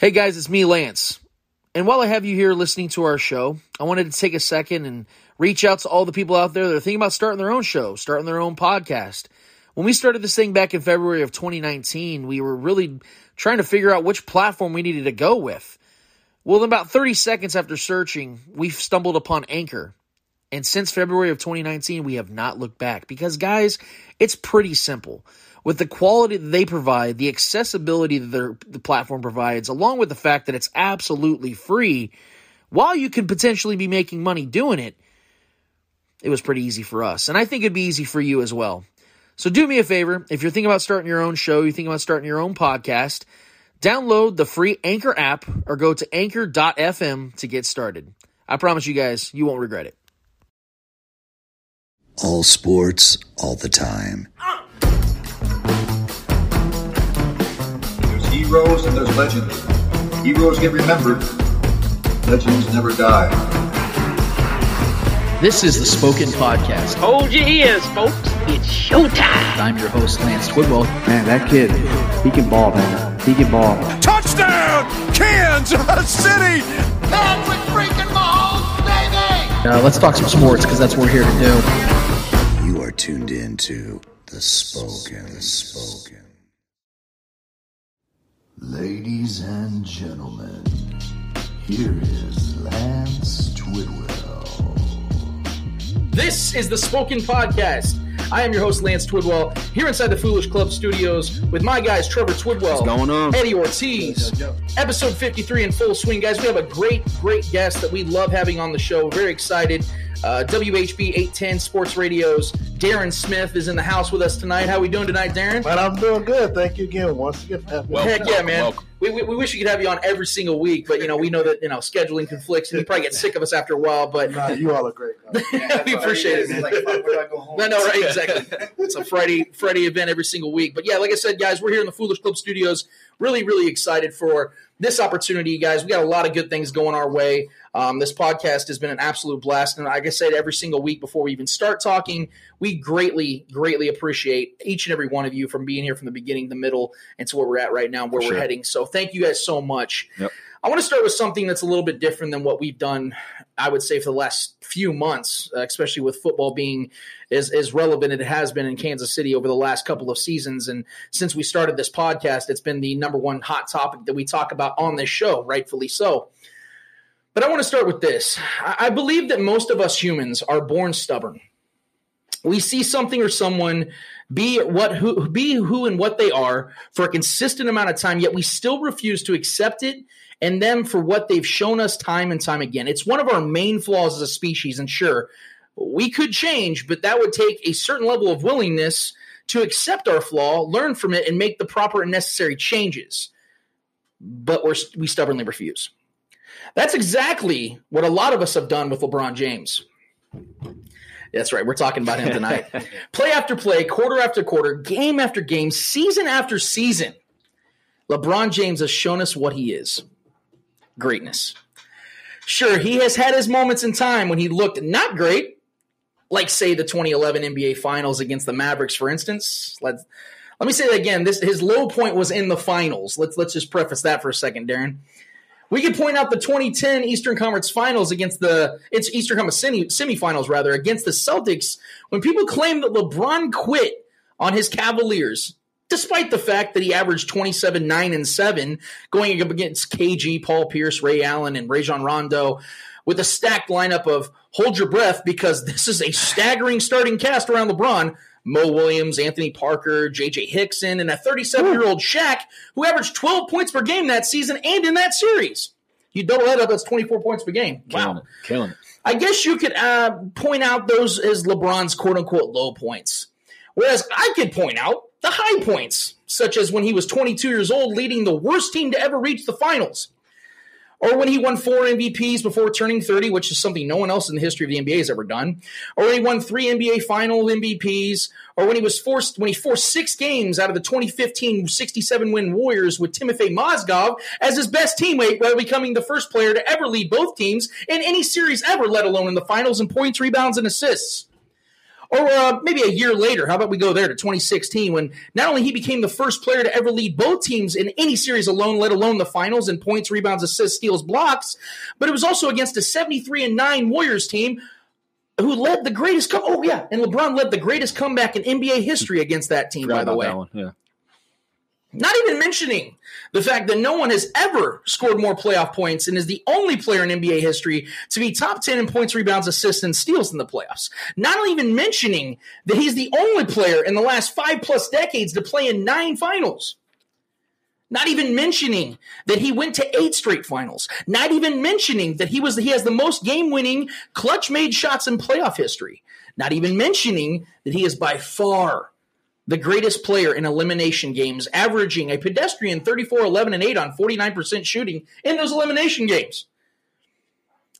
Hey guys, it's me, Lance. And while I have you here listening to our show, I wanted to take a second and reach out to all the people out there that are thinking about starting their own show, starting their own podcast. When we started this thing back in February of 2019, we were really trying to figure out which platform we needed to go with. Well, in about 30 seconds after searching, we've stumbled upon Anchor. And since February of 2019, we have not looked back because, guys, it's pretty simple. With the quality that they provide, the accessibility that their, the platform provides, along with the fact that it's absolutely free, while you can potentially be making money doing it, it was pretty easy for us. And I think it'd be easy for you as well. So do me a favor. If you're thinking about starting your own show, you're thinking about starting your own podcast, download the free Anchor app or go to anchor.fm to get started. I promise you guys, you won't regret it. All sports, all the time. There's heroes and there's legends. Heroes get remembered. Legends never die. This is the Spoken Podcast. Hold your ears, folks. It's showtime. I'm your host, Lance Twidwell. Man, that kid, he can ball, man. He can ball. Touchdown, Kansas City! Patrick freaking Mahomes, baby! Uh, let's talk some sports because that's what we're here to do. You are tuned in to the Spoken. The Spoken. Ladies and gentlemen, here is Lance Twidwell. This is the Spoken Podcast. I am your host, Lance Twidwell, here inside the Foolish Club studios with my guys, Trevor Twidwell, What's going on? Eddie Ortiz. Episode 53 in full swing, guys. We have a great, great guest that we love having on the show. Very excited. Uh, WHB 810 Sports Radio's Darren Smith is in the house with us tonight. How we doing tonight, Darren? Man, I'm doing good. Thank you again once again for having me. Heck yeah, man. welcome. We, we, we wish we could have you on every single week, but you know we know that you know scheduling conflicts, and you probably get sick of us after a while. But Nah, you all are great. guys. we appreciate it, man. No, no, right, exactly. It's a Friday Friday event every single week. But yeah, like I said, guys, we're here in the Foolish Club Studios. Really, really excited for this opportunity, guys. We got a lot of good things going our way. Um, this podcast has been an absolute blast, and like I said, every single week before we even start talking, we greatly, greatly appreciate each and every one of you from being here from the beginning, the middle, and to where we're at right now, and where Sure. we're heading. So, thank you guys so much. Yep. I want to start with something that's a little bit different than what we've done. I would say for the last few months, uh, especially with football being as, as relevant it has been in Kansas City over the last couple of seasons. And since we started this podcast, it's been the number one hot topic that we talk about on this show, rightfully so. But I want to start with this. I believe that most of us humans are born stubborn. We see something or someone be what who be who and what they are for a consistent amount of time, yet we still refuse to accept it and them for what they've shown us time and time again. It's one of our main flaws as a species, and sure, we could change, but that would take a certain level of willingness to accept our flaw, learn from it, and make the proper and necessary changes. But we're, we stubbornly refuse. That's exactly what a lot of us have done with LeBron James. That's right. We're talking about him tonight. play after play, quarter after quarter, game after game, season after season. LeBron James has shown us what he is greatness. Sure, he has had his moments in time when he looked not great, like, say, the 2011 NBA Finals against the Mavericks, for instance. Let's, let me say that again. This, his low point was in the finals. Let's, let's just preface that for a second, Darren. We could point out the 2010 Eastern Conference Finals against the it's Eastern Conference semi, semifinals rather against the Celtics when people claim that LeBron quit on his Cavaliers despite the fact that he averaged 27 9 and 7 going up against KG, Paul Pierce, Ray Allen and Rajon Rondo with a stacked lineup of hold your breath because this is a staggering starting cast around LeBron. Mo Williams, Anthony Parker, JJ Hickson, and a 37 year old Shaq who averaged 12 points per game that season and in that series. You double that up, that's 24 points per game. Killing Wow. it. Killing it. I guess you could uh, point out those as LeBron's quote unquote low points. Whereas I could point out the high points, such as when he was 22 years old, leading the worst team to ever reach the finals. Or when he won four MVPs before turning 30, which is something no one else in the history of the NBA has ever done. Or when he won three NBA final MVPs. Or when he was forced when he forced six games out of the 2015 67 win Warriors with Timothy Mozgov as his best teammate while becoming the first player to ever lead both teams in any series ever, let alone in the finals in points, rebounds, and assists. Or uh, maybe a year later, how about we go there to 2016 when not only he became the first player to ever lead both teams in any series alone, let alone the finals in points, rebounds, assists, steals, blocks, but it was also against a 73 and 9 Warriors team who led the greatest come oh yeah, and LeBron led the greatest comeback in NBA history against that team by the way. Yeah. Not even mentioning the fact that no one has ever scored more playoff points and is the only player in NBA history to be top 10 in points, rebounds, assists, and steals in the playoffs. Not even mentioning that he's the only player in the last five plus decades to play in nine finals. Not even mentioning that he went to eight straight finals. Not even mentioning that he was he has the most game-winning clutch made shots in playoff history. Not even mentioning that he is by far the greatest player in elimination games, averaging a pedestrian 34, 11, and 8 on 49% shooting in those elimination games.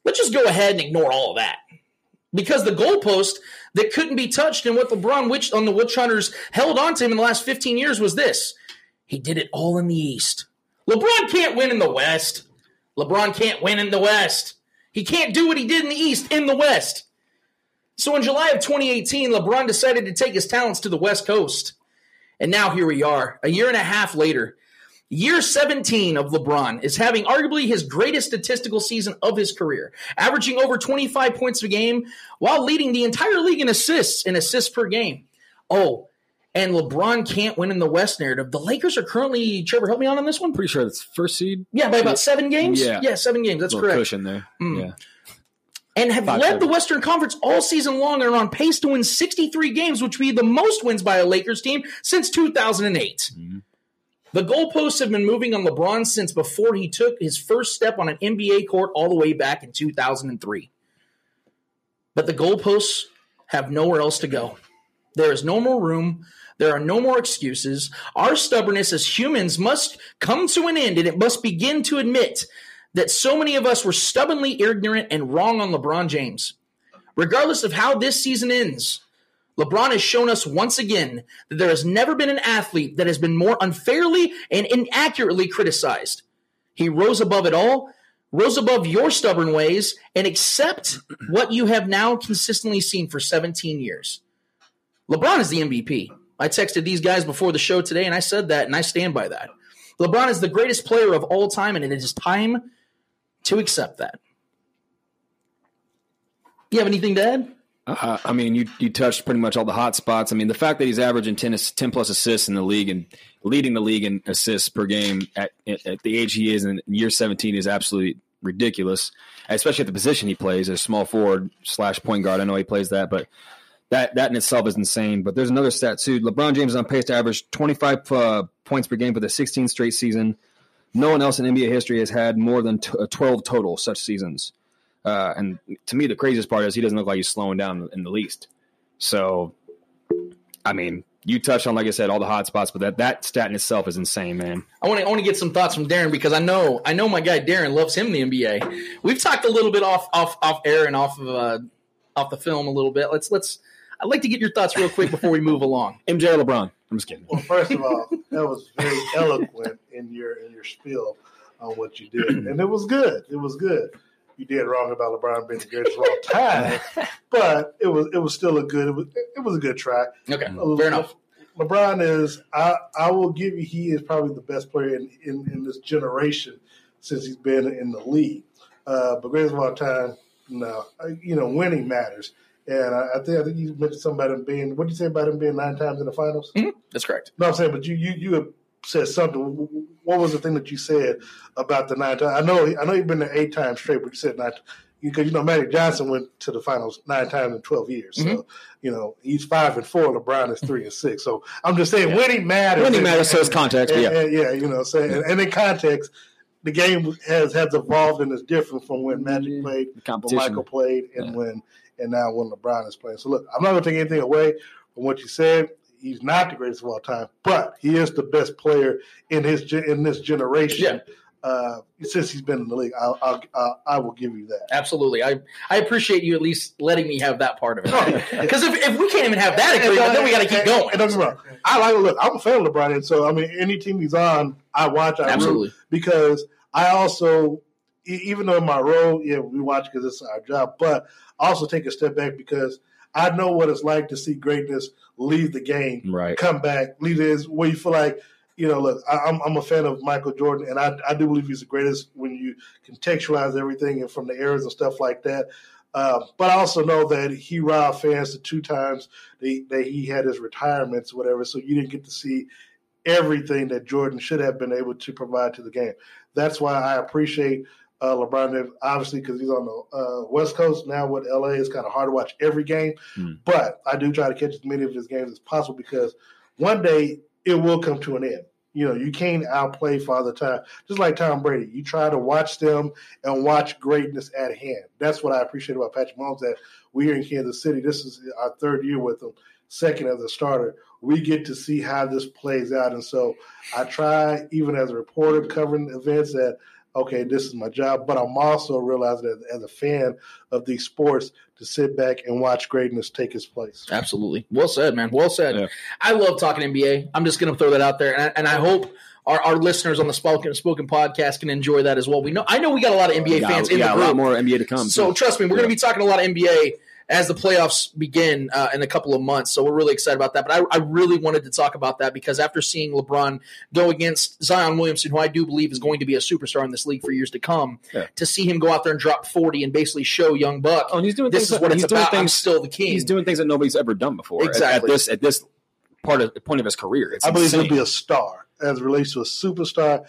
Let's just go ahead and ignore all of that. Because the goalpost that couldn't be touched and what LeBron Witch on the Witch Hunters held on to him in the last 15 years was this. He did it all in the East. LeBron can't win in the West. LeBron can't win in the West. He can't do what he did in the East in the West. So in July of 2018, LeBron decided to take his talents to the West Coast. And now here we are, a year and a half later. Year 17 of LeBron is having arguably his greatest statistical season of his career, averaging over 25 points a game while leading the entire league in assists and assists per game. Oh, and LeBron can't win in the West narrative. The Lakers are currently, Trevor, help me out on this one. Pretty sure it's first seed. Yeah, by about seven games. Yeah. yeah, seven games. That's correct. cushion there. Mm. Yeah. And have Five led seven. the Western Conference all season long and are on pace to win 63 games, which would be the most wins by a Lakers team since 2008. Mm-hmm. The goalposts have been moving on LeBron since before he took his first step on an NBA court all the way back in 2003. But the goalposts have nowhere else to go. There is no more room. There are no more excuses. Our stubbornness as humans must come to an end, and it must begin to admit that so many of us were stubbornly ignorant and wrong on LeBron James. Regardless of how this season ends, LeBron has shown us once again that there has never been an athlete that has been more unfairly and inaccurately criticized. He rose above it all, rose above your stubborn ways, and accept what you have now consistently seen for 17 years. LeBron is the MVP. I texted these guys before the show today, and I said that, and I stand by that. LeBron is the greatest player of all time, and it is time to accept that. You have anything to add? Uh, I mean, you you touched pretty much all the hot spots. I mean, the fact that he's averaging 10, 10 plus assists in the league and leading the league in assists per game at, at the age he is in year 17 is absolutely ridiculous, especially at the position he plays as small forward slash point guard. I know he plays that, but that that in itself is insane. But there's another stat too. LeBron James is on pace to average 25 uh, points per game for the 16th straight season. No one else in NBA history has had more than t- uh, 12 total such seasons. Uh, and to me, the craziest part is he doesn't look like he's slowing down in the least. So, I mean, you touched on, like I said, all the hot spots, but that, that stat in itself is insane, man. I want to to get some thoughts from Darren because I know I know my guy Darren loves him the NBA. We've talked a little bit off off off air and off of uh, off the film a little bit. Let's let's. I'd like to get your thoughts real quick before we move along. MJ or LeBron? I'm just kidding. Well, first of all, that was very eloquent in your in your spiel on what you did, and it was good. It was good. You did wrong about LeBron being the greatest of all time, but it was it was still a good. It was it was a good try. Okay, fair enough. LeBron is. I I will give you. He is probably the best player in in, in this generation since he's been in the league. Uh, but greatest of all time, no. Uh, You know, winning matters. And I, I think I think you mentioned something about him being. What did you say about him being nine times in the finals? Mhm, That's correct. No, I'm saying, but you you you have said something. What was the thing that you said about the nine times? I know I know you've been there eight times straight, but you said nine because you know Magic Johnson went to the finals nine times in twelve years. So Mhm. you know he's five and four. LeBron is three and six. So I'm just saying winning matters. Winning matters, so it's context, And, yeah. and- yeah, you know, saying and, and in context. The game has has evolved and is different from when Magic played, when. Michael played, and when and now when LeBron is playing. So look, I'm not going to take anything away from what you said. He's not the greatest of all time, but he is the best player in his in this generation. Uh, since he's been in the league, I'll, I'll, I'll, I will give you that. Absolutely. I, I appreciate you at least letting me have that part of it. Because if, if we can't even have that agreement, then we got to keep going. And don't get me wrong, I like look. I'm a fan of LeBron, and so I mean, any team he's on, I watch. I Absolutely. because I also, even though my role, yeah, we watch because it's our job, but I also take a step back because I know what it's like to see greatness leave the game, Right. come back, leave this where you feel like, you know, look, I, I'm, I'm a fan of Michael Jordan, and I, I do believe he's the greatest when you contextualize everything and from the eras and stuff like that. Uh, but I also know that he robbed fans the two times that, that he had his retirements, whatever. So you didn't get to see everything that Jordan should have been able to provide to the game. That's why I appreciate uh, LeBron, James, obviously, because he's on the uh, West Coast now. With LA, it's kind of hard to watch every game, Hmm. but I do try to catch as many of his games as possible because one day it will come to an end. You know, you can't outplay Father Time. Just like Tom Brady, you try to watch them and watch greatness at hand. That's what I appreciate about Patrick Mahomes. That we here in Kansas City, this is our third year with him, second as a starter. We get to see how this plays out, and so I try, even as a reporter covering events, that okay, this is my job. But I'm also realizing that as a fan of these sports, to sit back and watch greatness take its place. Absolutely. Well said, man. Well said. Yeah. I love talking NBA. I'm just going to throw that out there, and I, and I hope our, our listeners on the spoken spoken podcast can enjoy that as well. We know I know we got a lot of NBA Yeah, fans we in got the a lot group. more NBA to come. So too. trust me, we're going to be talking a lot of NBA as the playoffs begin uh, in a couple of months. So we're really excited about that. But I, I really wanted to talk about that because after seeing LeBron go against Zion Williamson, who I do believe is going to be a superstar in this league for years to come, Yeah. to see him go out there and drop 40 and basically show young Buck, Oh, and he's doing this things is what he's it's doing about. I'm still the king. He's doing things that nobody's ever done before. at- At, Exactly. this at this part of point of his career. It's I believe insane. he'll be a star as it relates to a superstar.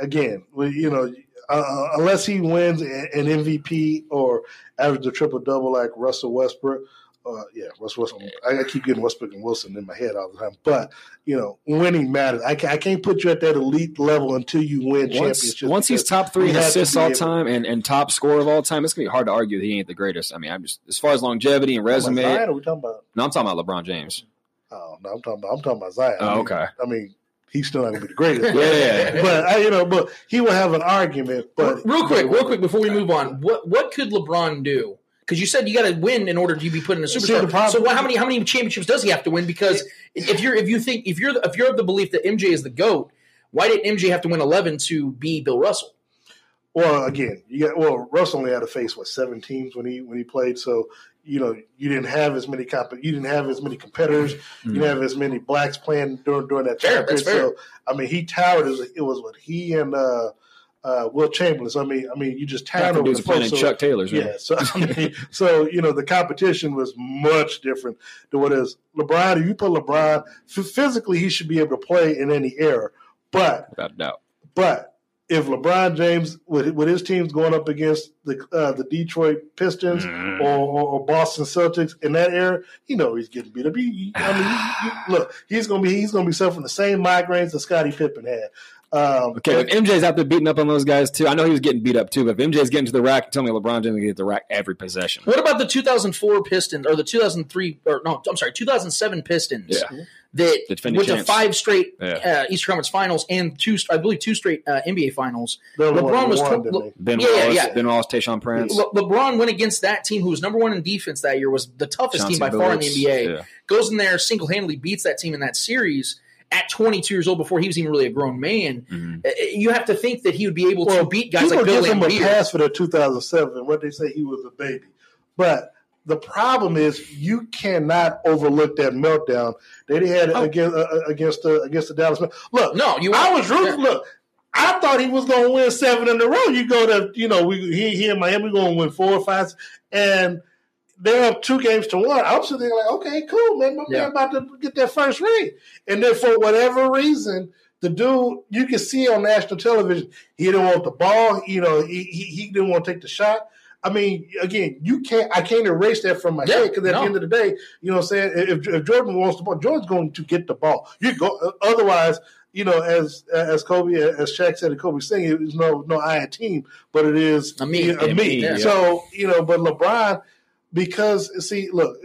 Again, we- you know, uh, unless he wins an MVP or averages a triple double like Russell Westbrook. Uh, yeah, Russell Westbrook. I, I keep getting Westbrook and Wilson in my head all the time. But you know, winning matters. I, ca- I can't put you at that elite level until you win once, championships. once he's top three we in to assists all time and, and top scorer of all time, it's gonna be hard to argue that he ain't the greatest. I mean, I'm just as far as longevity and resume. Zion, or we talking about? No, I'm talking about LeBron James. Oh no, I'm talking about. I'm talking about Zion. I Oh, mean- okay. I mean, he's still not going to be the greatest. Yeah. but I, you know, but he will have an argument. But real quick, real quick before we move on, what what could LeBron do? Because you said you got to win in order to be put in a See, superstar. the problem- so what, how many how many championships does he have to win? Because if you're if you think if you're if you're of the belief that MJ is the goat, why didn't MJ have to win eleven to be Bill Russell? Well, again, you got well. Russell only had to face what seven teams when he when he played. So you know you didn't have as many comp- you didn't have as many competitors. You didn't have as many blacks playing during during that Fair, time that's period. fair. So I mean, he towered. As, it was what he and uh, uh, Wilt Chamberlain. So I mean, I mean, you just towered Half over dudes the playing So- Chuck Taylor's. man. Yeah, so I mean, so you know the competition was much different than what is LeBron. If you put LeBron f- physically, he should be able to play in any era. But without a doubt. but if LeBron James with with his teams going up against the uh, the Detroit Pistons Mm. or, or, or Boston Celtics in that era, you know he's getting beat up. He, he- I mean, you- you- look, he's gonna be he's gonna be suffering the same migraines that Scottie Pippen had. Um, Okay, if MJ's out there beating up on those guys too, I know he was getting beat up too. But if MJ's getting to the rack, tell me LeBron James will get the rack every possession. What about the 2004 Pistons or the 2003 or no, I'm sorry, 2007 Pistons Yeah. That The defending went to five straight Yeah. uh, Eastern Conference Finals and two, I believe, two straight uh, NBA Finals. they only LeBron won was one, tw- didn't? Ben Yeah, Wallace, yeah. Ben Wallace, Tayshaun Prince, Le- LeBron went against that team who was number one in defense that year, was the toughest Chauncey team by far in the NBA. Yeah. Goes in there single handedly, beats that team in that series at 22 years old before he was even really a grown man. Mhm. Uh, You have to think that he would be able to beat guys people like Bill give him a pass for the 2007. What they say he was a baby, but the problem is you cannot overlook that meltdown that he had Oh. against uh, against the against the Dallas. Look, No, you I was rooting. Look, I thought he was going to win seven in a row. You go to you know we he, he in Miami going to win four or five, and they're up two games to one. I'm sitting there like, okay, cool, man. My Yeah. man about to get that first ring, and then for whatever reason. The dude, you can see on national television, he didn't want the ball. You know, he, he, he didn't want to take the shot. I mean, again, you can't. I can't erase that from my Yeah, head because at no. the end of the day, you know, what I'm saying if, if Jordan wants the ball, Jordan's going to get the ball. You go. Otherwise, you know, as as Kobe, as Shaq said, and Kobe saying, it is no no I a team, but it is A me. a me. yeah. So you know, but LeBron, because see, look,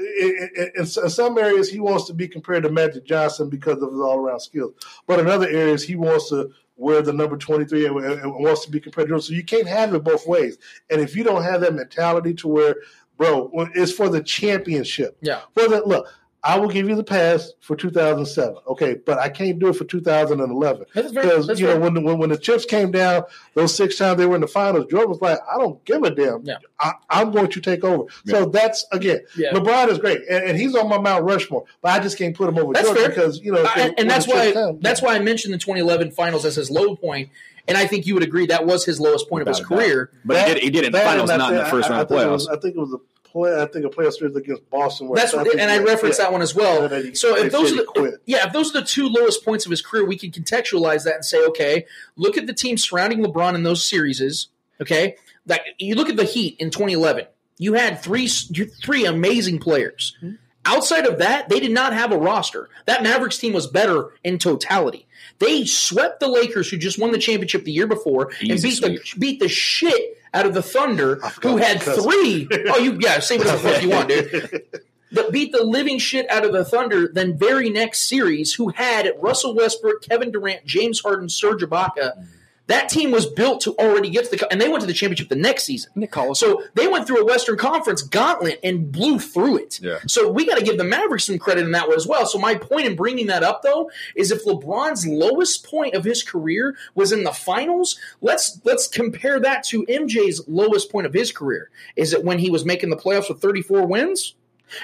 in some areas he wants to be compared to Magic Johnson because of his all around skills, but in other areas he wants to wear the number twenty three and, and wants to be compared to So you can't have it both ways. And if you don't have that mentality to where, bro, it's for the championship. Yeah. For the look. I will give you the pass for 2007. Okay, but I can't do it for 2011 because you know when, the, when when the chips came down, those six times they were in the finals, Jordan was like, "I don't give a damn. Yeah. I, I'm going to take over." So that's again, Yeah. LeBron is great, and, and he's on my Mount Rushmore, but I just can't put him over That's Jordan fair. because you know, Uh, and, and that's why come, that's why I mentioned the 2011 finals as his low point, and I think you would agree that was his lowest point of his Without doubt. career. But That- he did, he did it in the finals, and not in the first I- round I of think playoffs. was- I think it was a play. I think a playoff series against Boston. Where That's what, and I referenced yeah. that one as well. He- so if those are the quit. yeah, if those are the two lowest points of his career, we can contextualize that and say, okay, look at the team surrounding LeBron in those series. Okay, like you look at the Heat in 2011, you had three three amazing players. Mm-hmm. Outside of that, they did not have a roster. That Mavericks team was better in totality. They swept the Lakers, who just won the championship the year before, and Easy beat the beat the shit out of the Thunder, who had three. Oh, you yeah, say whatever the fuck you want, dude that beat the living shit out of the Thunder. Then very next series, who had Russell Westbrook, Kevin Durant, James Harden, Serge Ibaka. That team was built to already get to the, and they went to the championship the next season. So they went through a Western Conference gauntlet and blew through it. Yeah. So we got to give the Mavericks some credit in that one as well. So my point in bringing that up though is if LeBron's lowest point of his career was in the finals, let's let's compare that to MJ's lowest point of his career. Is it when he was making the playoffs with 34 wins?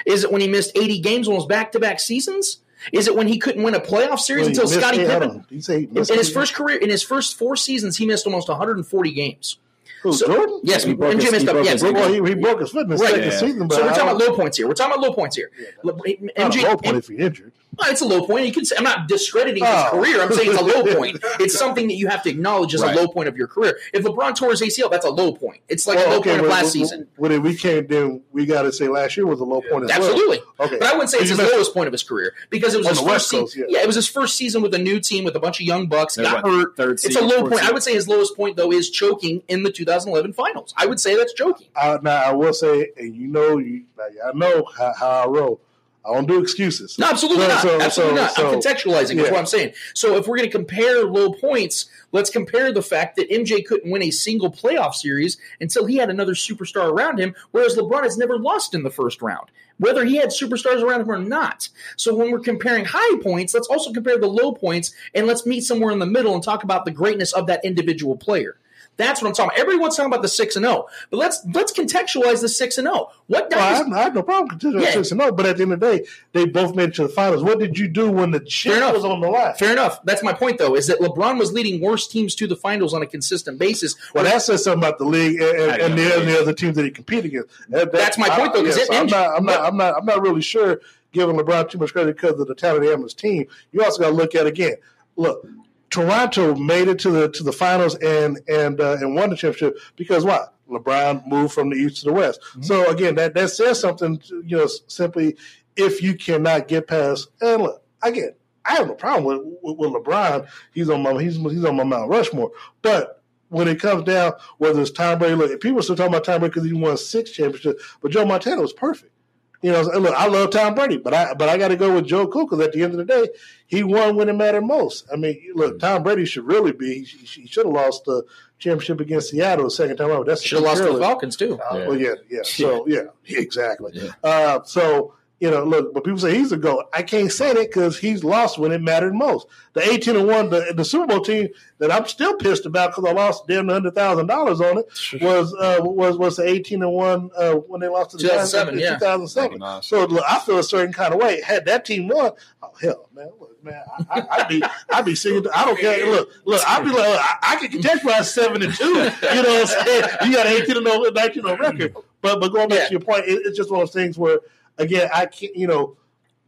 Is it when he missed 80 games on his back-to-back seasons? Is it when he couldn't win a playoff series Well, until missed Scottie Pippen? on. Did you say he In, in his first career, in his first four seasons, he missed almost 140 games. Who, So- Jordan? Yes, He broke MJ his- missed he up. broke Yes, his Well, he, he broke his foot in the Right. second Yeah. season, so we're talking about low points here. We're talking about low points here. Le- not MJ, a low point if you're injured. Well, it's a low point. You can say I'm not discrediting his Oh. career. I'm saying it's a low point. It's something that you have to acknowledge as Right. a low point of your career. If LeBron tore his ACL, that's a low point. It's like a low okay, point of well, last well, season. Well, then we can't. Then we got to say last year was a low point as well. Absolutely. Okay. But I wouldn't say it's his lowest point of his career because it was On his first West season. Coast, yeah. yeah. it was his first season with a new team with a bunch of young bucks. They're got what, hurt. third it's a low point. I would say his lowest point though is choking in the 2011 finals. I would say that's choking. I, now I will say, and you know, you I know how, how I roll. I don't do excuses. No, absolutely So- not. so- absolutely so- not. I'm contextualizing. That's what I'm saying. So if we're going to compare low points, let's compare the fact that MJ couldn't win a single playoff series until he had another superstar around him, whereas LeBron has never lost in the first round, whether he had superstars around him or not. So when we're comparing high points, let's also compare the low points and let's meet somewhere in the middle and talk about the greatness of that individual player. That's what I'm talking about. Everyone's talking about the six and zero, but let's let's contextualize the six and zero. What Well, I, have, I have no problem continuing Yeah. six and no, but at the end of the day, they both made it to the finals. What did you do when the chip enough. was on the line? Fair enough. That's my point, though, is that LeBron was leading worse teams to the finals on a consistent basis. Well, that says something about the league and, and, and, the, and the other teams that he competed against. That- that- That's my point, though, 'cause yes, it- I'm not, I'm not, I'm not, I'm not really sure giving LeBron too much credit because of the talent he had on his team. You also got to look at again. Look, Toronto made it to the to the finals and and uh, and won the championship because what? LeBron moved from the east to the west. Mm-hmm. So again, that that says something. To, you know, simply if you cannot get past and look again. I have no problem with, with, with LeBron. He's on my he's he's on my Mount Rushmore. But when it comes down, whether it's Tom Brady, look, people are still talking about Tom Brady because he won six championships, but Joe Montana was perfect. You know, look, I love Tom Brady, but I but I got to go with Joe Cool because at the end of the day, he won when it mattered most. I mean, look, Tom Brady should really be. He, he should have lost the championship against Seattle the second time out. That's Should have lost the. Falcons, too. Uh, Well, yeah, yeah. So yeah, exactly. Yeah. Uh, so you know, look, but people say he's a goat. I can't say that because he's lost when it mattered most. The eighteen and one, the, the Super Bowl team that I'm still pissed about because I lost damn hundred thousand dollars on it was uh, was was the eighteen and one uh, when they lost to the Giants in yeah. 2007. Nice. So look, I feel a certain kind of way. Had that team won, oh hell, man, look, man, I, I, I'd be I'd be singing. I don't care. Look, look, I'd be like, I, I can contextualize seven and two. You know what I'm saying? You got an eighteen and 0, 19 0 record. But but going back Yeah. to your point, it, it's just one of those things where again, I can't. You know,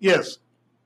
yes,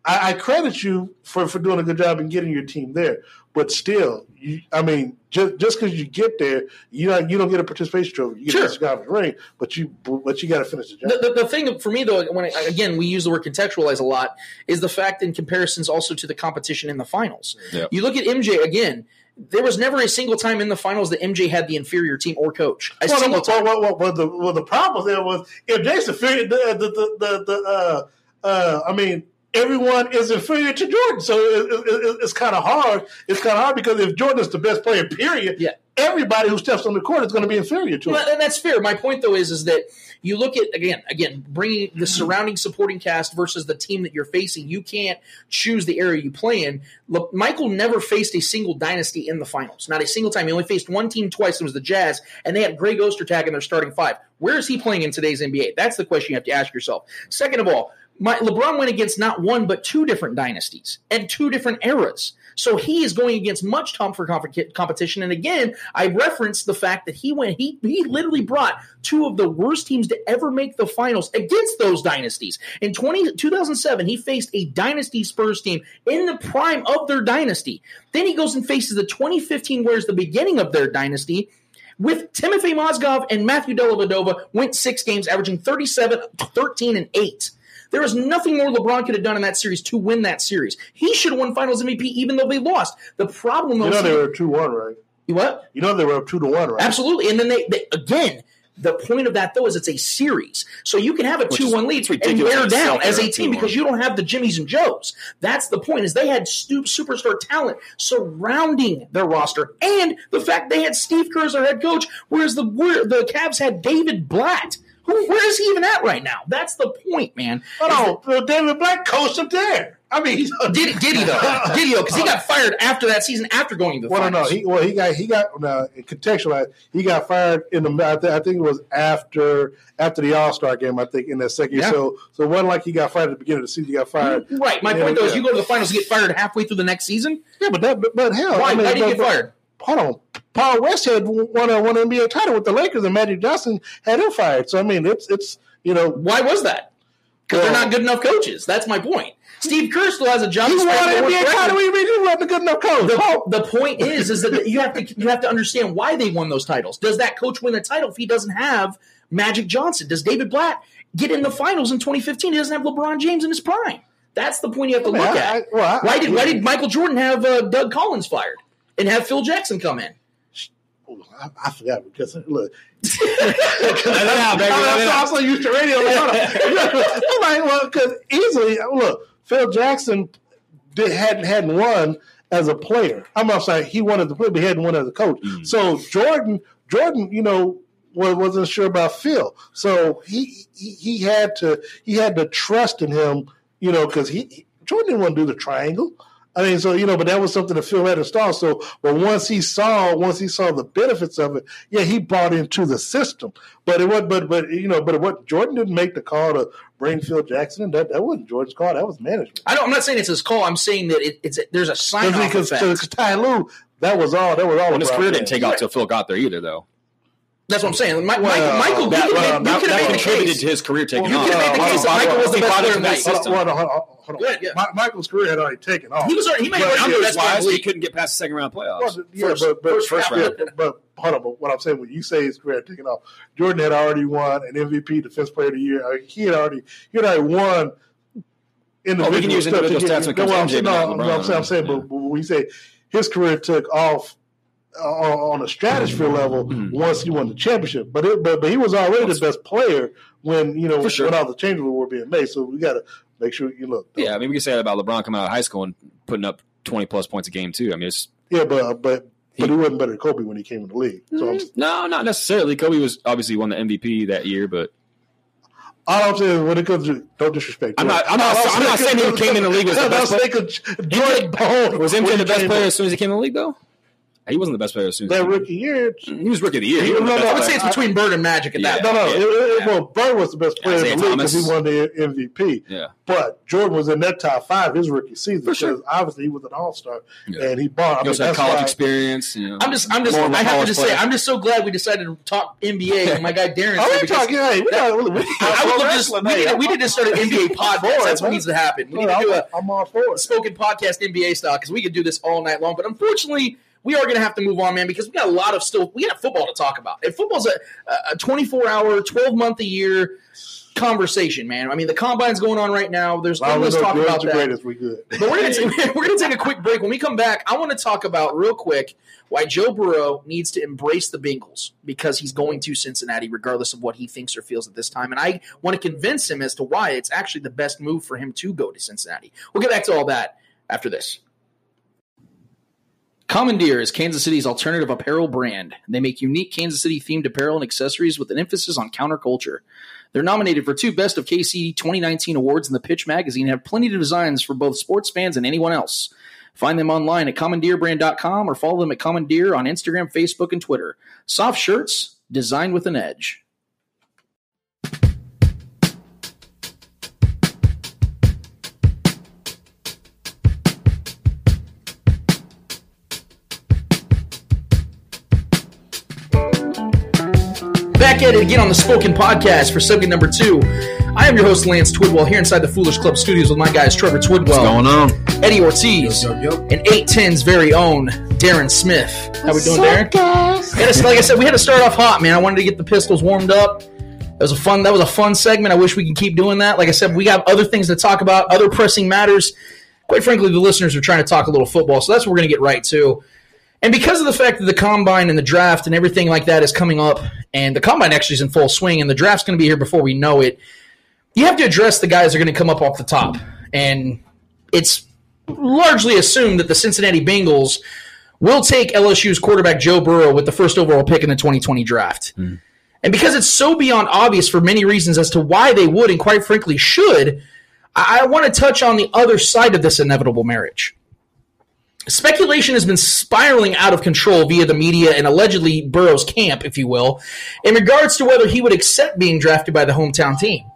I, I credit you for for doing a good job in getting your team there. But still, you, I mean, just just because you get there, you don't you don't get a participation trophy. You get Sure. a ring, but you but you got to finish the job. The, the, the thing for me, though, when I, again we use the word contextualize a lot, is the fact in comparisons also to the competition in the finals. Yep. You look at MJ again. There was never a single time in the finals that MJ had the inferior team or coach. A Well, single well, time. well, well, well, the well, the problem there was if Jason figured the the the, the, the uh, uh, I mean everyone is inferior to Jordan. So it, it, it, it's kind of hard. It's kind of hard because if Jordan is the best player, period, Yeah. everybody who steps on the court is going to be inferior to him. Well, and that's fair. My point though is is that you look at again, again, bringing the mm-hmm. surrounding supporting cast versus the team that you're facing. You can't choose the area you play in. Look, Michael never faced a single dynasty in the finals. Not a single time. He only faced one team twice. It was the Jazz, and they had Greg Ostertag in their starting five. Where is he playing in today's NBA? That's the question you have to ask yourself. Second of all, my, LeBron went against not one but two different dynasties and two different eras. So he is going against much tougher competition. And again, I referenced the fact that he went, he he literally brought two of the worst teams to ever make the finals against those dynasties. In 20, 2007, he faced a dynasty Spurs team in the prime of their dynasty. Then he goes and faces the 2015, whereas the beginning of their dynasty with Timothy Mozgov and Matthew Dellavedova went six games, averaging 37, 13, and 8. There was nothing more LeBron could have done in that series to win that series. He should have won Finals MVP even though they lost. The problem, was You know they were two one, right? what? You know they were up two to one, right? Absolutely. And then they, they again, the point of that though is it's a series. So you can have a Which two-one lead it's and ridiculous wear down as a team because you don't have the Jimmies and Joes. That's the point is they had stu- superstar talent surrounding their roster and the fact they had Steve Kerr as their head coach, whereas the the Cavs had David Blatt. Who, where is he even at right now? That's the point, man. On, Well, David Blatt coached him there. I mean, Did, did he though? Did he though? Because he got fired after that season, after going to the Well, no, no. He, well, he got he got uh, contextualized. He got fired in the. I, th- I think it was after after the All Star game. I think in that second. Yeah. year. So so it wasn't like he got fired at the beginning of the season. He got fired. Right. My point though is you go to the finals, you get fired halfway through the next season. Yeah, but that but, but hell, Why? I mean, Why did he get fired? Hold on. Paul Westhead won a an NBA title with the Lakers, and Magic Johnson had him fired. So I mean, it's it's you know Why was that? Because Well- they're not good enough coaches. That's my point. Steve Kerr still has a job. he won an the NBA title. He wasn't a good enough coach? The, the point is, is that you have to you have to understand why they won those titles. Does that coach win a title if he doesn't have Magic Johnson? Does David Blatt get in the finals in 2015? He doesn't have LeBron James in his prime. That's the point you have to I mean, look I- at. I- well, why did why did Michael Jordan have uh, Doug Collins fired and have Phil Jackson come in? I, I forgot because look, out, baby. Let it I'm out. so used to radio. Like. I'm like, well, because easily, look, Phil Jackson did, hadn't hadn't won as a player. I'm not saying he wanted to play, but he hadn't won as a coach. Mm. So Jordan, Jordan, you know, wa- wasn't sure about Phil. So he he, he had to he had to trust in him, you know, because he, he- Jordan didn't want to do the triangle. I mean, so you know, but that was something that Phil had installed. So, but once he saw, once he saw the benefits of it, yeah, he bought into the system. But it was, but but you know, but what Jordan didn't make the call to bring Phil Jackson in. That that wasn't Jordan's call. That was management. I don't, I'm not saying it's his call. I'm saying that it, it's there's a sign off Because effect. because Ty Lue, that was all. That was all. Well, his career didn't take off till Phil got there either, though. That's what I'm saying. Mi- Well, Michael, Michael, that- you could well, make, could have made the contributed case. to his career taking You off. could have made the case that Michael was the best player in that that system. system. Hold on, hold on, hold on. Go ahead, yeah. Mi- Michael's career had already taken off. He was already, he made But it Numbers that's why wise, he couldn't get past the second round playoffs. Well, yeah, First- but, but, first- first yeah, round. but, but hold on. But what I'm saying when you say his career had taken off, Jordan had already won an MVP, Defense Player of the Year. I mean, he had already he had already won. Individual Oh, we can use stuff individual to get- stats when it comes no, to I'm MJ, saying- no, I'm saying, I'm LeBron. saying, Yeah. but, but when we say his career took off uh, on a stratosphere level Mm-hmm. once he won the championship, but it, but but he was already the best player when you know sure. when all the changes were being made. So we got to make sure you look. Yeah, I mean, we can say that about LeBron coming out of high school and putting up 20 plus points a game, too. I mean, it's yeah, but but He- but he wasn't better than Kobe when he came in the league. So I'm, no, not necessarily. Kobe was obviously won the MVP that year, but All I'm saying when it comes to don't disrespect. I'm not-. I'm not- I'm not saying he came in the league as the best Jordan Bone was MJ the best player as soon as he came in the league, though? He wasn't the best player as soon as That he rookie year. Mm, he was rookie of the year. No, no, I would say it's between Bird and Magic at that. No, no. Yeah. It, it, Yeah. well, Bird was the best player Isaiah in the league because he won the MVP. Yeah. But Jordan was in that top five his rookie season For because sure. obviously he was an All Star Yeah. and he bought. I He mean, had that's college why- experience. You know, I'm just, I'm just, more of a I have to college just say. I'm just so glad we decided to talk NBA. and my guy Darren. Oh, said we because talking. Hey, we got. We, we, I would love this. We need, to- we need to start an NBA podcast. That's what needs to happen. We need to do a I'm all for it. spoken podcast NBA style because we could do this all night long. But unfortunately, we are going to have to move on, man, because we got a lot of still we got football to talk about. And football's a, a 24 hour, 12 month a year conversation, man. I mean, the combine's going on right now. There's Long endless talk about that. greatest, we good. But we're gonna we're gonna take a quick break. When we come back, I want to talk about real quick why Joe Burrow needs to embrace the Bengals because he's going to Cincinnati, regardless of what he thinks or feels at this time. And I want to convince him as to why it's actually the best move for him to go to Cincinnati. We'll get back to all that after this. Commandeer is Kansas City's alternative apparel brand. They make unique Kansas City themed apparel and accessories with an emphasis on counterculture. They're nominated for two Best of KC 2019 awards in the Pitch magazine and have plenty of designs for both sports fans and anyone else. Find them online at commandeerbrand.com or follow them at Commandeer on Instagram, Facebook, and Twitter. Soft shirts designed with an edge. Back at it again on the Spoken Podcast for segment number two. I am your host, Lance Twidwell, here inside the Foolish Club studios with my guys, Trevor Twidwell. What's going on? Eddie Ortiz. And 810's very own Darren Smith. How we doing, Darren? Yeah, it's- like I said, we had to start off hot, man. I wanted to get the pistols warmed up. That was a fun. That was a fun segment. I wish we could keep doing that. Like I said, we got other things to talk about, other pressing matters. Quite frankly, the listeners are trying to talk a little football, so that's what we're going to get right to. And because of the fact that the combine and the draft and everything like that is coming up, and the combine actually is in full swing, and the draft's going to be here before we know it, you have to address the guys that are going to come up off the top. And it's largely assumed that the Cincinnati Bengals will take LSU's quarterback Joe Burrow with the first overall pick in the 2020 draft. Hmm. And because it's so beyond obvious for many reasons as to why they would and quite frankly should, I, I want to touch on the other side of this inevitable marriage. Speculation has been spiraling out of control via the media and allegedly Burrow's camp, if you will, in regards to whether he would accept being drafted by the hometown team.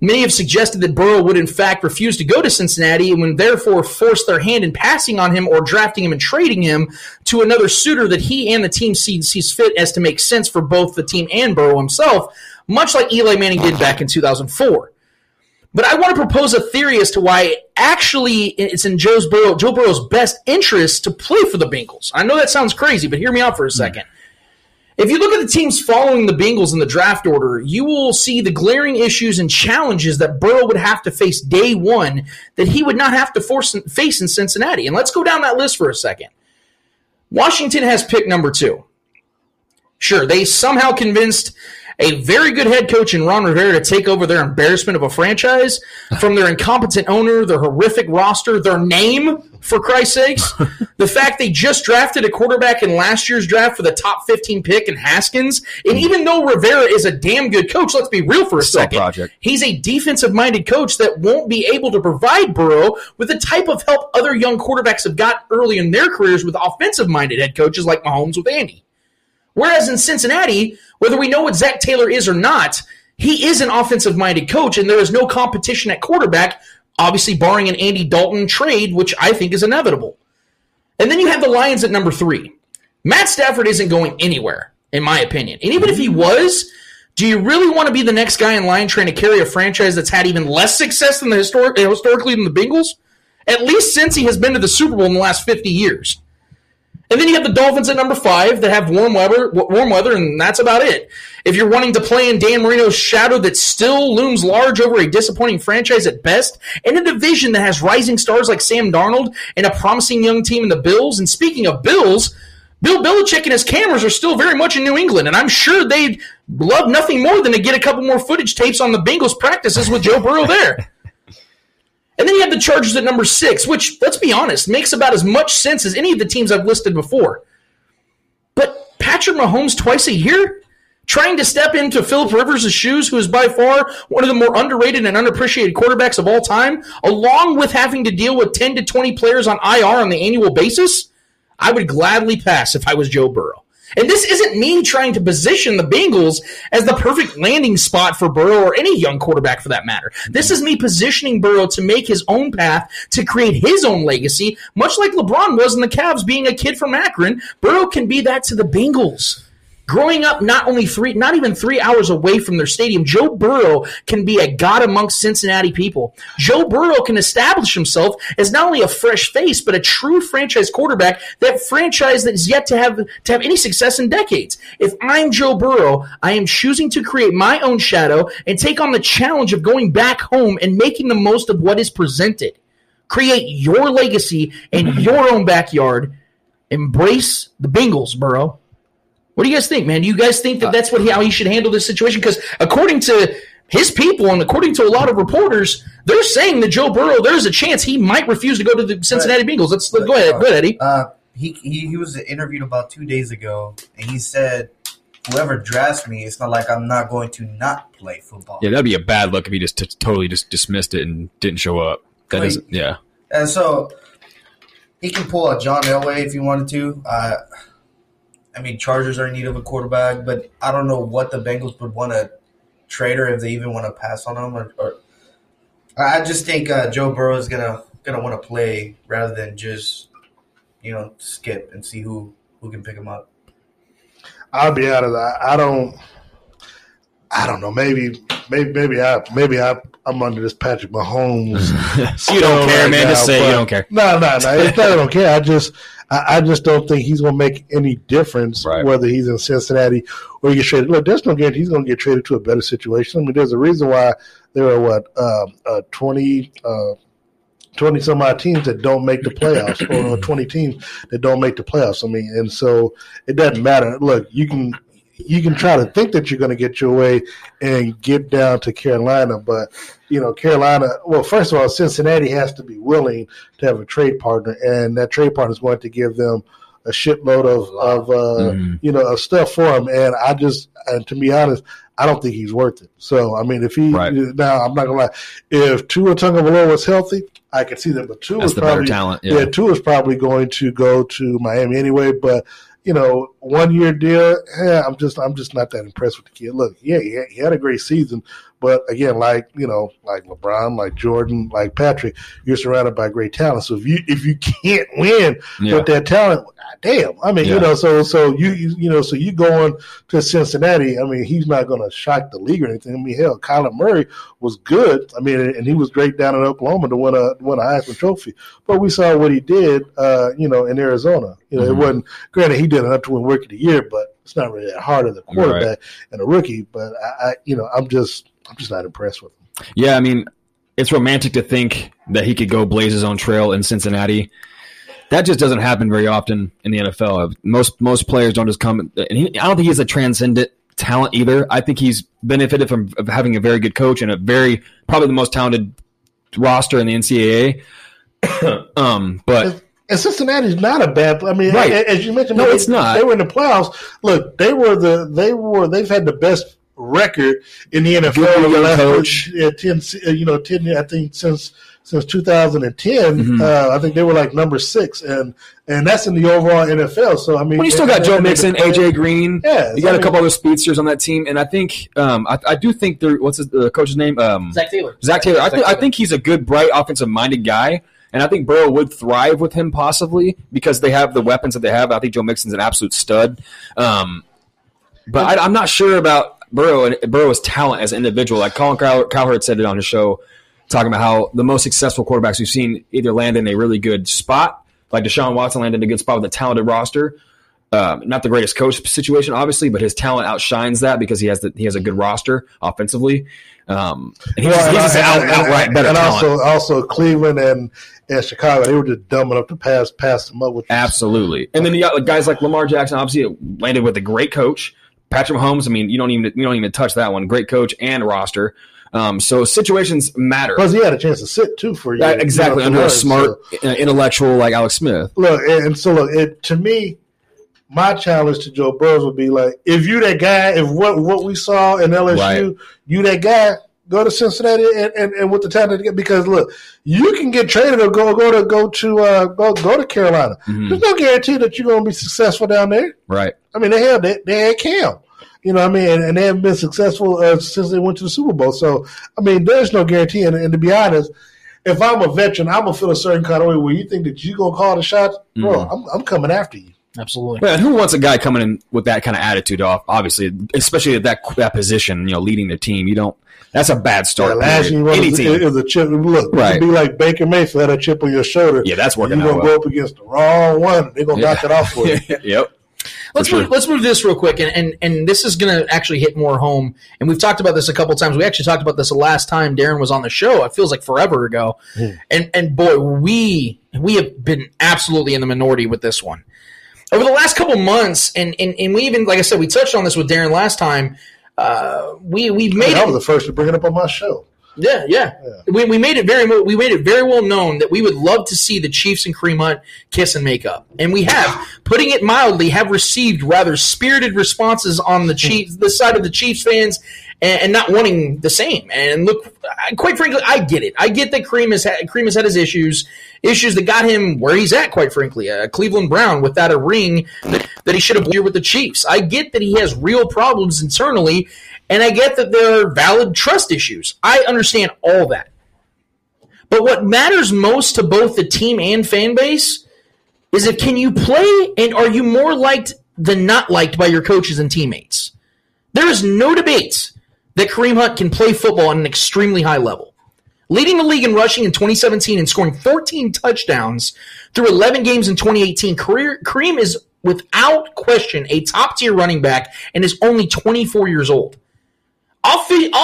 Many have suggested that Burrow would in fact refuse to go to Cincinnati and would therefore force their hand in passing on him or drafting him and trading him to another suitor that he and the team sees, fit as to make sense for both the team and Burrow himself, much like Eli Manning did back in 2004. But I want to propose a theory as to why actually it's in Joe's Burrow, Joe Burrow's best interest to play for the Bengals. I know that sounds crazy, but hear me out for a second. Hmm. If you look at the teams following the Bengals in the draft order, you will see the glaring issues and challenges that Burrow would have to face day one that he would not have to force, face in Cincinnati. And let's go down that list for a second. Washington has pick number two. Sure, they somehow convinced a very good head coach in Ron Rivera to take over their embarrassment of a franchise from their incompetent owner, their horrific roster, their name, for Christ's sakes. the fact they just drafted a quarterback in last year's draft for the top 15 pick in Haskins. And even though Rivera is a damn good coach, let's be real for a Still second. project. He's a defensive minded coach that won't be able to provide Burrow with the type of help other young quarterbacks have got early in their careers with offensive minded head coaches like Mahomes with Andy. Whereas in Cincinnati, whether we know what Zac Taylor is or not, he is an offensive minded coach, and there is no competition at quarterback, obviously barring an Andy Dalton trade, which I think is inevitable. And then you have the Lions at number three. Matt Stafford isn't going anywhere, in my opinion. And even if he was, do you really want to be the next guy in line trying to carry a franchise that's had even less success than the historic, historically than the Bengals? At least since he has been to the Super Bowl in the last 50 years. And then you have the Dolphins at number five that have warm weather, warm weather, and that's about it. If you're wanting to play in Dan Marino's shadow that still looms large over a disappointing franchise at best, and a division that has rising stars like Sam Darnold and a promising young team in the Bills. And speaking of Bills, Bill Belichick and his cameras are still very much in New England, and I'm sure they'd love nothing more than to get a couple more footage tapes on the Bengals practices with Joe Burrow there. And then you have the Chargers at number six, which, let's be honest, makes about as much sense as any of the teams I've listed before. But Patrick Mahomes twice a year? Trying to step into Philip Rivers' shoes, who is by far one of the more underrated and unappreciated quarterbacks of all time, along with having to deal with 10 to 20 players on IR on the annual basis? I would gladly pass if I was Joe Burrow. And this isn't me trying to position the Bengals as the perfect landing spot for Burrow or any young quarterback for that matter. This is me positioning Burrow to make his own path, to create his own legacy, much like LeBron was in the Cavs being a kid from Akron. Burrow can be that to the Bengals. Growing up, not only three, not even three hours away from their stadium, Joe Burrow can be a god amongst Cincinnati people. Joe Burrow can establish himself as not only a fresh face, but a true franchise quarterback. That franchise that is yet to have to have any success in decades. If I'm Joe Burrow, I am choosing to create my own shadow and take on the challenge of going back home and making the most of what is presented. Create your legacy in mm-hmm. your own backyard. Embrace the Bengals, Burrow. What do you guys think, man? Do you guys think that that's what he, how he should handle this situation? Because according to his people and according to a lot of reporters, they're saying that Joe Burrow, there's a chance he might refuse to go to the Cincinnati Bengals. Let's go ahead, go ahead, Eddie. Uh, he, he he was interviewed about two days ago, and he said, "Whoever drafts me, it's not like I'm not going to not play football." Yeah, that'd be a bad look if he just t- totally just dismissed it and didn't show up. That Like- is, yeah. And so he can pull a John Elway if he wanted to. Uh, I mean, Chargers are in need of a quarterback, but I don't know what the Bengals would want to trade or if they even want to pass on him. Or, or I just think uh, Joe Burrow is gonna gonna want to play rather than just you know skip and see who who can pick him up. I'll be honest. I, I don't. I don't know. Maybe, maybe, maybe I, maybe I, I'm under this Patrick Mahomes. You don't care, right man. now, Just say you don't care. No, no, no. It's not. I don't care. I just, I, I just don't think he's going to make any difference Right. whether he's in Cincinnati or he gets traded. Look, there's no guarantee he's going to get traded to a better situation. I mean, there's a reason why there are what um, uh, twenty. Uh, 20 some odd teams that don't make the playoffs or 20 teams that don't make the playoffs. I mean, and so it doesn't matter. Look, you can you can try to think that you're going to get your way and get down to Carolina, but you know, Carolina, well, first of all, Cincinnati has to be willing to have a trade partner and that trade partner is going to give them a shitload of, of uh, Mhm. you know, of stuff for him. And I just, and to be honest, I don't think he's worth it. So, I mean, if he, Right. now I'm not gonna lie, if Tua Tagovailoa was healthy, I could see that, but Tua is probably, talent, yeah, yeah. Tua is probably going to go to Miami anyway, but you know, one year deal. Yeah, I'm just, I'm just not that impressed with the kid. Look, yeah, he had, he had a great season, but again, like you know, like LeBron, like Jordan, like Patrick, you're surrounded by great talent. So if you if you can't win Yeah. with that talent, damn. I mean, you know, so so you you, you know, so you going to Cincinnati. I mean, he's not going to shock the league or anything. I mean, hell, Kyler Murray was good. I mean, and he was great down in Oklahoma to win a win a Heisman Trophy. But we saw what he did, uh, you know, in Arizona. You know, Mhm. it wasn't granted he did enough to win Rookie of the Year, but it's not really that hard as a quarterback and a rookie. But I, I, you know, I'm just I'm just not impressed with him. Yeah, I mean, it's romantic to think that he could go blaze his own trail in Cincinnati. That just doesn't happen very often in the NFL. Most most players don't just come. And he, I don't think he's a transcendent talent either. I think he's benefited from of having a very good coach and a very probably the most talented roster in the NCAA. um, but And Cincinnati's not a bad. I mean, Right. as you mentioned, No, they- it's not. They were in the playoffs. Look, they were the they were they've had the best record in the NFL Good over the last coach. yeah, ten. uh, You know, ten. I think since since 2010, Mhm. uh, I think they were like number six, and and that's in the overall NFL. So I mean, Well, you still and- got Joe and Mixon, AJ Green. Yeah, you got I a mean- couple other speedsters on that team, and I think um, I, I do think there. What's his, the coach's name? Um, Zac Taylor. Zac Taylor. I, Zac think I think he's a good, bright, offensive-minded guy, and I think Burrow would thrive with him possibly because they have the weapons that they have. I think Joe Mixon's an absolute stud, um, but I, I'm not sure about Burrow and Burrow's talent as an individual. Like Colin Cow- Cowherd said it on his show, talking about how the most successful quarterbacks we've seen either land in a really good spot, like Deshaun Watson landed in a good spot with a talented roster. Um, not the greatest coach situation, obviously, but his talent outshines that because he has the, he has a good roster offensively. Um, and he's, Well, he's just and- out, and- outright better and talent. also also Cleveland and and Chicago, they were just dumb enough to pass pass them up. Which Absolutely. And then you got guys like Lamar Jackson, obviously landed with a great coach. Patrick Mahomes, I mean, you don't even you don't even touch that one. Great coach and roster. Um, so situations matter. Plus, he had a chance to sit too for you. Yeah, exactly you know, to under a smart, so- uh, intellectual like Alex Smith. Look, and, and so look, it, to me, my challenge to Joe Burrows would be like, if you that guy, if what what we saw in LSU, Right. you that guy, go to Cincinnati and, and, and with the talent get because look, you can get traded or go go to go to uh, go go to Carolina. Mhm. There's no guarantee that you're going to be successful down there. Right. I mean, they had they, they had Cam. You know what I mean? And, and they haven't been successful uh, since they went to the Super Bowl. So, I mean, there's no guarantee. And, and to be honest, if I'm a veteran, I'm going to feel a certain kind of way where you think that you're going to call the shots. Bro, Mhm. I'm, I'm coming after you. Absolutely. But who wants a guy coming in with that kind of attitude off? Obviously, especially at that that position, you know, leading the team. You don't. That's a bad Yeah, start. last year period. you Any was, team. it was a chip. Look, Right. it'd be like Baker Mayfield had a chip on your shoulder. Yeah, that's working You're gonna well. go up against the wrong one. They're gonna Yeah. knock it off for you. yep. Let's sure. move, let's move this real quick, and, and and this is going to actually hit more home. And we've talked about this a couple times. We actually talked about this the last time Darren was on the show. It feels like forever ago. Hmm. And and boy, we we have been absolutely in the minority with this one over the last couple months. And and, and we even like I said, we touched on this with Darren last time. Uh, we we've made I it was the first to bring it up on my show. yeah, yeah. We, we made it very we made it very well known that we would love to see the Chiefs and Kareem Hunt kiss and make up, and we have, putting it mildly, have received rather spirited responses on the Chiefs, the side of the Chiefs fans, and, and not wanting the same. And look, I, quite frankly, I get it. I get that Kareem has had, Kareem has had his issues, issues that got him where he's at. Quite frankly, uh, Cleveland Brown without a ring that, that he should have here with the Chiefs. I get that he has real problems internally. And I get that there are valid trust issues. I understand all that. But what matters most to both the team and fan base is if can you play and are you more liked than not liked by your coaches and teammates? There is no debate that Kareem Hunt can play football at an extremely high level. Leading the league in rushing in 2017 and scoring 14 touchdowns through 11 games in 2018, career, Kareem is without question a top tier running back and is only 24 years old. Off field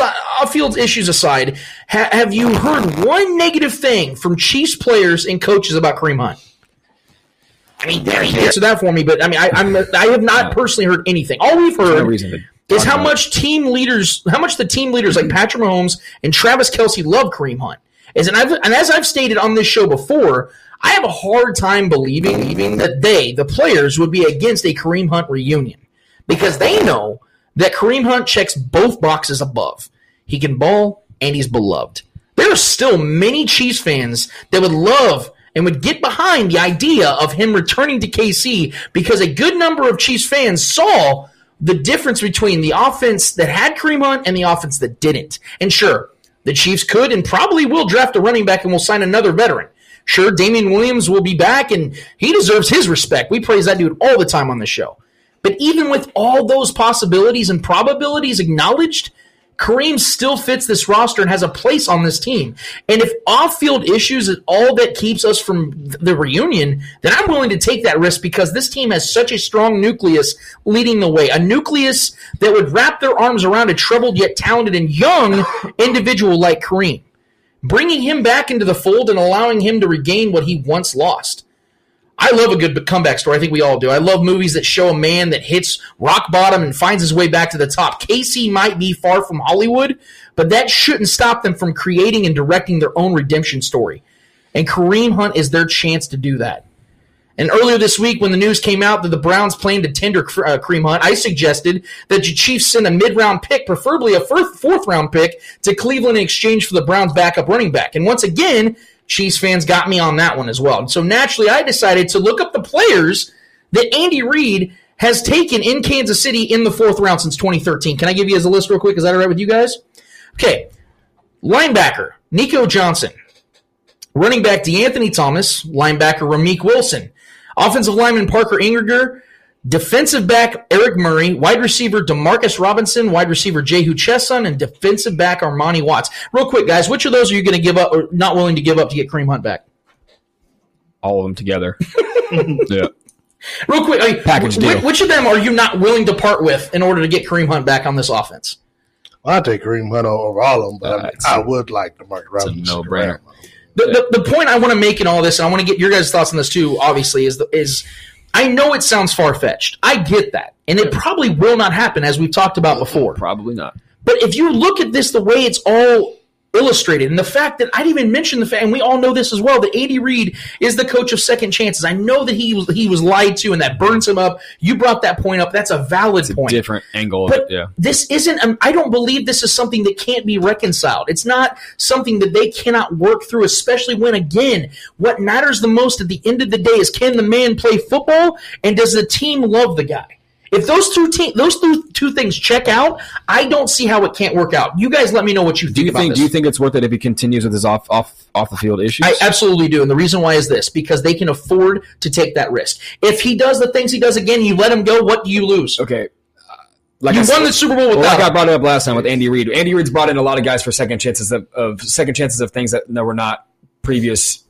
off field issues aside, ha- have you heard one negative thing from Chiefs players and coaches about Kareem Hunt? I mean, there answer that for me, but I mean, I, I'm I have not personally heard anything. All we've heard is how much team leaders, how much the team leaders like Patrick Mahomes and Travis Kelce love Kareem Hunt. As and, I've, and as I've stated on this show before, I have a hard time believing, believing that they, the players, would be against a Kareem Hunt reunion because they know that Kareem Hunt checks both boxes above. He can ball and he's beloved. There are still many Chiefs fans that would love and would get behind the idea of him returning to KC because a good number of Chiefs fans saw the difference between the offense that had Kareem Hunt and the offense that didn't. And sure, the Chiefs could and probably will draft a running back and will sign another veteran. Sure, Damien Williams will be back and he deserves his respect. We praise that dude all the time on the show. But even with all those possibilities and probabilities acknowledged, Kareem still fits this roster and has a place on this team. And if off-field issues is all that keeps us from the reunion, then I'm willing to take that risk because this team has such a strong nucleus leading the way. A nucleus that would wrap their arms around a troubled yet talented and young individual like Kareem. Bringing him back into the fold and allowing him to regain what he once lost. I love a good comeback story. I think we all do. I love movies that show a man that hits rock bottom and finds his way back to the top. Casey might be far from Hollywood, but that shouldn't stop them from creating and directing their own redemption story. And Kareem Hunt is their chance to do that. And earlier this week, when the news came out that the Browns planned to tender uh, Kareem Hunt, I suggested that the Chiefs send a mid-round pick, preferably a fourth-round pick, to Cleveland in exchange for the Browns' backup running back. And once again, Chiefs fans got me on that one as well. And so naturally, I decided to look up the players that Andy Reid has taken in Kansas City in the fourth round since 2013. Can I give you as a list real quick? Is that all right with you guys? Okay. Linebacker, Nico Johnson. Running back, DeAnthony Thomas. Linebacker, Ramik Wilson. Offensive lineman, Parker Ehinger. Defensive back, Eric Murray. Wide receiver, Demarcus Robinson. Wide receiver, Jehu Chesson. And defensive back, Armani Watts. Real quick, guys, which of those are you going to give up or not willing to give up to get Kareem Hunt back? All of them together. yeah. Real quick, I mean, Package which, deal. which of them are you not willing to part with in order to get Kareem Hunt back on this offense? Well, I take Kareem Hunt over all of them, but I, uh, mean, I would like Demarcus Robinson. no brainer. The, the, the point I want to make in all this, and I want to get your guys' thoughts on this too, obviously, is the, is I know it sounds far fetched. I get that, and it probably will not happen, as we've talked about before. Probably not. But if you look at this the way it's all illustrated, and the fact that I didn't even mention the fact, and we all know this as well, that Andy Reid is the coach of second chances. I know that he was he was lied to, and that burns him up. You brought that point up. That's a valid a point. different angle. But it, yeah. this isn't. Um, I don't believe this is something that can't be reconciled. It's not something that they cannot work through, especially when again, what matters the most at the end of the day is can the man play football and does the team love the guy? If those two te- those two, two things check out, I don't see how it can't work out. You guys, let me know what you Do think you about think? this. Do you think it's worth it if he continues with his off off off the field issues? I absolutely do. And the reason why is this because they can afford to take that risk. If he does the things he does again, you let him go, what do you lose? okay. Uh, Like you I won the Super Bowl Well, without like I brought it up last time with Andy Reid. Andy Reid's brought in a lot of guys for second chances of, of second chances of things that, that were not previous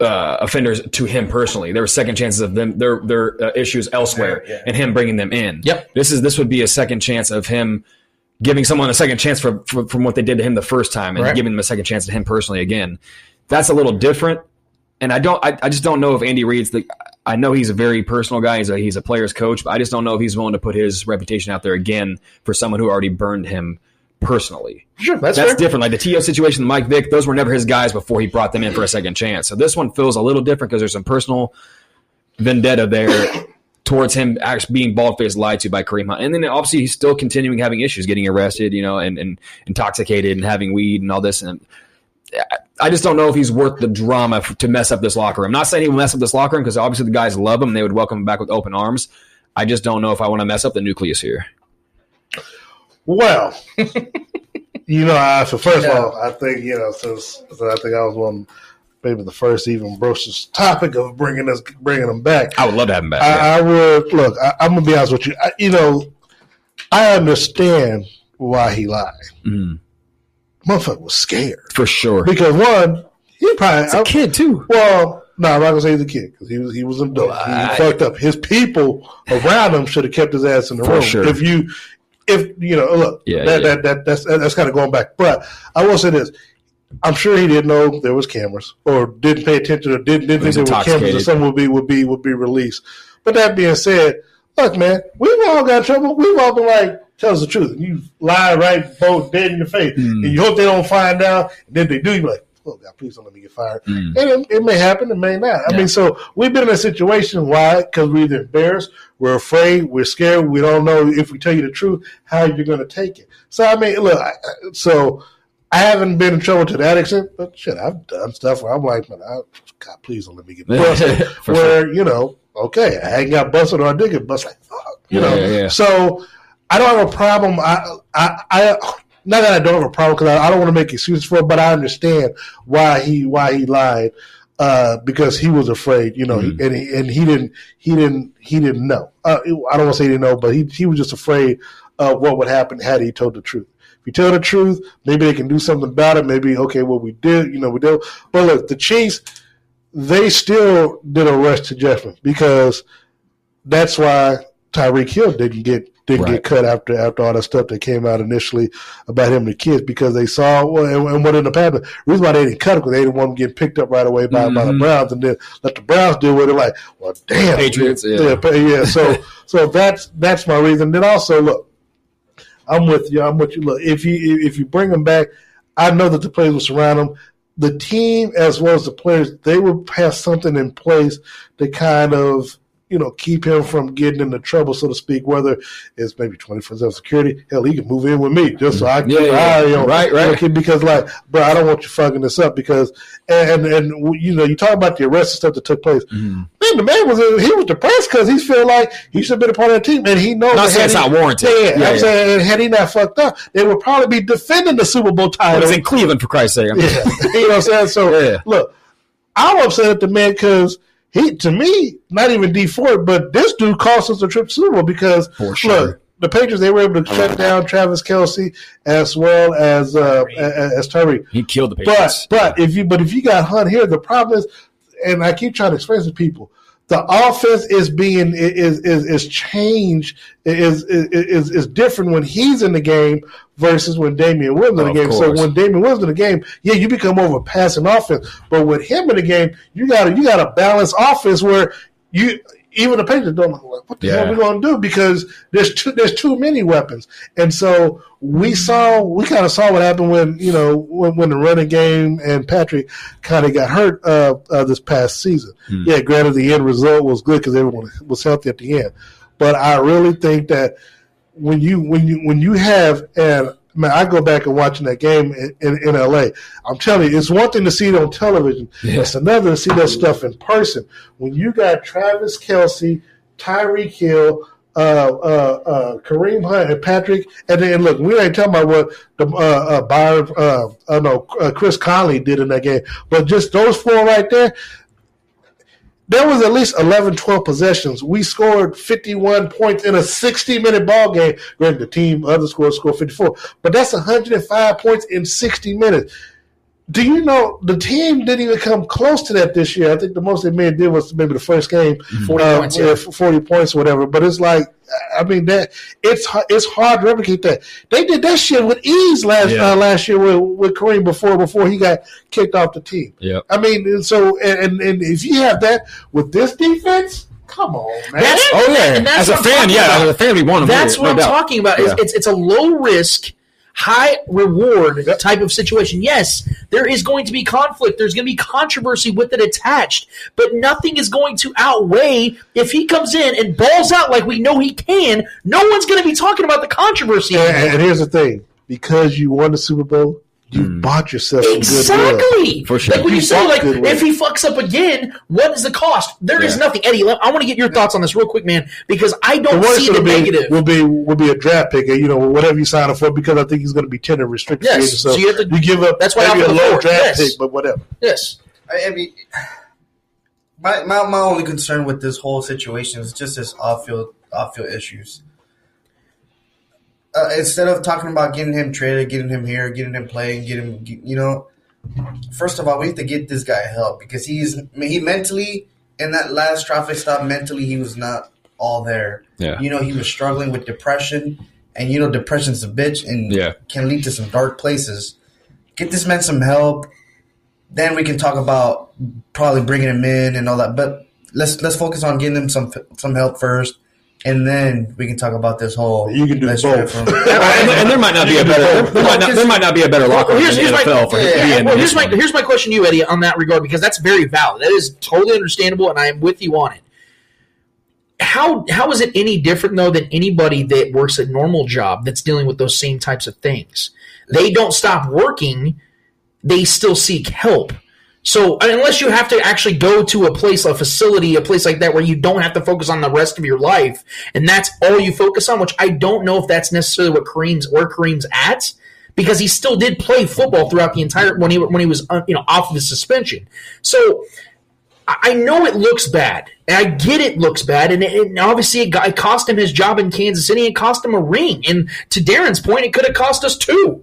uh, offenders to him personally. There were second chances of them their their uh, issues elsewhere, and him bringing them in. Yep. This is this would be a second chance of him giving someone a second chance for, for, from what they did to him the first time, and Right. giving them a second chance to him personally again. That's a little different. And I don't, I, I just don't know if Andy Reid's the. I know he's a very personal guy. He's a he's a player's coach, but I just don't know if he's willing to put his reputation out there again for someone who already burned him personally. Sure, that's, That's different. Like the To situation, Mike Vick, those were never his guys before he brought them in for a second chance. So this one feels a little different because there's some personal vendetta there towards him actually being bald faced lied to by Kareem Hunt. And then obviously he's still continuing having issues, getting arrested, you know, and, and intoxicated and having weed and all this. And I- just don't know if he's worth the drama to mess up this locker room. I'm not saying he will mess up this locker room because obviously the guys love him and they would welcome him back with open arms. I just don't know if I want to mess up the nucleus here. Well, you know, I, so first of all, I think you know, since, since I think I was one, maybe the first even broached this topic of bringing us, bringing them back. I would love to have him back. yeah. I, I would look. I, I'm gonna be honest with you. I, you know, I understand why he lied. Mhm. Motherfucker was scared For sure. because one, he probably It's a kid too. Well, no, I'm not gonna say he's a kid because he was he was an adult. he I- fucked up. His people around him should have kept his ass in the For room. sure. If you, if you know, look, Yeah, that, yeah. that that that's that's kind of going back. But I will say this: I'm sure he didn't know there was cameras, or didn't pay attention, or didn't, didn't think there were cameras, or something would be would be would be released. But that being said, look, man, we've all got trouble. We've all been like, tell us the truth. You lie right, both dead in your face, Hmm. and you hope they don't find out. And then they do, you're like, oh God, please don't let me get fired. Mm. And it, it may happen, it may not. I mean, so we've been in a situation. Why? Because we're either embarrassed, we're afraid, we're scared. We don't know if we tell you the truth how you're going to take it. So I mean, look. I, so I haven't been in trouble to that extent, but shit, I've done stuff where I'm like, man, I, God, please don't let me get busted. Where you know, okay, I ain't got busted or I did get busted. Like, fuck, you Yeah, know. yeah, yeah. So I don't have a problem. I, I, I not that I don't have a problem because I, I don't want to make excuses for it, but I understand why he why he lied uh, because he was afraid, you know, Mhm. and he, and he didn't he didn't he didn't know. Uh, I don't want to say he didn't know, but he he was just afraid of what would happen had he told the truth. If you tell the truth, maybe they can do something about it. Maybe okay, well we did, you know, we did. But look, the Chiefs, they still did a rush to judgment because that's why Tyreek Hill didn't get didn't Right. get cut after after all that stuff that came out initially about him and the kids because they saw well, and, and what ended up happening. The reason why they didn't cut him because they didn't want him getting picked up right away by, by the Mhm. Browns and then let the Browns deal with it. Like, well, damn, Patriots, yeah. yeah, yeah. So so that's that's my reason. Then also look, I'm with you. I'm with you. Look, if you if you bring him back, I know that the players will surround him. The team as well as the players, they will have something in place to kind of you know keep him from getting into trouble, so to speak. Whether it's maybe 24 seven security, hell, he can move in with me just so I can Yeah, yeah. eye on him. Right, right. Okay, Because like, bro, I don't want you fucking this up because and and you know you talk about the arrest and stuff that took place. Mhm. Man, the man was he was depressed because he felt like he should have been a part of the team, and he knows. Not saying it's he- not warranted. Yeah, Yeah, I'm yeah. saying had he not fucked up, they would probably be defending the Super Bowl Well, title. it's in Cleveland for Christ's sake. Yeah, you know what I'm saying. So Yeah. look, I'm upset at the man because he, to me, not even Dee Ford, but this dude cost us a trip to Super Bowl because For sure. look. The Patriots they were able to shut down Travis Kelce as well as uh, as, as Tyreek. He killed the But Patriots. but if you but if you got Hunt here, the problem is, and I keep trying to explain to people, the offense is being is is is changed is is is, different when he's in the game versus when Damien Williams in the game. So when Damien Williams in the game, yeah, you become over passing offense. But with him in the game, you got to you got a balanced offense where you. Even the Patriots don't know like, what the hell Yeah. we going to do because there's too there's too many weapons, and so we saw we kind of saw what happened when you know when, when the running game and Patrick kind of got hurt uh, uh, this past season. Hmm. Yeah, granted the end result was good because everyone was healthy at the end, but I really think that when you when you when you have and man, I go back and watching that game in, in, in LA. I'm telling you, it's one thing to see it on television. Yeah. It's another to see that stuff in person. When you got Travis Kelce, Tyreek Hill, uh, uh, uh, Kareem Hunt and Patrick, and then look, we ain't talking about what the uh, uh, Byron, uh, uh, no, uh, Chris Conley did in that game, but just those four right there. There was at least 11, 12 possessions. We scored 51 points in a 60 minute ball game. Granted, the team, other scores scored 54, but that's 105 points in 60 minutes. Do you know the team didn't even come close to that this year? I think the most they may have did was maybe the first game, 40 uh, points, yeah. yeah, forty points or whatever. But it's like, I mean that it's it's hard to replicate that. They did that shit with ease last Yeah. uh, last year with, with Kareem before before he got kicked off the team. Yeah, I mean, and so and, and and if you have that with this defense, come on, man. That's, Oh, yeah. that's As a what I'm fan, talking yeah, about. as a fan, we want him That's here, what no I'm doubt. talking about. It's, it's it's a low risk, high reward type of situation. Yes, there is going to be conflict. There's going to be controversy with it attached, but nothing is going to outweigh if he comes in and balls out like we know he can. No one's going to be talking about the controversy. And, and here's the thing: because you won the Super Bowl, you hmm. bought yourself some goodwill. Exactly. For sure. Like when you You say, like, if he fucks up again, what is the cost? There is Yeah. nothing. Eddie, I want to get your thoughts on this real quick, man, because I don't worst see the be, negative. will be will be a draft pick, you know whatever you sign up for, because I think he's going to be tender restricted. Yes. So, so you have to- you give up. that's why maybe I'm a for the low forward, draft yes. pick, but whatever. yes. I, I mean, my, my my only concern with this whole situation is just his off field off field issues. Uh, instead of talking about getting him traded, getting him here, getting him playing, getting him, you know, first of all, we need to get this guy help because he's he mentally in that last traffic stop mentally he was not all there. Yeah. You know, he was struggling with depression, and you know, depression's a bitch and Yeah. can lead to some dark places. Get this man some help. Then we can talk about probably bringing him in and all that. But let's let's focus on getting him some some help first, and then we can talk about this whole. You can do let's both. trade for him. and, and there might not be a better there, there might not, there might not be a better locker room in here's, the here's my, for him to yeah, well, here's my one. here's my question to you, Eddie, on that regard, because that's very valid. That is totally understandable, and I am with you on it. How how is it any different though than anybody that works a normal job that's dealing with those same types of things? They don't stop working; they still seek help. So unless you have to actually go to a place, a facility, a place like that where you don't have to focus on the rest of your life, and that's all you focus on, which I don't know if that's necessarily what Kareem's where Kareem's at, because he still did play football throughout the entire when he when he was uh, you know off of his suspension. So I I know it looks bad, and I get it looks bad, and, it, and obviously it, got, it cost him his job in Kansas City. It cost him a ring, and to Darren's point, it could have cost us two.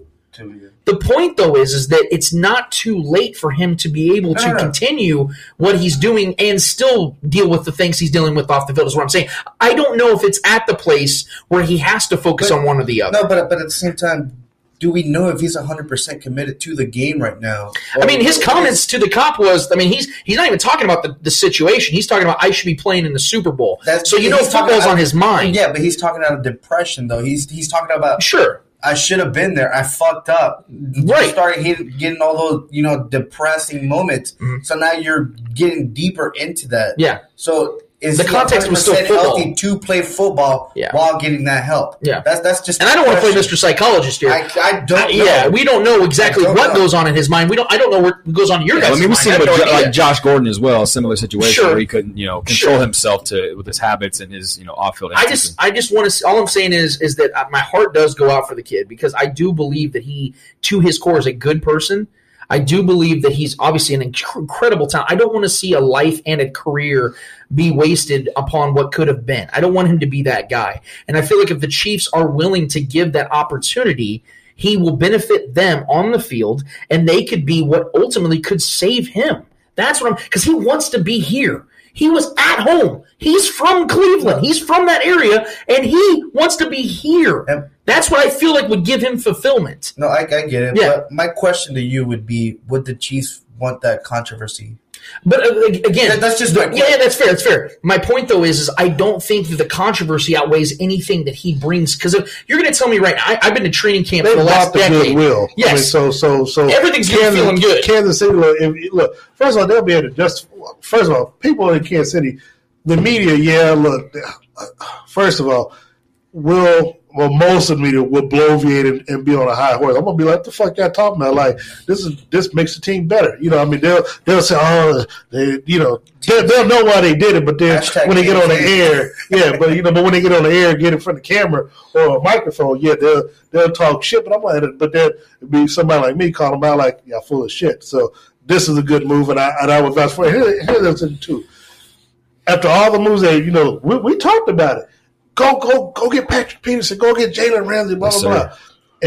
The point, though, is is that it's not too late for him to be able to continue what he's doing and still deal with the things he's dealing with off the field. Is what I'm saying. I don't know if it's at the place where he has to focus But- on one or the other. No, but but at the same time, do we know if he's hundred percent committed to the game right now? I mean, his comments to the cop was, I mean, he's he's not even talking about the, the situation. He's talking about I should be playing in the Super Bowl. That's- so you know he's talking football's on his mind. Yeah, but he's talking out of depression though. He's he's talking about Sure. I should have been there. I fucked up. Right. You started hitting, getting all those, you know, depressing moments. So now you're getting deeper into that. Mm-hmm. Yeah. So is The context was still football. healthy to play football Yeah. while getting that help? Yeah. That's that's just. And I don't want to play. Mr. Psychologist here. I, I don't. I- know. yeah, we don't know exactly don't what know. goes on in his mind. We don't. I don't know what goes on in your Yeah, guys' I mean, we've mind. seen I it have with no like Josh Gordon as well, a similar situation Sure. where he couldn't, you know, control Sure. himself to with his habits and his, you know, off-field. I just, I just want to. All I'm saying is, is that uh, my heart does go out for the kid because I do believe that he, to his core, is a good person. I do believe that he's obviously an incredible talent. I don't want to see a life and a career be wasted upon what could have been. I don't want him to be that guy. And I feel like if the Chiefs are willing to give that opportunity, he will benefit them on the field, and they could be what ultimately could save him. That's what I'm because he wants to be here. He was at home. He's from Cleveland. He's from that area, and he wants to be here. Yep. That's what I feel like would give him fulfillment. No, I, I get it. Yeah. But my question to you would be: Would the Chiefs want that controversy? But uh, again, That- that's just yeah, yeah, that's fair. That's fair. My point though is, is I don't think that the controversy outweighs anything that he brings. Because you're going to tell me right now, I, I've been to training camp They for the last the decade. goodwill. Yes. I mean, so so so Everything's Kansas, feeling good. Kansas City. Look, if, look, first of all, they'll be able to just. First of all, people in Kansas City, the media. Yeah, look. uh, First of all, will well, most of the media will bloviate and, and be on a high horse. I'm gonna be like, "The fuck y'all talking about? Like this is this makes the team better." You know, I mean, they'll they'll say, "Oh, they, you know, they'll, they'll know why they did it," but then Hashtag when they get on the air, yeah, but you know, but when they get on the air, get in front of the camera or a microphone, yeah, they'll they'll talk shit. But I'm like, but then it'd be somebody like me calling them out like, "Y'all full of shit." So this is a good move, and I and I would vouch for it. Here, here's the thing too. After all the moves that you know, we, we talked about it. Go, go, go get Patrick Peterson. Go get Jalen Ramsey. Blah Yes, blah sir. blah.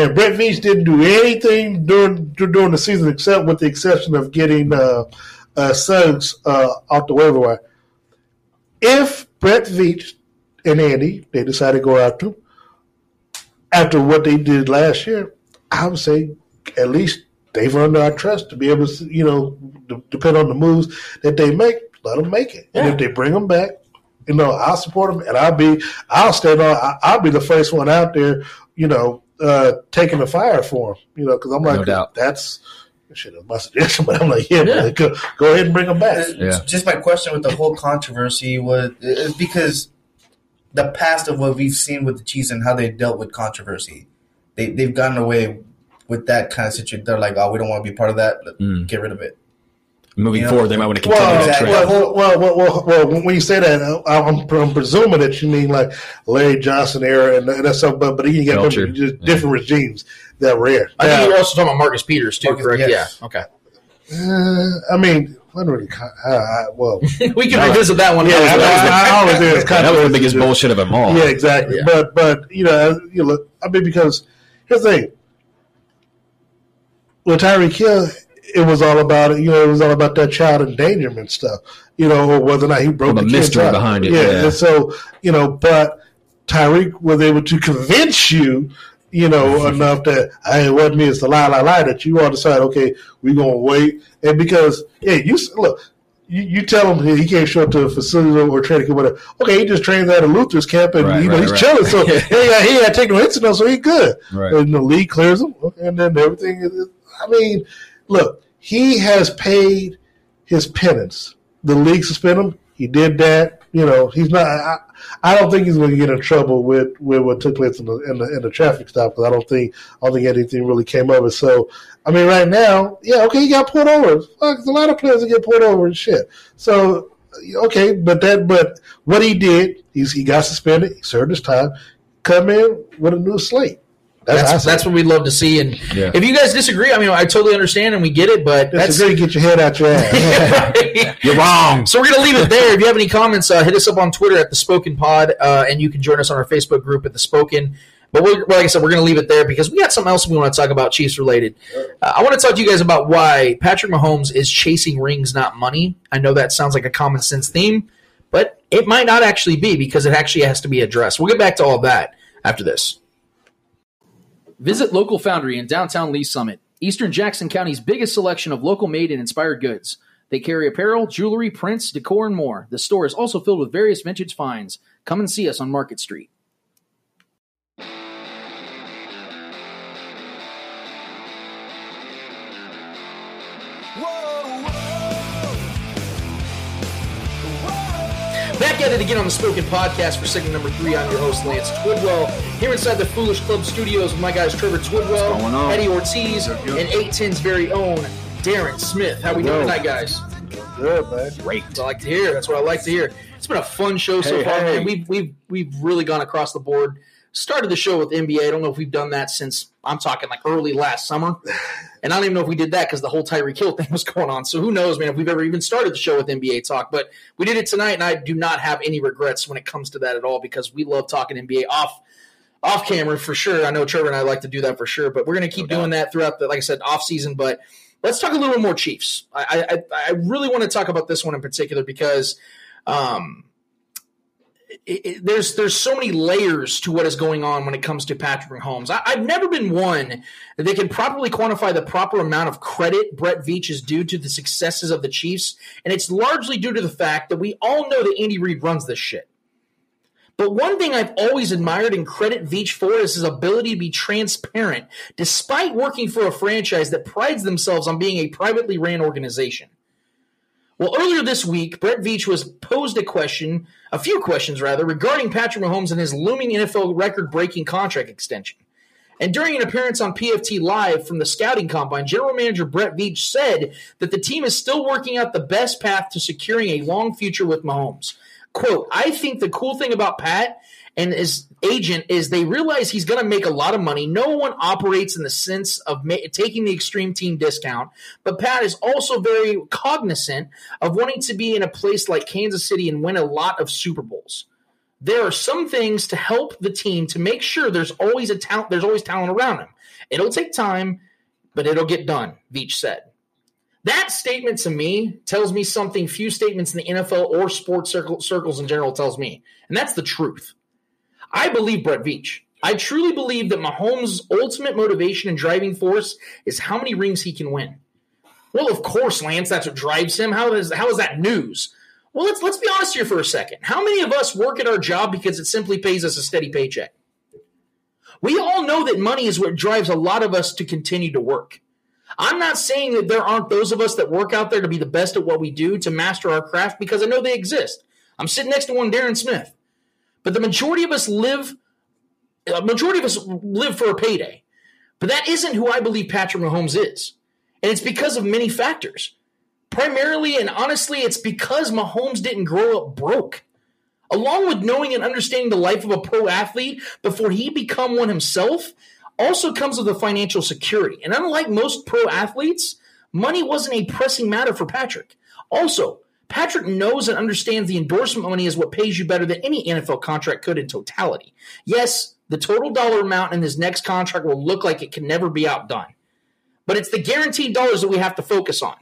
And Brett Veach didn't do anything during during the season except with the exception of getting uh, uh, Suggs uh, off the waiver wire. If Brett Veach and Andy they decide to go after him after what they did last year, I would say at least they've earned our trust to be able to, you know, d- depend on the moves that they make. Let them make it, and if they bring them back, you know, I'll support them, and I'll be, I'll stand on, I- I'll be the first one out there, you know, uh, taking the fire for them, you know, because I'm like, No doubt. that's shit, that's my suggestion, but I'm like, yeah, Yeah. man, go, go ahead and bring them back. Yeah. Just my question with the whole controversy was is because the past of what we've seen with the Chiefs and how they dealt with controversy, they they've gotten away with that kind of situation. They're like, oh, we don't want to be part of that. Mm. Get rid of it. Moving Yeah. forward, they might want to continue Well, that exactly. trend. well, well, well, well, well, when you say that, uh, I'm, I'm presuming that you mean like Larry Johnson era and, and that's something, but, but you got Culture. different, just different regimes that were there. I think you're also talking about Marcus Peters too, Marcus- correct? yes. Yeah. Okay. uh, I mean, I don't really, co- I, I, well, we can revisit that one. yeah, I, I, I always think it's that was the biggest bullshit of them all. Yeah, exactly. Yeah. But but you know, you look. I mean, because here's the thing. With Tyreek Hill, it was all about it. You know, it was all about that child endangerment stuff. You know, or whether or not he broke the kid's mystery behind it, Yeah, yeah. and so you know, but Tyreek was able to convince you. You know enough that hey, it wasn't me. It's the lie, lie, lie that you all decide. Okay, we're gonna wait, and because yeah, you look, you, you tell him he can't show up to a facility or training camp, whatever. Okay, he just trains out of Luther's camp, and Right, you know right, he's right. chilling. So he got, he ain't got to take no incident, so he good. Right. And the league clears him, and then everything. Is, I mean, look, he has paid his penance. The league suspended him. He did that. You know, he's not. I, I don't think he's going to get in trouble with, with what took place in the in the, in the traffic stop because I don't think I don't think anything really came of it. So I mean, right now, yeah, okay, he got pulled over. Fuck, a lot of players that get pulled over and shit. So okay, but that but what he did, he's he got suspended. He served his time. Come in with a new slate. That's That's that's, that's what we'd love to see. And Yeah. if you guys disagree, I mean, I totally understand and we get it, but that's that's a good get your head out your ass. You're wrong. So we're gonna leave it there. If you have any comments, uh, hit us up on Twitter at the Spoken Pod, uh, and you can join us on our Facebook group at the Spoken. But we're, like I said, we're gonna leave it there because we got something else we want to talk about Chiefs related. Uh, I want to talk to you guys about why Patrick Mahomes is chasing rings, not money. I know that sounds like a common sense theme, but it might not actually be because it actually has to be addressed. We'll get back to all that after this. Visit Local Foundry in downtown Lee's Summit, Eastern Jackson County's biggest selection of local made and inspired goods. They carry apparel, jewelry, prints, decor, and more. The store is also filled with various vintage finds. Come and see us on Market Street. Back at it again on the Spoken Podcast for segment number three. I'm your host, Lance Twidwell. Here inside the Foolish Club studios with my guys Trevor Twidwell. Eddie Ortiz, and 810's very own Darren Smith. How we doing tonight, guys? Good man. Great. I like to hear. That's what I like to hear. It's been a fun show so Hey, far, hey. man. We've we've we've really gone across the board. Started the show with NBA. I don't know if we've done that since I'm talking like early last summer, and I don't even know if we did that because the whole Tyreek Hill thing was going on. So who knows, man? If we've ever even started the show with NBA talk, but we did it tonight, and I do not have any regrets when it comes to that at all because we love talking NBA off off camera for sure. I know Trevor and I like to do that for sure, but we're going to keep doing that throughout the, like I said, off season. But let's talk a little more Chiefs. I, I, I really want to talk about this one in particular because um, it, it, there's there's so many layers to what is going on when it comes to Patrick Mahomes. I, I've never been one that can properly quantify the proper amount of credit Brett Veach is due to the successes of the Chiefs, and it's largely due to the fact that we all know that Andy Reid runs this shit. But one thing I've always admired and credit Veach for is his ability to be transparent, despite working for a franchise that prides themselves on being a privately ran organization. Well, earlier this week, Brett Veach was posed a question, a few questions rather, regarding Patrick Mahomes and his looming NFL record-breaking contract extension. And during an appearance on PFT Live from the scouting combine, General Manager Brett Veach said that the team is still working out the best path to securing a long future with Mahomes. Quote, I think the cool thing about Pat and his agent is they realize he's going to make a lot of money. No one operates in the sense of ma- taking the extreme team discount, but Pat is also very cognizant of wanting to be in a place like Kansas City and win a lot of Super Bowls. There are some things to help the team to make sure there's always a talent. There's always talent around him. It'll take time, but it'll get done. Veach said. That statement to me tells me something few statements in the NFL or sports circle, circles in general tells me, and that's the truth. I believe Brett Veach. I truly believe that Mahomes' ultimate motivation and driving force is how many rings he can win. Well, of course, Lance, that's what drives him. How is how is that news? Well, let's let's be honest here for a second. How many of us work at our job because it simply pays us a steady paycheck? We all know that money is what drives a lot of us to continue to work. I'm not saying that there aren't those of us that work out there to be the best at what we do, to master our craft, because I know they exist. I'm sitting next to one, Darren Smith. But the majority of us live, a majority of us live for a payday. But that isn't who I believe Patrick Mahomes is. And it's because of many factors. Primarily and honestly, it's because Mahomes didn't grow up broke. Along with knowing and understanding the life of a pro athlete before he become one himself, also comes with a financial security. And unlike most pro athletes, money wasn't a pressing matter for Patrick. Also, Patrick knows and understands the endorsement money is what pays you better than any NFL contract could in totality. Yes, the total dollar amount in his next contract will look like it can never be outdone. But it's the guaranteed dollars that we have to focus on.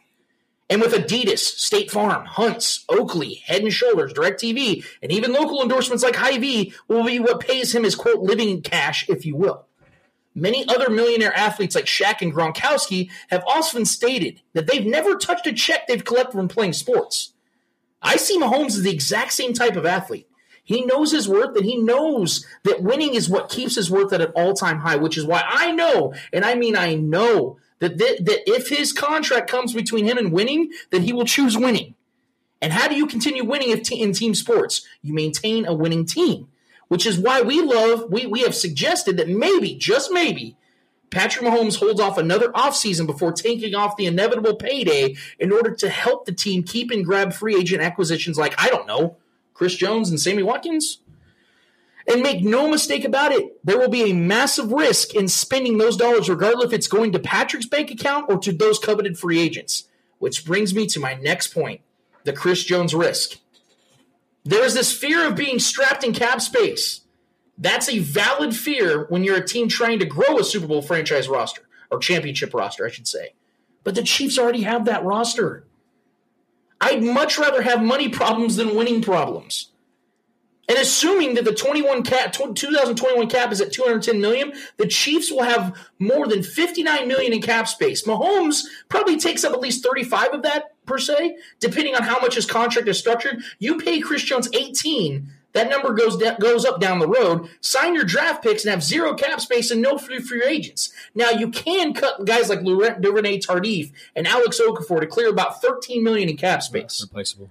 And with Adidas, State Farm, Hunts, Oakley, Head and Shoulders, DirecTV, and even local endorsements like Hy-Vee will be what pays him his quote living cash, if you will. Many other millionaire athletes like Shaq and Gronkowski have often stated that they've never touched a check they've collected from playing sports. I see Mahomes as the exact same type of athlete. He knows his worth and he knows that winning is what keeps his worth at an all time high, which is why I know, and I mean I know, that, that, that if his contract comes between him and winning, that he will choose winning. And how do you continue winning if in team sports? You maintain a winning team, which is why we love, we, we have suggested that maybe, just maybe, Patrick Mahomes holds off another offseason before taking off the inevitable payday in order to help the team keep and grab free agent acquisitions like, I don't know, Chris Jones and Sammy Watkins? And make no mistake about it, there will be a massive risk in spending those dollars, regardless if it's going to Patrick's bank account or to those coveted free agents. Which brings me to my next point the Chris Jones risk. There is this fear of being strapped in cap space. That's a valid fear when you're a team trying to grow a Super Bowl franchise roster or championship roster, I should say. But the Chiefs already have that roster. I'd much rather have money problems than winning problems. And assuming that the 21 cap 2021 cap is at 210 million, the Chiefs will have more than 59 million in cap space. Mahomes probably takes up at least 35 of that per se, depending on how much his contract is structured. You pay Chris Jones 18, that number goes da- goes up down the road. Sign your draft picks and have zero cap space and no free free agents. Now you can cut guys like Duvernay Tardif and Alex Okafor to clear about 13 million in cap space. Replaceable.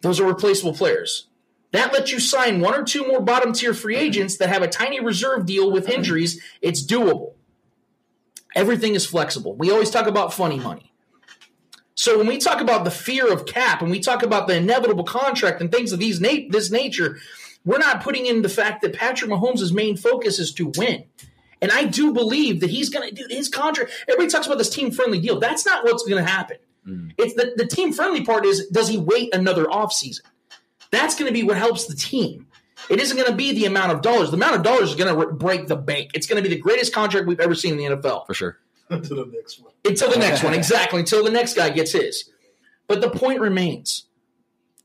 Those are replaceable players. That lets you sign one or two more bottom tier free mm-hmm. agents that have a tiny reserve deal with mm-hmm. injuries. It's doable. Everything is flexible. We always talk about funny money. So when we talk about the fear of cap and we talk about the inevitable contract and things of these na- this nature, we're not putting in the fact that Patrick Mahomes' main focus is to win. And I do believe that he's going to do his contract. Everybody talks about this team friendly deal. That's not what's going to happen. Mm. It's the, the team friendly part is does he wait another offseason? That's going to be what helps the team. It isn't going to be the amount of dollars. The amount of dollars is going to re- break the bank. It's going to be the greatest contract we've ever seen in the NFL. For sure. Until the next one. Until the next one, exactly. Until the next guy gets his. But the point remains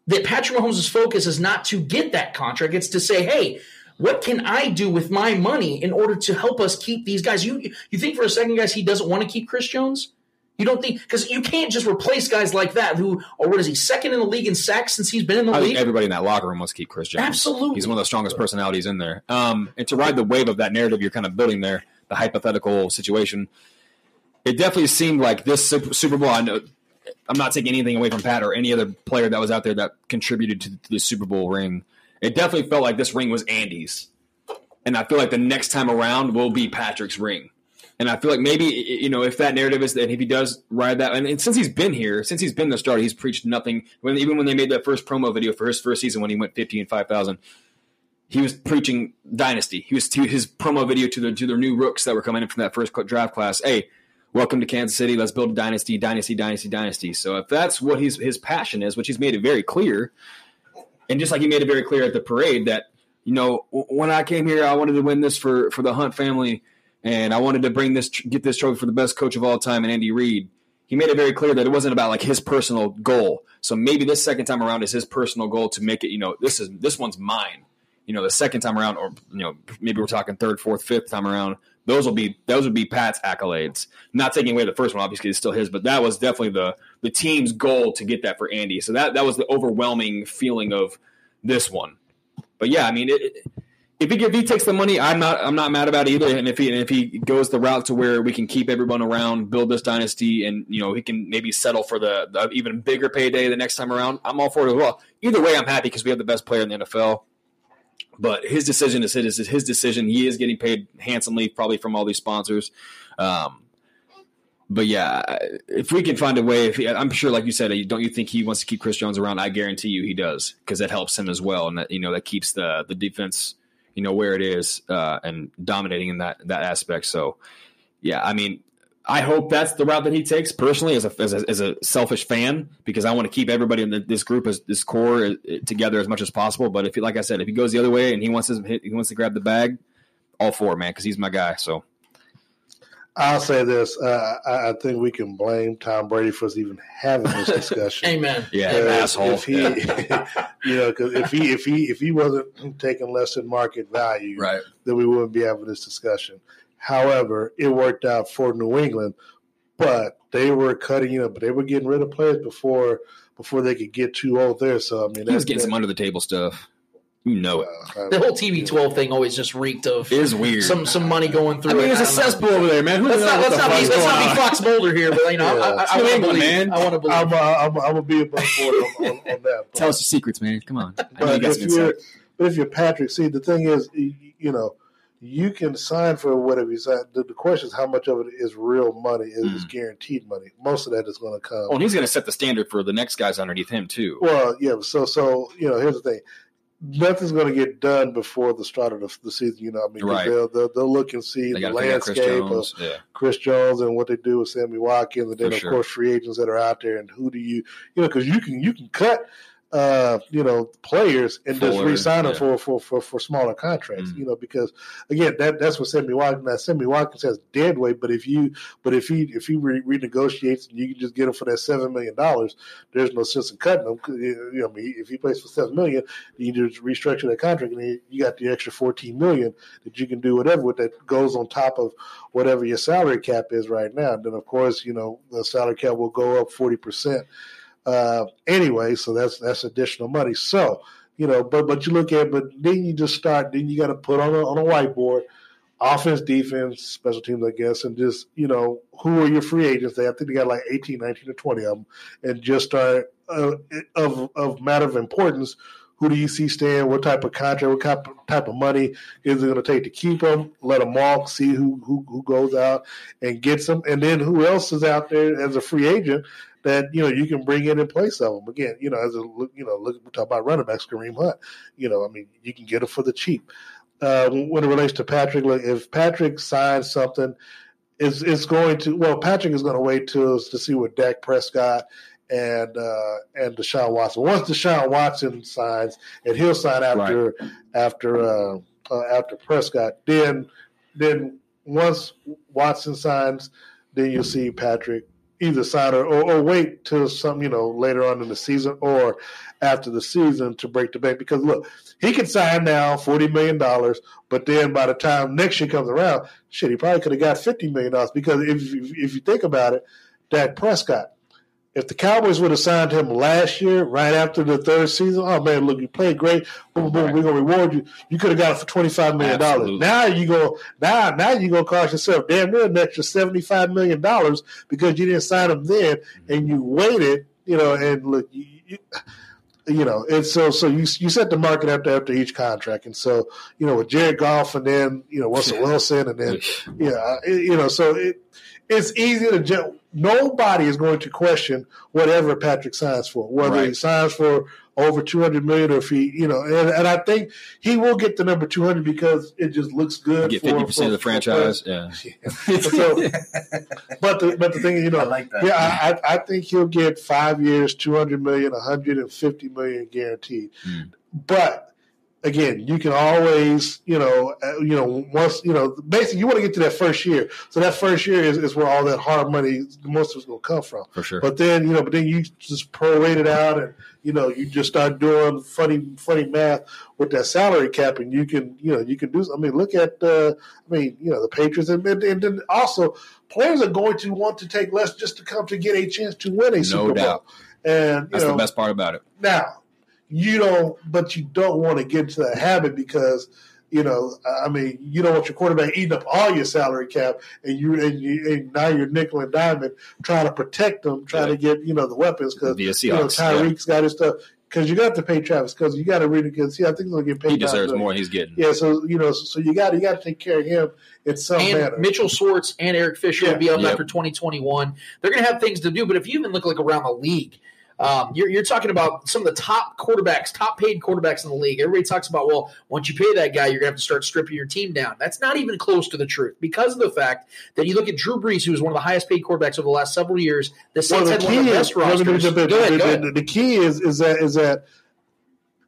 that Patrick Mahomes' focus is not to get that contract. It's to say, hey, what can I do with my money in order to help us keep these guys? You you think for a second, guys, he doesn't want to keep Chris Jones? You don't think because you can't just replace guys like that who, or what is he, second in the league in sacks since he's been in the I league? think everybody in that locker room wants to keep Chris Jones. Absolutely. He's one of the strongest personalities in there. Um, and to ride the wave of that narrative you're kind of building there, the hypothetical situation, it definitely seemed like this Super Bowl. I know I'm not taking anything away from Pat or any other player that was out there that contributed to, the Super Bowl ring. It definitely felt like this ring was Andy's, and I feel like the next time around will be Patrick's ring. And I feel like maybe you know if that narrative is that if he does ride that, and, and since he's been here, since he's been the starter, he's preached nothing. When even when they made that first promo video for his first season when he went fifty and five thousand, he was preaching dynasty. He was to his promo video to the to their new rooks that were coming in from that first draft class. Hey, welcome to Kansas City. Let's build a dynasty, dynasty, dynasty, dynasty. So if that's what his his passion is, which he's made it very clear, and just like he made it very clear at the parade that you know when I came here, I wanted to win this for for the Hunt family, and I wanted to bring this get this trophy for the best coach of all time, and Andy Reid. He made it very clear that it wasn't about like his personal goal. So maybe this second time around is his personal goal to make it. You know, this is this one's mine you know the second time around, or you know maybe we're talking third, fourth, fifth time around. Those will be those would be Pat's accolades. Not taking away the first one, obviously it's still his, but that was definitely the the team's goal to get that for Andy. So that that was the overwhelming feeling of this one. But yeah, I mean, it, if he if he takes the money, I'm not I'm not mad about it either. And if he and if he goes the route to where we can keep everyone around, build this dynasty, and you know he can maybe settle for the, the even bigger payday the next time around, I'm all for it as well. Either way, I'm happy because we have the best player in the NFL. But his decision is his, his decision. He is getting paid handsomely, probably from all these sponsors. Um, but yeah, if we can find a way, if he, I'm sure, like you said, don't you think he wants to keep Chris Jones around? I guarantee you he does because that helps him as well, and that you know that keeps the the defense you know where it is uh, and dominating in that that aspect. So yeah, I mean, I hope that's the route that he takes personally as a, as a, as a selfish fan because I want to keep everybody in the, this group as this core uh, together as much as possible. But if he, like I said, if he goes the other way and he wants to he wants to grab the bag, all for it, man, because he's my guy. So I'll say this: uh, I, I, think we can blame Tom Brady for us even having this discussion. Amen. Yeah, uh, asshole. If he, yeah. you know, because if he if he if he wasn't taking less than market value, right. then we wouldn't be having this discussion. However, it worked out for New England, but they were cutting, you know, but they were getting rid of players before before they could get too old there. So I mean, he was getting some under the table stuff. You know it. Uh, the whole TB12 thing always just reeked of. It is weird. Some some money going through. I mean, there's a cesspool over there, man. Who let's not, let's not, be, let's not be Fox Mulder here, but you know, yeah. I, I, I want to believe. Man. I want to believe. I'm, uh, I'm, I'm gonna be above board on, on, on, that. But, Tell us your secrets, man. Come on. But if you're, but if you're Patrick, see, the thing is, you, you know you can sign for whatever you sign. The, the, question is how much of it is real money, is, mm. guaranteed money. Most of that is going to come. Oh, and he's going to set the standard for the next guys underneath him too. Well, yeah. So, so you know, here's the thing: nothing's going to get done before the start of the, the season. You know, I mean, right. they'll, they'll, they'll look and see they the landscape Chris of yeah. Chris Jones and what they do with Sammy Watkins, and then for of sure. course free agents that are out there, and who do you, you know, because you can you can cut uh, you know, players and just re-sign them yeah. for, for, for, for smaller contracts, Mm. you know, because again, that that's what Sammy Watkins. Now, Sammy Watkins has dead weight, but if you, but if he if he re- renegotiates and you can just get him for that seven million dollars, there's no sense in cutting him. You know, I mean, if he plays for seven million, you just restructure that contract, and you got the extra fourteen million that you can do whatever with that goes on top of whatever your salary cap is right now. And then, of course, you know, the salary cap will go up forty percent uh, anyway, so that's that's additional money. So you know, but but you look at, but then you just start. Then you got to put on a on a whiteboard, offense, defense, special teams, I guess, and just you know who are your free agents? They I think they got like 18, 19, or twenty of them, and just start uh, of of matter of importance. Who do you see staying? What type of contract? What type of, type of money is it going to take to keep them? Let them walk. See who, who who goes out and gets them, and then who else is out there as a free agent that you know you can bring in in place of them. Again, you know, as a you know, look we talk about running backs, Kareem Hunt. You know, I mean, you can get it for the cheap. Uh, when it relates to Patrick, look, if Patrick signs something, is it's going to well, Patrick is going to wait till to see what Dak Prescott and uh, and Deshaun Watson. Once Deshaun Watson signs, and he'll sign after Right. after uh, uh, after Prescott, then then once Watson signs, then you'll see Patrick either side or, or, or wait till some you know later on in the season or after the season to break the bank. Because look, he can sign now forty million dollars, but then by the time next year comes around, shit, he probably could have got fifty million dollars. Because if if you think about it, Dak Prescott If the Cowboys would have signed him last year, right after the third season, oh man, look, you played great. Boom, boom, we're gonna reward you. You could have got it for twenty five million dollars. Now you go now now you go cost yourself damn near an extra seventy five million dollars because you didn't sign him then and you waited, you know, and look you, you you know, and so so you you set the market after after each contract, and so you know with Jared Goff and then you know Russell Wilson and then yeah, you know, so it it's easy to ju- nobody is going to question whatever Patrick signs for, whether he signs for over two hundred million or if he you know, and, and I think he will get the number two hundred because it just looks good. Get fifty percent of the for- for franchise. Yeah. so, but the but the thing is, you know, I like that. yeah, I, I I think he'll get five years, two hundred million, one hundred and fifty million guaranteed. Mm. But again, you can always, you know, uh, you know, once you know, basically, you want to get to that first year. So that first year is, is where all that hard money, most of it's going to come from. For sure. But then, you know, but then you just prorate it out, and you know, you just start doing funny, funny math with that salary cap, and you can, you know, you can do. I mean, look at, uh, I mean, you know, the Patriots, and, and, and then also players are going to want to take less just to come to get a chance to win a Super Bowl. doubt. And you That's know, the best part about it. now, you don't, but you don't want to get into that habit because, you know, I mean, you don't want your quarterback eating up all your salary cap, and you and, you, and now you're nickel and diamond trying to protect them, trying to get you know the weapons because you know Seahawks, yeah. Tyreek's got his stuff because you got to pay Travis because you got to really because see I think he's gonna get paid. He deserves more. He's getting. Yeah, so you know, so, so you got you got to take care of him in some and manner. Mitchell Schwartz and Eric Fisher will be up Yep. after 2021. They're going to have things to do. But if you even look like around the league, um, you're, you're talking about some of the top quarterbacks, top paid quarterbacks in the league. Everybody talks about, well, once you pay that guy, you're going to have to start stripping your team down. That's not even close to the truth because of the fact that you look at Drew Brees, who was one of the highest paid quarterbacks over the last several years. The Well, the had one key of the is best let me rosters. jump in. Go ahead, go ahead. the key is is that is that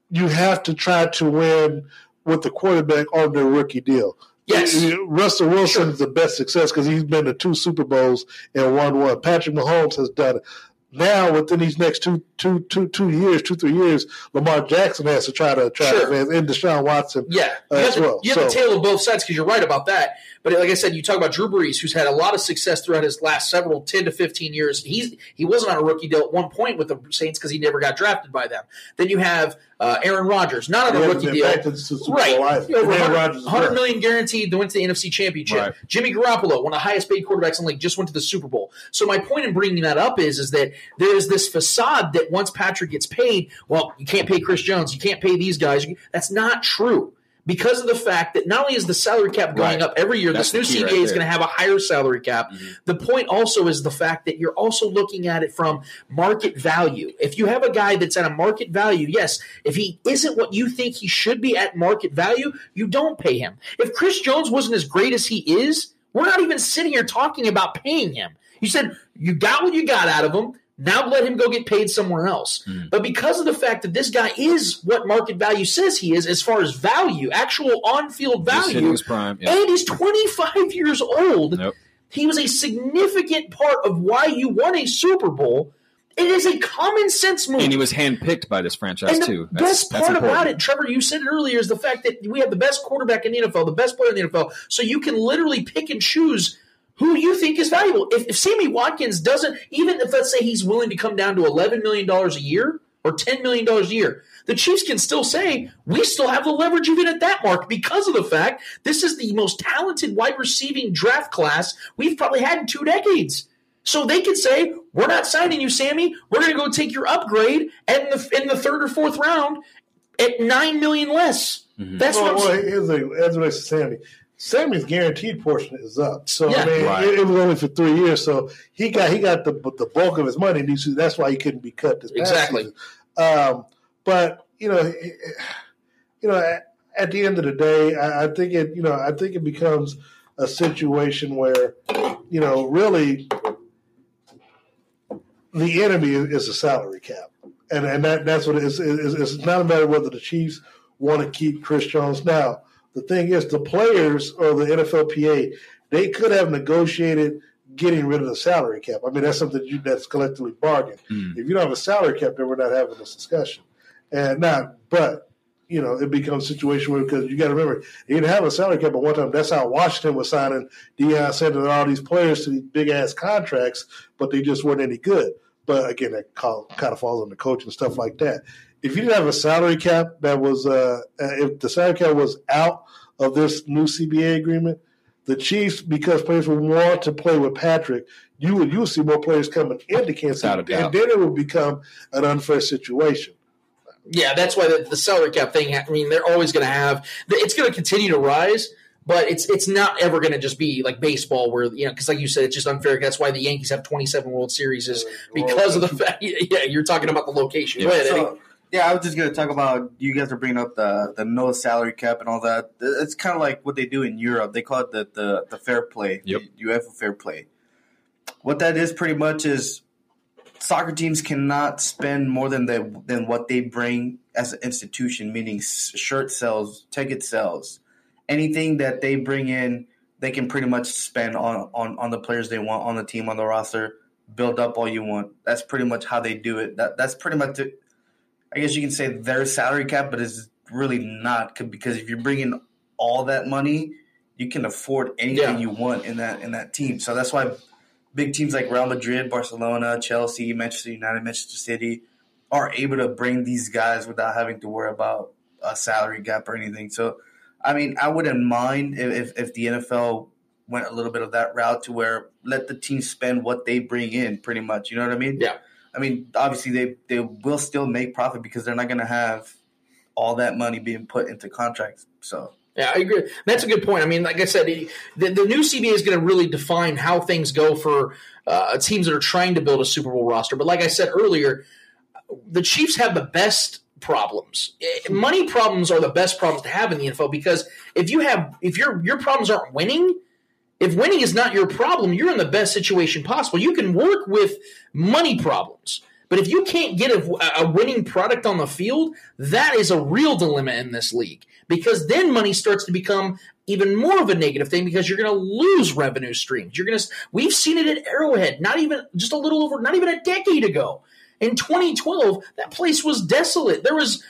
you have to try to win with the quarterback on their rookie deal. Yes. Russell Wilson is the best success because he's been to two Super Bowls and won one. Patrick Mahomes has done it. Now, within these next two, two, two, two years, two, three years, Lamar Jackson has to try to try Sure. to advance, and Deshaun Watson Yeah, uh, you have, as the, well. you have the So- tail of both sides because you're right about that. But like I said, you talk about Drew Brees, who's had a lot of success throughout his last several ten to fifteen years. He's he wasn't on a rookie deal at one point with the Saints because he never got drafted by them. Then you have uh, Aaron Rodgers, not on a rookie deal, back to the Super right? Over Aaron 100, Rodgers as 100 well. million guaranteed to win to the NFC Championship. Right. Jimmy Garoppolo, one of the highest paid quarterbacks in the league, just went to the Super Bowl. So my point in bringing that up is, is that there is this facade that once Patrick gets paid, well, you can't pay Chris Jones, you can't pay these guys. That's not true. Because of the fact that not only is the salary cap going Right. up every year, That's this new CBA right is going to have a higher salary cap. Mm-hmm. The point also is the fact that you're also looking at it from market value. If you have a guy that's at a market value, yes, if he isn't what you think he should be at market value, you don't pay him. If Chris Jones wasn't as great as he is, we're not even sitting here talking about paying him. You said you got what you got out of him. Now let him go get paid somewhere else. Hmm. But because of the fact that this guy is what market value says he is, as far as value, actual on-field value, his prime. Yeah. and he's 25 years old. Yep. He was a significant part of why you won a Super Bowl. It is a common sense move. And he was handpicked by this franchise And the too. That's, best that's part about important. it, Trevor, you said it earlier, is the fact that we have the best quarterback in the NFL, the best player in the NFL. So you can literally pick and choose who you think is valuable. If, if Sammy Watkins doesn't, even if let's say he's willing to come down to $11 million a year or $10 million a year, the Chiefs can still say, we still have the leverage even at that mark because of the fact this is the most talented wide receiving draft class we've probably had in two decades. So they could say, "We're not signing you, Sammy. We're going to go take your upgrade and in the in the third or fourth round at $9 million less." Mm-hmm. That's well, what I'm well, saying. here's the as it relates to Sammy. Sammy's guaranteed portion is up, so Yeah. I mean, Right. it, it was only for three years. So he got he got the the bulk of his money. And he- that's why he couldn't be cut this Exactly. season. Um, but you know, it- you know, at, at the end of the day, I, I think it you know I think it becomes a situation where you know really the enemy is, is a salary cap, and and that that's what it is. It's, it's not a matter whether the Chiefs want to keep Chris Jones. Now, the thing is, the players or the NFLPA they could have negotiated getting rid of the salary cap. I mean, that's something you, that's collectively bargained. Hmm. If you don't have a salary cap, then we're not having this discussion. And not, but you know, it becomes a situation where because you got to remember, he didn't have a salary cap at one time. That's how Washington was signing Deion Sanders and all these players to these big ass contracts, but they just weren't any good. but again, that call, kind of falls on the coach and stuff like that. If you didn't have a salary cap that was, uh, if the salary cap was out of this new CBA agreement, the Chiefs, because players would want to play with Patrick, you would you would see more players coming into Kansas Without a City, doubt. and then it would become an unfair situation. Yeah, that's why the, the salary cap thing. I mean, they're always going to have. It's going to continue to rise, but it's it's not ever going to just be like baseball, where you know, because like you said, it's just unfair. That's why the Yankees have twenty seven World Series is because of the fact. Yeah, you're talking about the location. Go ahead, Eddie. So, yeah, I was just gonna talk about you guys are bringing up the the no salary cap and all that. It's kind of like what they do in Europe. They call it the the, the fair play. Yep. The UEFA fair play. What that is pretty much is soccer teams cannot spend more than they than what they bring as an institution, meaning shirt sales, ticket sales, anything that they bring in, they can pretty much spend on on on the players they want on the team on the roster. Build up all you want. That's pretty much how they do it. That that's pretty much it. I guess you can say their salary cap, but it's really not because if you're bringing all that money, you can afford anything Yeah. you want in that in that team. So that's why big teams like Real Madrid, Barcelona, Chelsea, Manchester United, Manchester City are able to bring these guys without having to worry about a salary gap or anything. So, I mean, I wouldn't mind if, if, if the NFL went a little bit of that route to where let the team spend what they bring in, pretty much. You know what I mean? Yeah. I mean, obviously they they will still make profit because they're not going to have all that money being put into contracts. So Yeah, I agree. That's a good point. I mean, like I said, the, the new CBA is going to really define how things go for uh, teams that are trying to build a Super Bowl roster. But like I said earlier, the Chiefs have the best problems. Eh, Money problems are the best problems to have in the NFL because if you have if your your problems aren't winning, if winning is not your problem, you're in the best situation possible. You can work with money problems. But if you can't get a, a winning product on the field, that is a real dilemma in this league because then money starts to become even more of a negative thing because you're going to lose revenue streams. You're going to we've seen it at Arrowhead, not even just a little over not even a decade ago. In 2012, that place was desolate. There was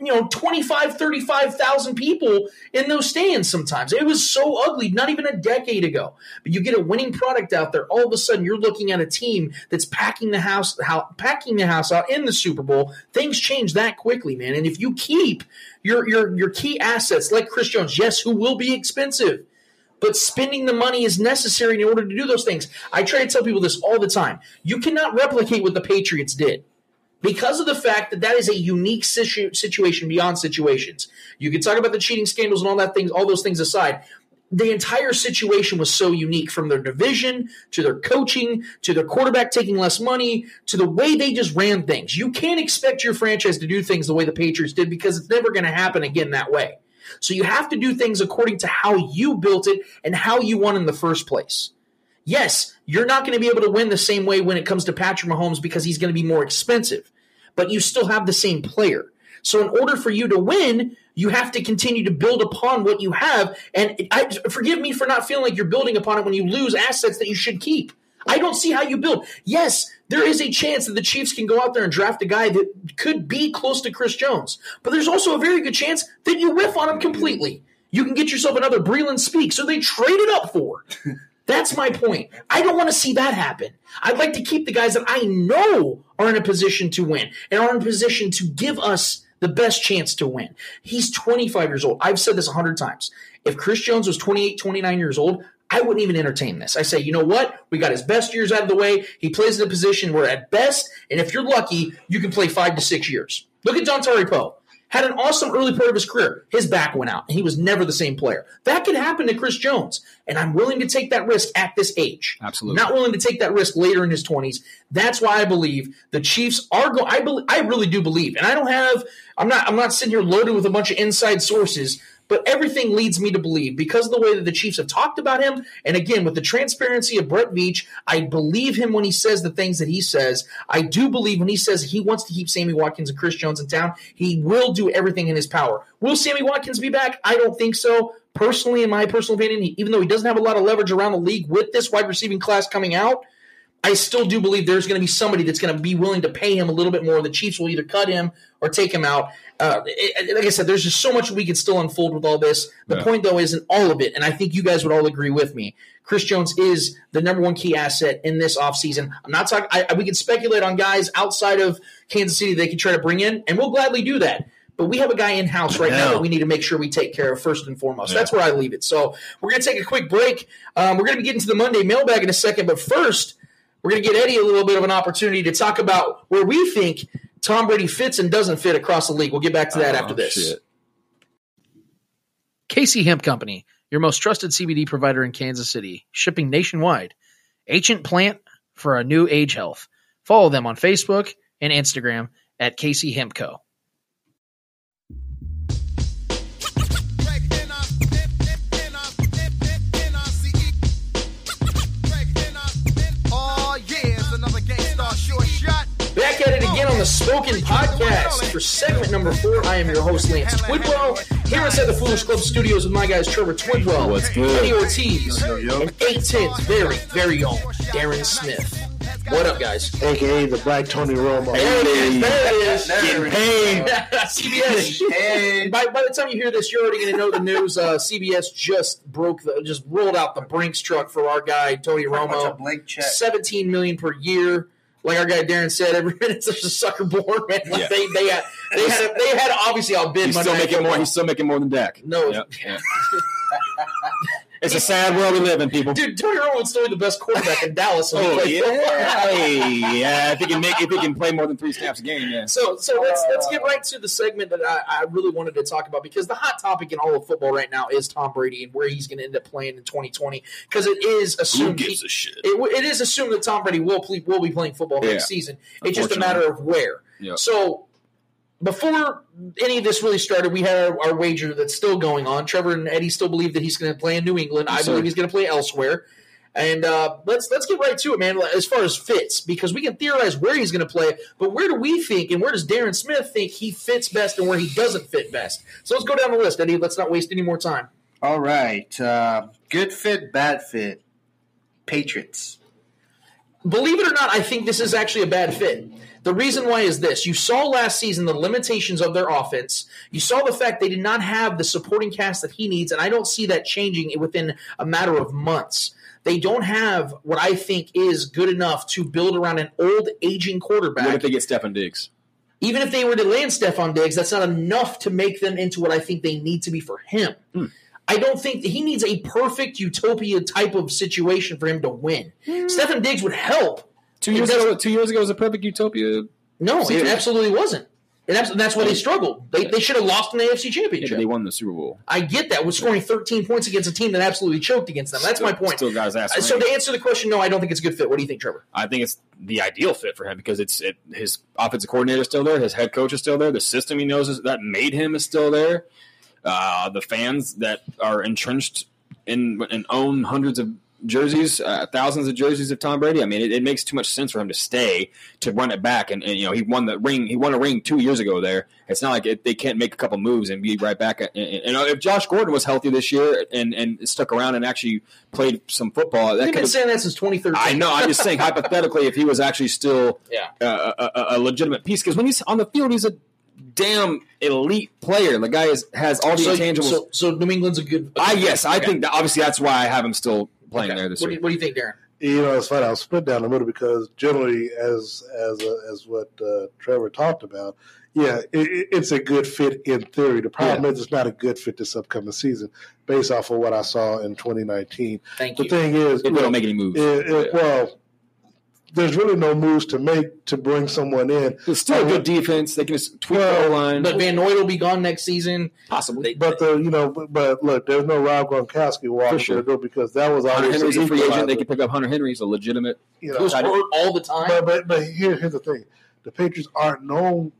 you know 25 35,000 people in those stands sometimes. It was so ugly not even a decade ago. But you get a winning product out there, all of a sudden you're looking at a team that's packing the house how, packing the house out in the Super Bowl. Things change that quickly, man. And if you keep your your your key assets like Chris Jones, yes, who will be expensive, but spending the money is necessary in order to do those things. I try to tell people this all the time. You cannot replicate what the Patriots did because of the fact that that is a unique situ- situation beyond situations. You can talk about the cheating scandals and all that things, all those things aside. The entire situation was so unique from their division to their coaching to their quarterback taking less money to the way they just ran things. You can't expect your franchise to do things the way the Patriots did because it's never going to happen again that way. So you have to do things according to how you built it and how you won in the first place. Yes, you're not going to be able to win the same way when it comes to Patrick Mahomes because he's going to be more expensive, but you still have the same player. So in order for you to win, you have to continue to build upon what you have. And I, forgive me for not feeling like you're building upon it when you lose assets that you should keep. I don't see how you build. Yes, there is a chance that the Chiefs can go out there and draft a guy that could be close to Chris Jones, but there's also a very good chance that you whiff on him completely. You can get yourself another Breeland Speak, so they traded it up for. That's my point. I don't want to see that happen. I'd like to keep the guys that I know are in a position to win and are in a position to give us the best chance to win. He's 25 years old. I've said this 100 times. If Chris Jones was 28, 29 years old, I wouldn't even entertain this. I say, you know what? We got his best years out of the way. He plays in a position where at best, and if you're lucky, you can play five to six years. Look at Don Poe. Had an awesome early part of his career. His back went out, and he was never the same player. That could happen to Chris Jones, and I'm willing to take that risk at this age. Absolutely. Not willing to take that risk later in his 20s. That's why I believe the Chiefs are going. I believe, I really do believe, and I don't have. I'm not. I'm not sitting here loaded with a bunch of inside sources. But everything leads me to believe because of the way that the Chiefs have talked about him, and again with the transparency of Brett Veach, I believe him when he says the things that he says. I do believe when he says he wants to keep Sammy Watkins and Chris Jones in town, he will do everything in his power. Will Sammy Watkins be back? I don't think so. Personally, in my personal opinion, even though he doesn't have a lot of leverage around the league with this wide receiving class coming out, I still do believe there's going to be somebody that's going to be willing to pay him a little bit more. The Chiefs will either cut him or take him out. Uh, it, like I said, there's just so much we could still unfold with all this. The Yeah. point, though, isn't all of it, and I think you guys would all agree with me. Chris Jones is the number one key asset in this offseason. I'm not talking. I, we can speculate on guys outside of Kansas City they can try to bring in, and we'll gladly do that. But we have a guy in house right now that we need to make sure we take care of first and foremost. Yeah. That's where I leave it. So we're going to take a quick break. Um, we're going to be getting to the Monday mailbag in a second, but first, we're going to get Eddie a little bit of an opportunity to talk about where we think Tom Brady fits and doesn't fit across the league. We'll get back to that Oh, after this. shit. KC Hemp Company, your most trusted CBD provider in Kansas City, shipping nationwide. Ancient plant for a new age health. Follow them on Facebook and Instagram at KC Hemp Co. the Spoken Podcast for segment number four. I am your host, Lance Twidwell, here inside the Foolish Club Studios with my guys, Trevor Twidwell, What's good? Eddie Ortiz, and 810's very, very own Darren Smith. What up, guys? AKA the Black Tony Romo. There it is. There it is. Getting paid. CBS. Hey. By, by the time you hear this, you're already going to know the news. Uh, CBS just broke the, just rolled out the Brinks truck for our guy Tony Pretty a Romo. blank check. 17 million per year. Like our guy Darren said, every minute's a sucker born, man. Like Yeah. they they had they had a, they had obviously outbid He's Monday still making more. He's still making more than Dak. No. Yep, yeah. it's a sad world we live in, people. Dude, Tony Romo would still be the best quarterback in Dallas. Oh yeah, Hey, yeah. If he can make, if he can play more than three snaps a game, yeah. So, so let's let's get right to the segment that I, I really wanted to talk about because the hot topic in all of football right now is Tom Brady and where he's going to end up playing in 2020 because it is Who assumed gives he- a shit? it, it is assumed that Tom Brady will ple- will be playing football next season. It's just a matter of where. Yeah. So before any of this really started, we had our, our wager that's still going on. Trevor and Eddie still believe that he's going to play in New England. I Yes, sir. believe he's going to play elsewhere. And uh, let's let's get right to it, man. As far as fits, because we can theorize where he's going to play, but where do we think, and where does Darren Smith think he fits best, and where he doesn't fit best? So let's go down the list, Eddie. Let's not waste any more time. All right. Uh, good fit, bad fit. Patriots. Believe it or not, I think this is actually a bad fit. The reason why is this. You saw last season the limitations of their offense. You saw the fact they did not have the supporting cast that he needs, and I don't see that changing within a matter of months. They don't have what I think is good enough to build around an old, aging quarterback. What if they get Stefon Diggs? Even if they were to land Stefon Diggs, that's not enough to make them into what I think they need to be for him. Hmm. I don't think that he needs a perfect utopia type of situation for him to win. Stefon Diggs would help. Two years ago, two years ago was a perfect utopia. No, it absolutely wasn't. And that's, that's why they struggled. They, they should have lost in the AFC Championship. but they won the Super Bowl. I get that. With scoring 13 points against a team that absolutely choked against them. That's my point. Still got his ass. Uh, So to answer the question, no, I don't think it's a good fit. What do you think, Trevor? I think it's the ideal fit for him because it's it, his offensive coordinator is still there, his head coach is still there, the system he knows is, that made him is still there. Uh, the fans that are entrenched in and own hundreds of jerseys, uh, thousands of jerseys of Tom Brady. I mean, it, it makes too much sense for him to stay to run it back. And, and you know, he won the ring. He won a ring two years ago. There, it's not like it, they can't make a couple moves and be right back. And, and, and if Josh Gordon was healthy this year and and stuck around and actually played some football, that could been saying that since 2013. I know. I'm just saying hypothetically, if he was actually still Yeah. uh, a, a, legitimate piece, because when he's on the field, he's a damn elite player. The guy is, has all the So, intangibles. so, so New England's a good. a I good yes, fit. I Okay. think that obviously that's why I have him still playing Okay. there this what, do you, what do you think, Darren? You know, it's funny. I'll split down the middle because generally, as as uh, as what uh, Trevor talked about, yeah, it, it- it's a good fit in theory. The problem is, it's not a good fit this upcoming season, based off of what I saw in 2019. Thank The you. thing is, if they don't make any moves, it, it- well, there's really no moves to make to bring someone in. it's still a good defense. They can just tweak the Well, O line, But Van Noy will be gone next season. possibly. But the you know, but, but look, there's no Rob Gronkowski walking For sure. through the because that was Hunter always Henry's a free agent. They equalizer, can pick up Hunter Henry. He's a legitimate. you know, all the time. But but but here, here's the thing: the Patriots aren't known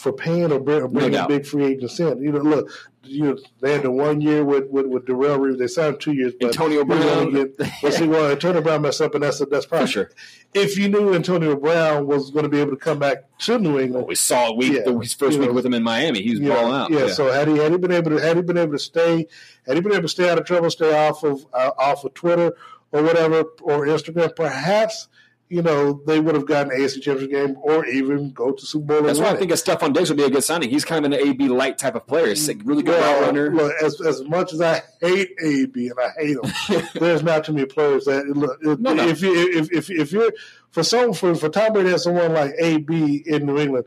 for paying or bringing doubt. big free agents in. You know, look, you know, they had the one year with with, with Darrelle Revis. They signed two years, but Antonio he was only Brown. getting- Well, see, well, Antonio Brown messed up, and that's that's For probably sure. If you knew Antonio Brown was going to be able to come back to New England, We saw week Yeah. the, his first week know, with him in Miami. He was yeah, balling out. Yeah, So had he had he been able to had he been able to stay had he been able to stay out of trouble, stay off of uh, off of Twitter or whatever or Instagram, perhaps you know, they would have gotten an AFC Championship game or even go to Super Bowl. That's why I think a Stefon Diggs would be a good signing. He's kind of an AB light type of player. He's a really good Well, runner. look, as as much as I hate AB and I hate him, there's not too many players that look. If, No, no. if you if, if if you're for some for for Tom Brady has someone like AB in New England,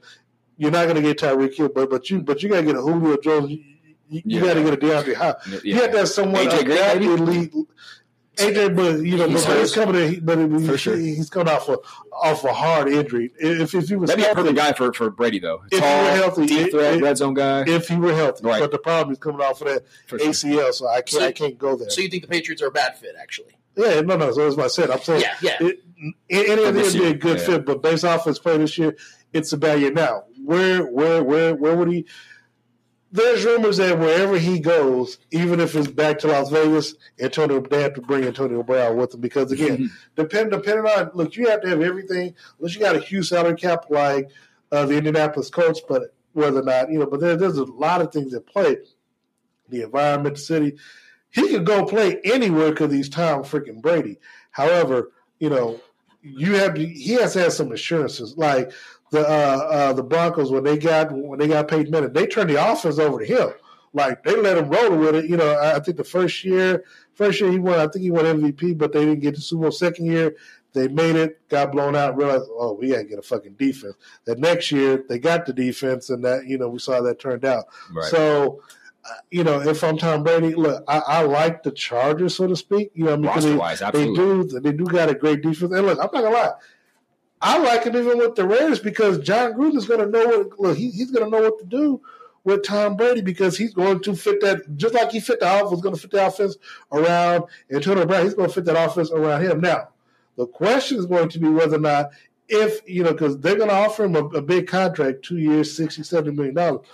you're not going to get Tyreek Hill, but but you but you got to get a Julio Jones. You, you Yeah. got to get a DeAndre Hopkins. You Yeah. have to have someone AJ Green, that elite. AJ, but you know, He's but he's coming in, but he, For sure. he's coming off a off a hard injury. If if he was That'd be a healthy, perfect guy for, for Brady, though. If he were healthy, deep threat, it- red zone guy. if he were healthy, Right. but the problem is coming off of that For sure. ACL, so I can't So- I can't go there. So you think the Patriots are a bad fit, actually? Yeah, no, no. So that's what I said. I'm saying, Yeah, yeah. It, any of this these would be a good yeah. fit, but based off his play this year, it's a bad year. Now, where, where, where, where would he? There's rumors that wherever he goes, even if it's back to Las Vegas, Antonio they have to bring Antonio Brown with them because again, depend depending on look, you have to have everything. Unless you got a huge salary cap like uh, the Indianapolis Colts, but whether or not you know, but there, there's a lot of things at play. The environment, the city. He could go play anywhere because he's Tom freaking Brady. However, you know, you have to. He has to have some assurances, like the uh, uh, the Broncos when they got when they got Peyton Manning, they turned the offense over to him. Like they let him roll with it. You know, I, I think the first year, first year he won. I think he won MVP, but they didn't get the Super Bowl. Second year, they made it, got blown out, realized, oh, we gotta get a fucking defense. The next year, they got the defense, and that you know we saw how that turned out. Right. So. uh, You know, if I'm Tom Brady, look, I, I like the Chargers, so to speak. You know, because they, they do they do got a great defense. And look, I'm not gonna lie, I like him even with the Raiders because Jon Gruden's going to know what look. He, he's going to know what to do with Tom Brady because he's going to fit that just like he fit the offense. Going to fit the offense around Antonio Brown. He's going to fit that offense around him. Now, the question is going to be whether or not if you know because they're going to offer him a, a big contract, two years, 60 70 million dollars.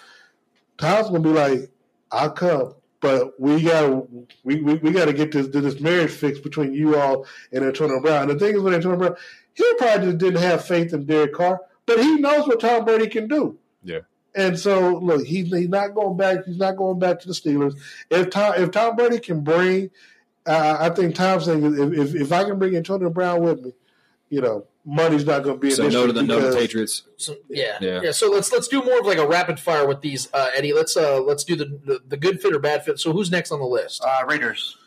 Tom's going to be like, "I'll come." But we got we, we, we got to get this this marriage fixed between you all and Antonio Brown. And the thing is with Antonio Brown, he probably just didn't have faith in Derek Carr, but he knows what Tom Brady can do. Yeah. And so, look, he's, he's not going back. He's not going back to the Steelers. If Tom if Tom Brady can bring, uh, I think Tom's saying if, if if I can bring Antonio Brown with me, you know, money's not going to be an So issue no to the no to because- Patriots. So, yeah, yeah, Yeah. So let's let's do more of like a rapid fire with these, uh, Eddie. Let's uh let's do the, the the good fit or bad fit. So who's next on the list? Uh, Raiders.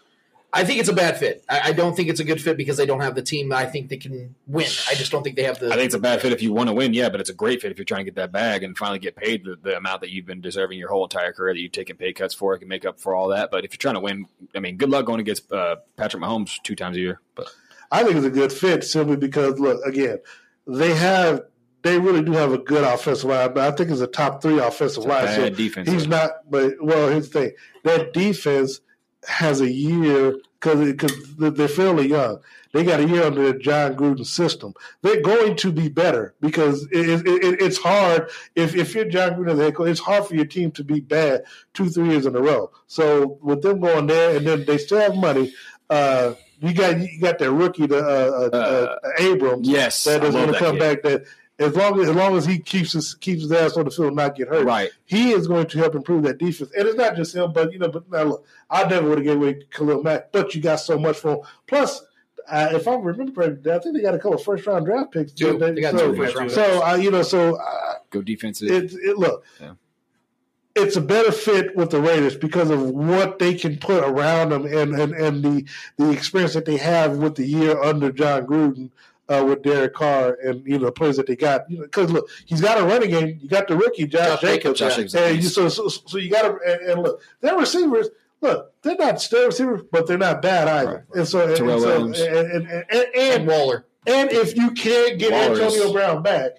I think it's a bad fit. I, I don't think it's a good fit because they don't have the team that I think they can win. I just don't think they have the. I think it's a bad fit if you want to win, yeah, but it's a great fit if you're trying to get that bag and finally get paid the, the amount that you've been deserving your whole entire career that you've taken pay cuts for. It can make up for all that. But if you're trying to win, I mean, good luck going against uh, Patrick Mahomes two times a year. But I think it's a good fit simply because look again, they have they really do have a good offensive line, but I think it's a top three offensive line. bad defense, He's though. not, but well, here's the thing: that defense has a year because because they're fairly young. They got a year under the Jon Gruden system. They're going to be better because it, it, it, it's hard if if you're Jon Gruden, as head coach, it's hard for your team to be bad two three years in a row. So with them going there, and then they still have money. Uh, you got you got that rookie, the uh, uh, uh, Abrams. yes, that is going to come kid. back. That as long as as long as he keeps his keeps his ass on the field, and not get hurt, Right. He is going to help improve that defense. And it's not just him, but you know, but now look, I never would have given away Khalil Mack, but you got so much from him. Plus. Uh, if I remember correctly, I think they got a couple of first round draft picks. Two. They got so, two first round So, uh, you know, so uh, Go defensive. it, it look, Yeah. it's a better fit with the Raiders because of what they can put around them and, and, and the the experience that they have with the year under Jon Gruden uh, with Derek Carr and you know the players that they got. You know, because look, he's got a running game. You got the rookie Josh, Josh Jacobs, Jacobs, Josh Jacobs, and you, so, so so you got to and, and look, their receivers. Look, they're not star receivers, but they're not bad either. Right. And so, and, Terrell and so and, and, and, and, and and, Waller. and if you can't get Waller's- Antonio Brown back,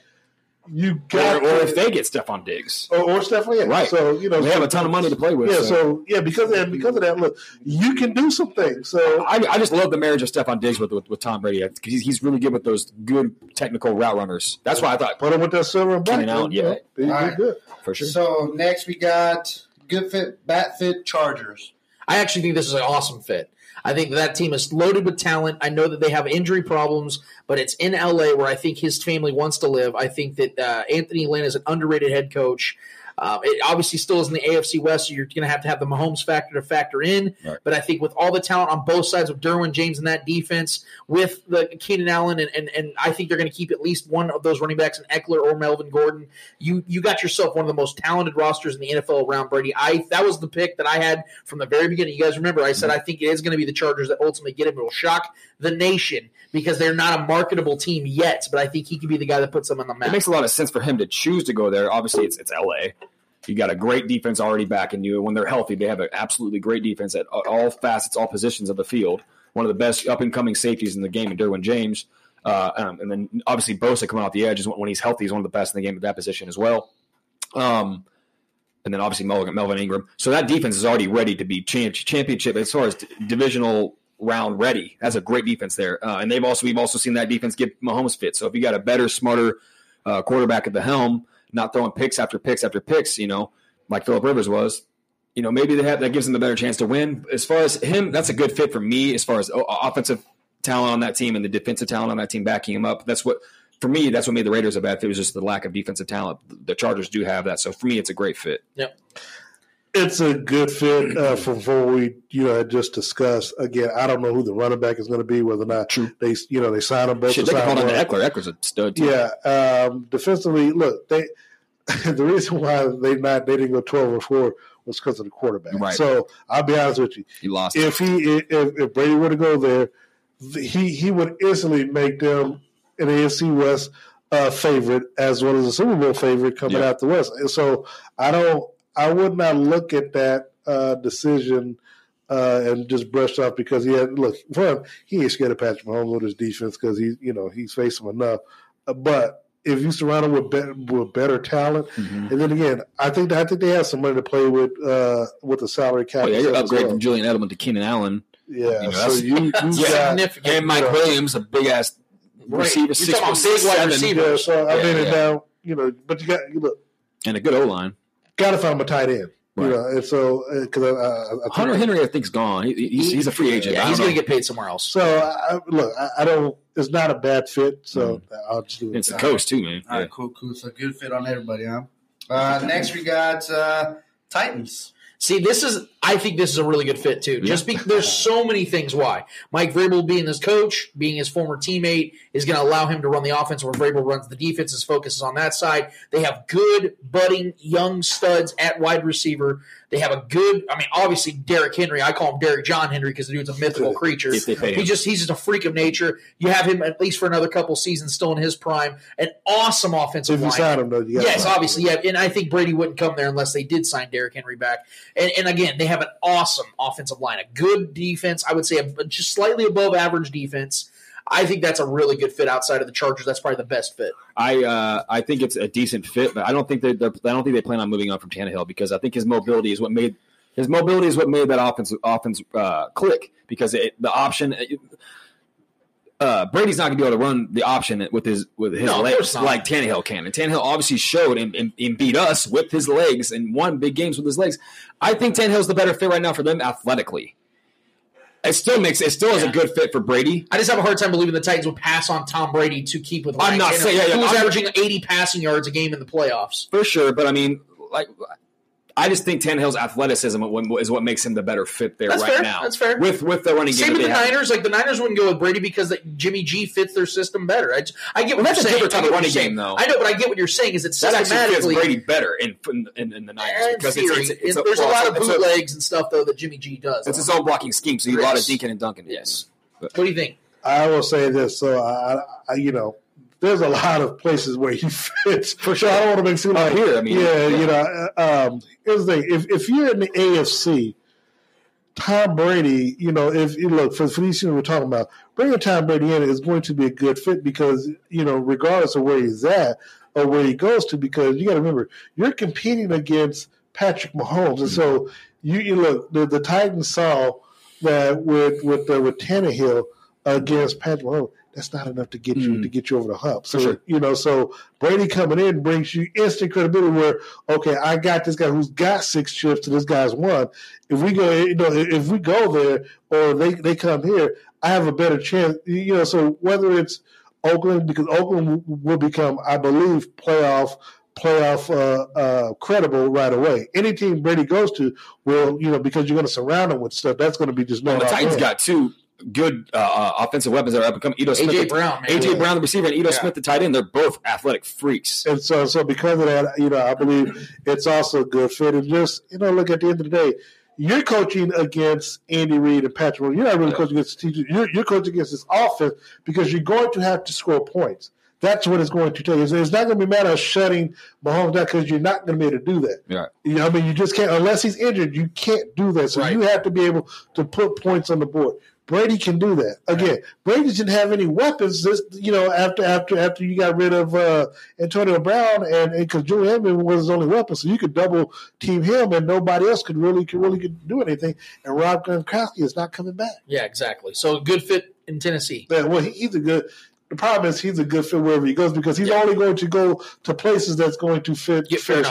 you or, got or to- if they get Stefon Diggs. or, or Stefon, yeah. Right. So you know They have a ton of money to play with. Yeah, so. so yeah, because of that, because of that, look, you can do some things. So I, I just love the marriage of Stefon Diggs with, with, with Tom Brady because he's, he's really good with those good technical route runners. That's why I thought put him with that silver and black. Keenan Allen, you know, yeah. be- be All right. good. for sure. So next we got good fit, bat fit Chargers. I actually think this is an awesome fit. I think that team is loaded with talent. I know that they have injury problems, but it's in LA where I think his family wants to live. I think that uh, Anthony Lynn is an underrated head coach. Um, it obviously still is in the AFC West, so you're going to have to have the Mahomes factor to factor in. Right. But I think with all the talent on both sides of Derwin James and that defense, with the Keenan Allen, and, and, and I think they're going to keep at least one of those running backs in Ekeler or Melvin Gordon. You you got yourself one of the most talented rosters in the NFL around Brady. I that was the pick that I had from the very beginning. You guys remember I said I think it is going to be the Chargers that ultimately get him. It will shock the nation because they're not a marketable team yet, but I think he could be the guy that puts them on the map. It makes a lot of sense for him to choose to go there. Obviously, it's it's LA. You got a great defense already backing you. and When they're healthy, they have an absolutely great defense at all facets, all positions of the field. One of the best up and coming safeties in the game, in Derwin James. Uh, um, and then obviously Bosa coming off the edge is when he's healthy, he's one of the best in the game at that position as well. Um, and then obviously Melvin, Melvin Ingram. So that defense is already ready to be champ, championship as far as d- divisional round ready. That's a great defense there. Uh, and they've also we've also seen that defense get Mahomes fit. So if you got a better, smarter uh, quarterback at the helm, not throwing picks after picks after picks, you know, like Philip Rivers was, you know, maybe have that gives them a better chance to win. As far as him, that's a good fit for me. As far as offensive talent on that team and the defensive talent on that team backing him up, that's what for me. That's what made the Raiders a bad fit. Was just the lack of defensive talent. The Chargers do have that, so for me, it's a great fit. Yep. It's a good fit uh, from what we you know had just discussed. Again, I don't know who the running back is going to be, whether or not they you know they sign them both. Shit, they can hold on to. Ekeler. Ekeler's a stud. Too. Yeah, um, defensively, look, they the reason why they not they didn't go twelve or four was because of the quarterback. Right. So I'll be honest with you, he lost. if he if, if Brady were to go there, he he would instantly make them an AFC West uh, favorite as well as a Super Bowl favorite coming Yeah. out the West. And so I don't, I would not look at that uh, decision uh, and just brush off because he had look one he ain't scared of Patrick Mahomes with his defense because he you know he's faced him enough, Uh, but. If you surround him with better, with better talent, Mm-hmm. and then again, I think I think they have some money to play with uh, with the salary cap. Oh, yeah, and you're stuff well. from Julian Edelman to Keenan Allen. Yeah, You know, so you, you Yeah. got And Mike you know, Williams, a big ass Right. receiver, You're six talking big wide seven, receiver. Yeah, so I Yeah, mean, yeah. it now you know, but you got you look, and a good O line. Got to find him a tight end. Right. You know, and so because I, I, I Hunter Henry, I think, is gone. He, he's, he's a free agent. Yeah, he's going to get paid somewhere else. So I, look, I, I don't. It's not a bad fit. So I'll just do it. It's the coast too, man. All right, cool, cool. So good fit on everybody, huh? Uh, next we got uh, Titans. See, this is I think this is a really good fit too. Just because there's so many things why. Mike Vrabel being his coach, being his former teammate, is going to allow him to run the offense where Vrabel runs the defense. His focus is on that side. They have good budding young studs at wide receiver. They have a good. I mean, obviously Derrick Henry. I call him Derrick John Henry because the dude's a mythical creature. If they pay He just he's just a freak of nature. You have him at least for another couple seasons, still in his prime. An awesome offensive If you line. sign him, though, Yes, obviously, yeah. And I think Brady wouldn't come there unless they did sign Derrick Henry back. And, and again, they have an awesome offensive line, a good defense. I would say a, just slightly above average defense. I think that's a really good fit outside of the Chargers. That's probably the best fit. I uh, I think it's a decent fit, but I don't think they I don't think they plan on moving on from Tannehill because I think his mobility is what made his mobility is what made that offense offense uh, click because it, the option. Uh, Brady's not going to be able to run the option with his with his No, legs like Tannehill can, and Tannehill obviously showed and, and, and beat us with his legs and won big games with his legs. I think Tannehill's the better fit right now for them athletically. It still makes it still is a good fit for Brady. I just have a hard time believing the Titans would pass on Tom Brady to keep with. I'm not Tannehill, saying- yeah, yeah, who was I'm- averaging 80 passing yards a game in the playoffs. For sure, but I mean, like, I just think Tannehill's athleticism is what makes him the better fit there That's right fair. now. That's fair. With with the running game. Same that with they the have. Niners. Like the Niners wouldn't go with Brady because that Jimmy G fits their system better. I, just- I get what Well, that's you're a saying. different type of running you're saying. game, though. I know, but I get what you're saying. Is it's That actually fits systematically Brady better in in, in, in the Niners because theory, it's, it's, it's there's a well, lot of it's bootlegs and stuff though that Jimmy G does. It's his own blocking scheme, so you need a lot of Yes. Deacon and Duncan. Yes. What do you think? I will say this. So I, I you know, there's a lot of places where he fits. For sure, I don't want to make seem like here, I mean, yeah, yeah. you know. uh, Um, here's the thing: if if you're in the AFC, Tom Brady, you know, if you look for, for these things we're talking about, bringing Tom Brady in is going to be a good fit because you know, regardless of where he's at or where he goes to, because you got to remember you're competing against Patrick Mahomes, and so you, you look the, the Titans saw that with with uh, with Tannehill against Patrick Mahomes. That's not enough to get you to get you over the hump. So sure. you know, so Brady coming in brings you instant credibility. Where okay, I got this guy who's got six chips to this guy's one. If we go, you know, if we go there or they they come here, I have a better chance. You know, so whether it's Oakland because Oakland will become, I believe, playoff playoff uh, uh, credible right away. Any team Brady goes to will, you know, because you're going to surround them with stuff. That's going to be just no. Well, the Titans got two good uh, uh, offensive weapons that are up and coming. Ito Smith, AJ Brown, man. AJ Yeah. Brown, the receiver, and Edo Yeah. Smith, the tight end. They're both athletic freaks. And so, so because of that, you know, I believe it's also a good fit. And just, you know, look at the end of the day, you're coaching against Andy Reid and Patrick. You're not really Yeah. coaching against the. You're, you're coaching against this offense because you're going to have to score points. That's what it's going to take. It's, it's not going to be a matter of shutting Mahomes down because you're not going to be able to do that. Yeah. You know, I mean, you just can't unless he's injured. You can't do that. So Right. you have to be able to put points on the board. Brady can do that. Again, Brady didn't have any weapons. This, you know, after after after you got rid of uh, Antonio Brown and because Julian Edelman was his only weapon, so you could double team him and nobody else could really could really could do anything. And Rob Gronkowski is not coming back. Yeah, exactly. So a good fit in Tennessee. Yeah, well, he, he's a good. The problem is he's a good fit wherever he goes because he's only going to go to places that's going to fit Yeah, fair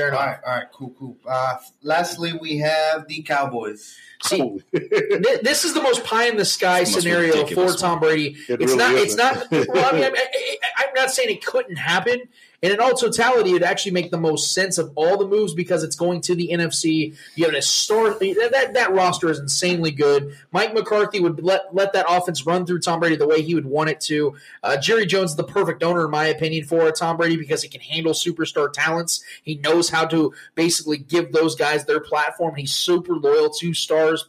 fair enough. strength. Fair All enough. right, all right, cool, cool. Uh, lastly, we have the Cowboys. See, Th- this is the most pie in the sky It's the most scenario for Tom Brady. It it's really not. It's isn't. not. Well, I mean, I, I, I'm not saying it couldn't happen. And in all totality, it actually make the most sense of all the moves because it's going to the NFC. You have an historic that, that that roster is insanely good. Mike McCarthy would let let that offense run through Tom Brady the way he would want it to. Uh, Jerry Jones is the perfect owner, in my opinion, for Tom Brady because he can handle superstar talents. He knows how to basically give those guys their platform. He's super loyal to stars,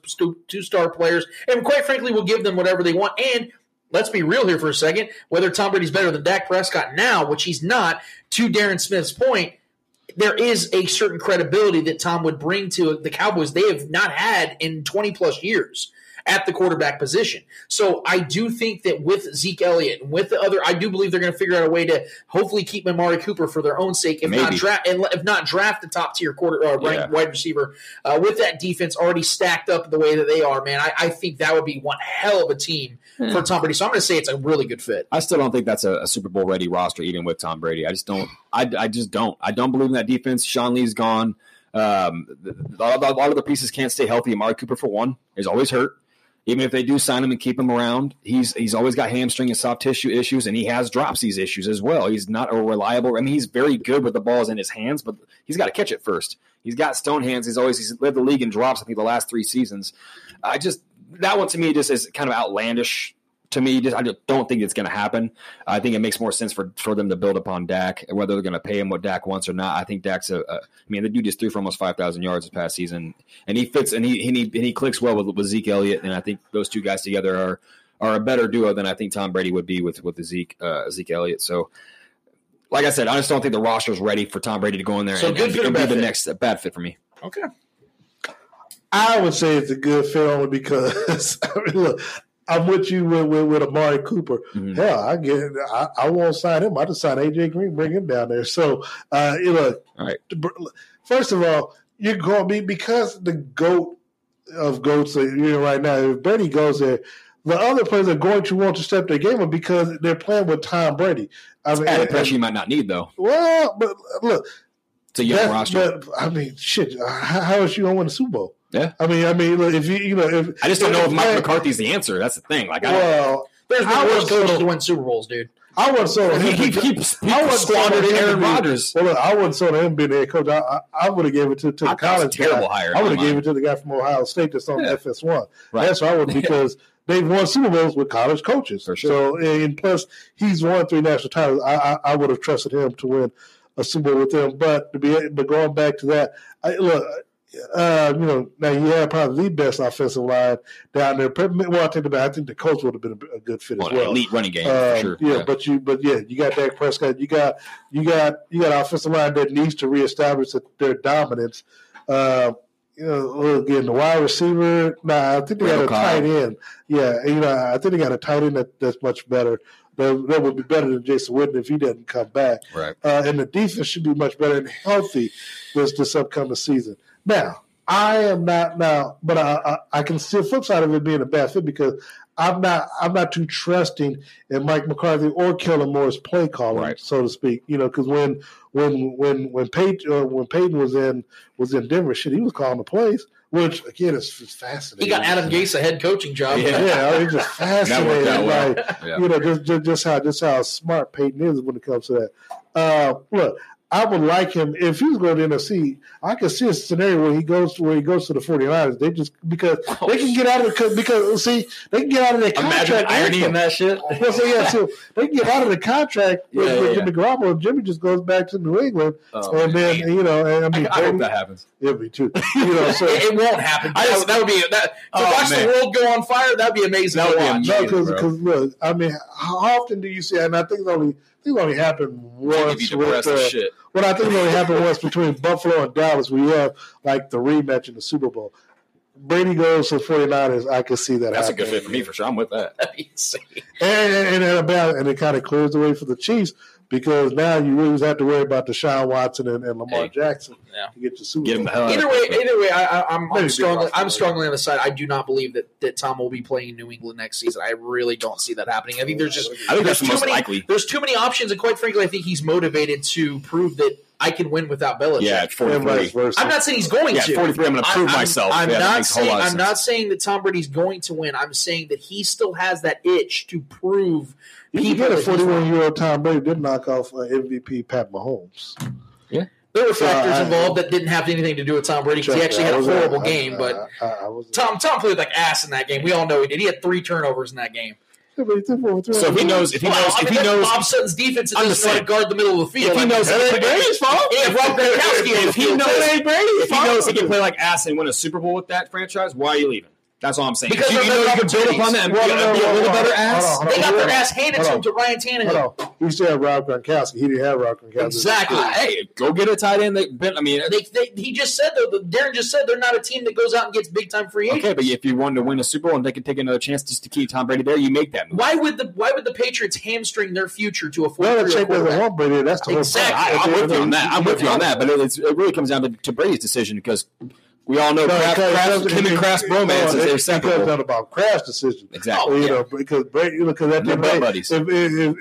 two star players, and quite frankly, will give them whatever they want. And let's be real here for a second. Whether Tom Brady's better than Dak Prescott now, which he's not, to Darren Smith's point, there is a certain credibility that Tom would bring to the Cowboys they have not had in 20 plus years at the quarterback position. So I do think that with Zeke Elliott and with the other, I do believe they're going to figure out a way to hopefully keep Amari Cooper for their own sake, if not draft, and if not draft the top tier quarter uh, Yeah. wide receiver uh, with that defense already stacked up the way that they are. Man, I, I think that would be one hell of a team for Tom Brady. So I'm going to say it's a really good fit. I still don't think that's a, a Super Bowl ready roster, even with Tom Brady. I just don't. I, I just don't. I don't believe in that defense. Sean Lee's gone. Um, the- the- a lot of the pieces can't stay healthy. Amari Cooper, for one, is always hurt. Even if they do sign him and keep him around, he's he's always got hamstring and soft tissue issues, and he has drops these issues as well. He's not a reliable. I mean, he's very good with the balls in his hands, but he's got to catch it first. He's got stone hands. He's always he's led the league in drops. I think the last three seasons. I just that one to me just is kind of outlandish to me. Just I just don't think it's going to happen. I think it makes more sense for for them to build upon Dak, whether they're going to pay him what Dak wants or not. I think Dak's a. a I mean, the dude just threw for almost five thousand yards this past season, and he fits and he and he, and he clicks well with, with Zeke Elliott, and I think those two guys together are are a better duo than I think Tom Brady would be with with the Zeke uh, Zeke Elliott. So. Like I said, I just don't think the roster is ready for Tom Brady to go in there So and, good and, fit and be the next uh, bad fit for me. Okay. I would say it's a good fit only because I mean, look, I'm with you with, with, with Amari Cooper. Mhm. Hell, I get I, I won't sign him. I just sign AJ Green, bring him down there. So uh, you know, All right. first of all, you're going to be because the goat of goats right now. If Brady goes there, the other players are going to want to step their game up because they're playing with Tom Brady. I mean, Added pressure you might not need though. well, but look, It's a young that- roster. But I mean, shit. Uh, how, how is you gonna win a Super Bowl? Yeah. I mean, I mean, look, if you you know, if I just don't know if Mike Well, McCarthy's the answer. That's the thing. Like, I, Well, There's I been worse was coaches to win Super Bowls, dude. I wasn't sold on he, him. he, he, he I wasn't sold squandered on him Aaron Rodgers. Well, look, I wasn't sold on him being the head coach. I, I, I would have gave it to, to the thought it was a college terrible guy. hire I would have gave it to the guy from Ohio State that's on Yeah. FS1. Right. That's what I would because they've won Super Bowls with college coaches. For sure. So and plus he's won three national titles. I, I, I would have trusted him to win a Super Bowl with them. But to be but going back to that, I, look. Uh, you know, now you have probably the best offensive line down there. Well, I think the I think the coach would have been a, good fit Well, as well. elite running game Um, for sure. Yeah, but you, but yeah, you got Dak Prescott. You got, you got, you got offensive line that needs to reestablish their dominance. Uh, you know, again, the wide receiver. Nah, I think they got a tight end. Yeah, you know, I think they got a tight end that, that's much better. That, that would be better than Jason Witten if he doesn't come back. Right. Uh, and the defense should be much better and healthy this this upcoming season. Now, I am not now, but I, I, I can see the flip side of it being a bad fit because I'm not I'm not too trusting in Mike McCarthy or Kellen Moore's play calling, Right. so to speak. You know, because when when when when Peyton uh, when Peyton was in was in Denver, shit, he was calling the plays, which again is fascinating. He got Adam Gase a head coaching job. Yeah. Yeah, I mean, just fascinating. out well. Yeah. you know, just, just just how just how smart Peyton is when it comes to that. Uh, look, I would like him if he was going to NFC. I could see a scenario where he goes to where he goes to the 49ers. They just because oh, they can get out of the because see they can get out of their contract. Imagine irony in that shit. Well, so yeah, so they can get out of the contract with, Yeah, yeah, with yeah. Jimmy Garoppolo. Jimmy just goes back to New England, Oh, and then you know, and I mean, I hope that happens. Yeah, be too. You know, so It, won't happen. I just- that, would be that to Oh, watch man. the world go on fire. That'd be amazing. That would be amazing. no, because look, I mean, how often do you see? And I think it's only I think it only happened once. With, uh, shit. What I think it only happened once between Buffalo and Dallas. We have like the rematch in the Super Bowl. Brady goes to the 49ers. I can see that. That's a good fit for me for sure. I'm with that. That'd be insane. And and, and, about, and it kind of clears the way for the Chiefs because now you always have to worry about Deshaun Watson and, and Lamar Hey. Jackson Yeah. to get your Super Get him Bowl. the Either way, either way, I, I, I'm, I'm strongly, I'm strongly on the side. I do not believe that, that Tom will be playing in New England next season. I really don't see that happening. I think there's just I think there's that's the too most many, likely. There's too many options, and quite frankly, I think he's motivated to prove that I can win without Belichick. Yeah, And 43. I'm not saying he's going Yeah, to. 43, I'm gonna prove I- I'm- myself. I'm Yeah, not makes a whole saying I'm not saying that Tom Brady's going to win. I'm saying that he still has that itch to prove You can people get a 41 year old Tom Brady did knock off uh, MVP Pat Mahomes. Yeah. There were So, factors I- involved that didn't have anything to do with Tom Brady because he actually had I a was- horrible I- game. I- But I, I, I Tom Tom played like ass in that game. We all know he did. He had three turnovers in that game. Yeah, but he took over three So if he knows, if he Well, knows, I if he knows, Bob Sutton's defense that doesn't just know to guard the middle of the field. if he knows, that ain't Brady's fault. Yeah, Rob Gronkowski if he knows, That ain't Brady's if he knows he can play like ass and win a Super Bowl with that franchise, why are you leaving? That's all I'm saying. Because you, of you know you can build upon that and be, Well, no, be a little hold on, better ass. hold on, They got their on. ass handed to Hold him on. to Ryan Tannehill. Hold on. He still had Rob Gronkowski. He didn't have Rob Gronkowski. Exactly. Ah, hey, go get a tight end. That, Ben- I mean, They, they, he just said though. that Darren just said they're not a team that goes out and gets big time free agents. okay, but if you wanted to win a Super Bowl and they could take another chance just to keep Tom Brady there, you make that move. Why would the Why would the Patriots hamstring their future to a four Well, three check doesn't quarterback? want Brady. That's the Exactly. point. I, I'm with you on that. I'm with you on that. But it really comes down to, to Brady's decision because we all know No, Kraft, because- Kraft, him and Kraft's bromance no, is it- they're Because separable. not about Kraft's decision. Exactly. Oh, you yeah. know, because Brady, you know, because at the They're end, buddies. if, if,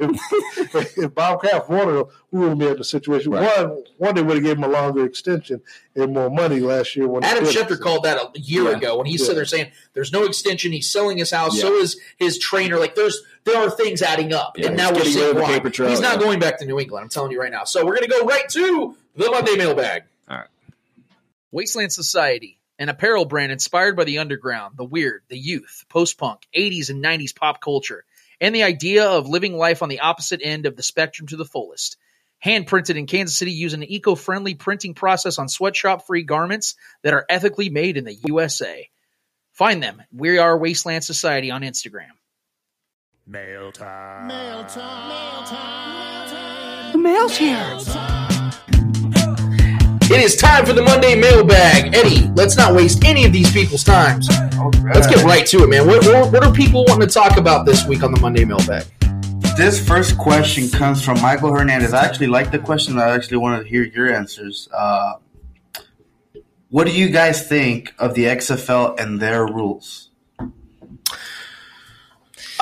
if, if, if Bob Kraft wanted him, we wouldn't be in the situation. Right. One, one, they would have gave him a longer extension and more money last year. When he Adam did. Schefter called that a year Yeah. ago when he Yeah. said they're saying there's no extension. He's selling his house. Yeah. So is his trainer. Like there's there are things adding up, Yeah, and now we're getting seeing why. paper trail, He's not yeah. going back to New England. I'm telling you right now. So we're gonna go right to the Monday mailbag. All right. Wasteland Society, an apparel brand inspired by the underground, the weird, the youth, post punk, 80s and 90s pop culture, and the idea of living life on the opposite end of the spectrum to the fullest. Hand printed in Kansas City using an eco friendly printing process on sweatshop free garments that are ethically made in the USA. Find them. We are Wasteland Society on Instagram. Mail time. The mail's here. It is time for the Monday mailbag. Eddie, let's not waste any of these people's times. Let's get right to it, man. What, what, what are people wanting to talk about this week on the Monday mailbag? This first question comes from Michael Hernandez. I actually like the question. I actually want to hear your answers. Uh, what do you guys think of the XFL and their rules?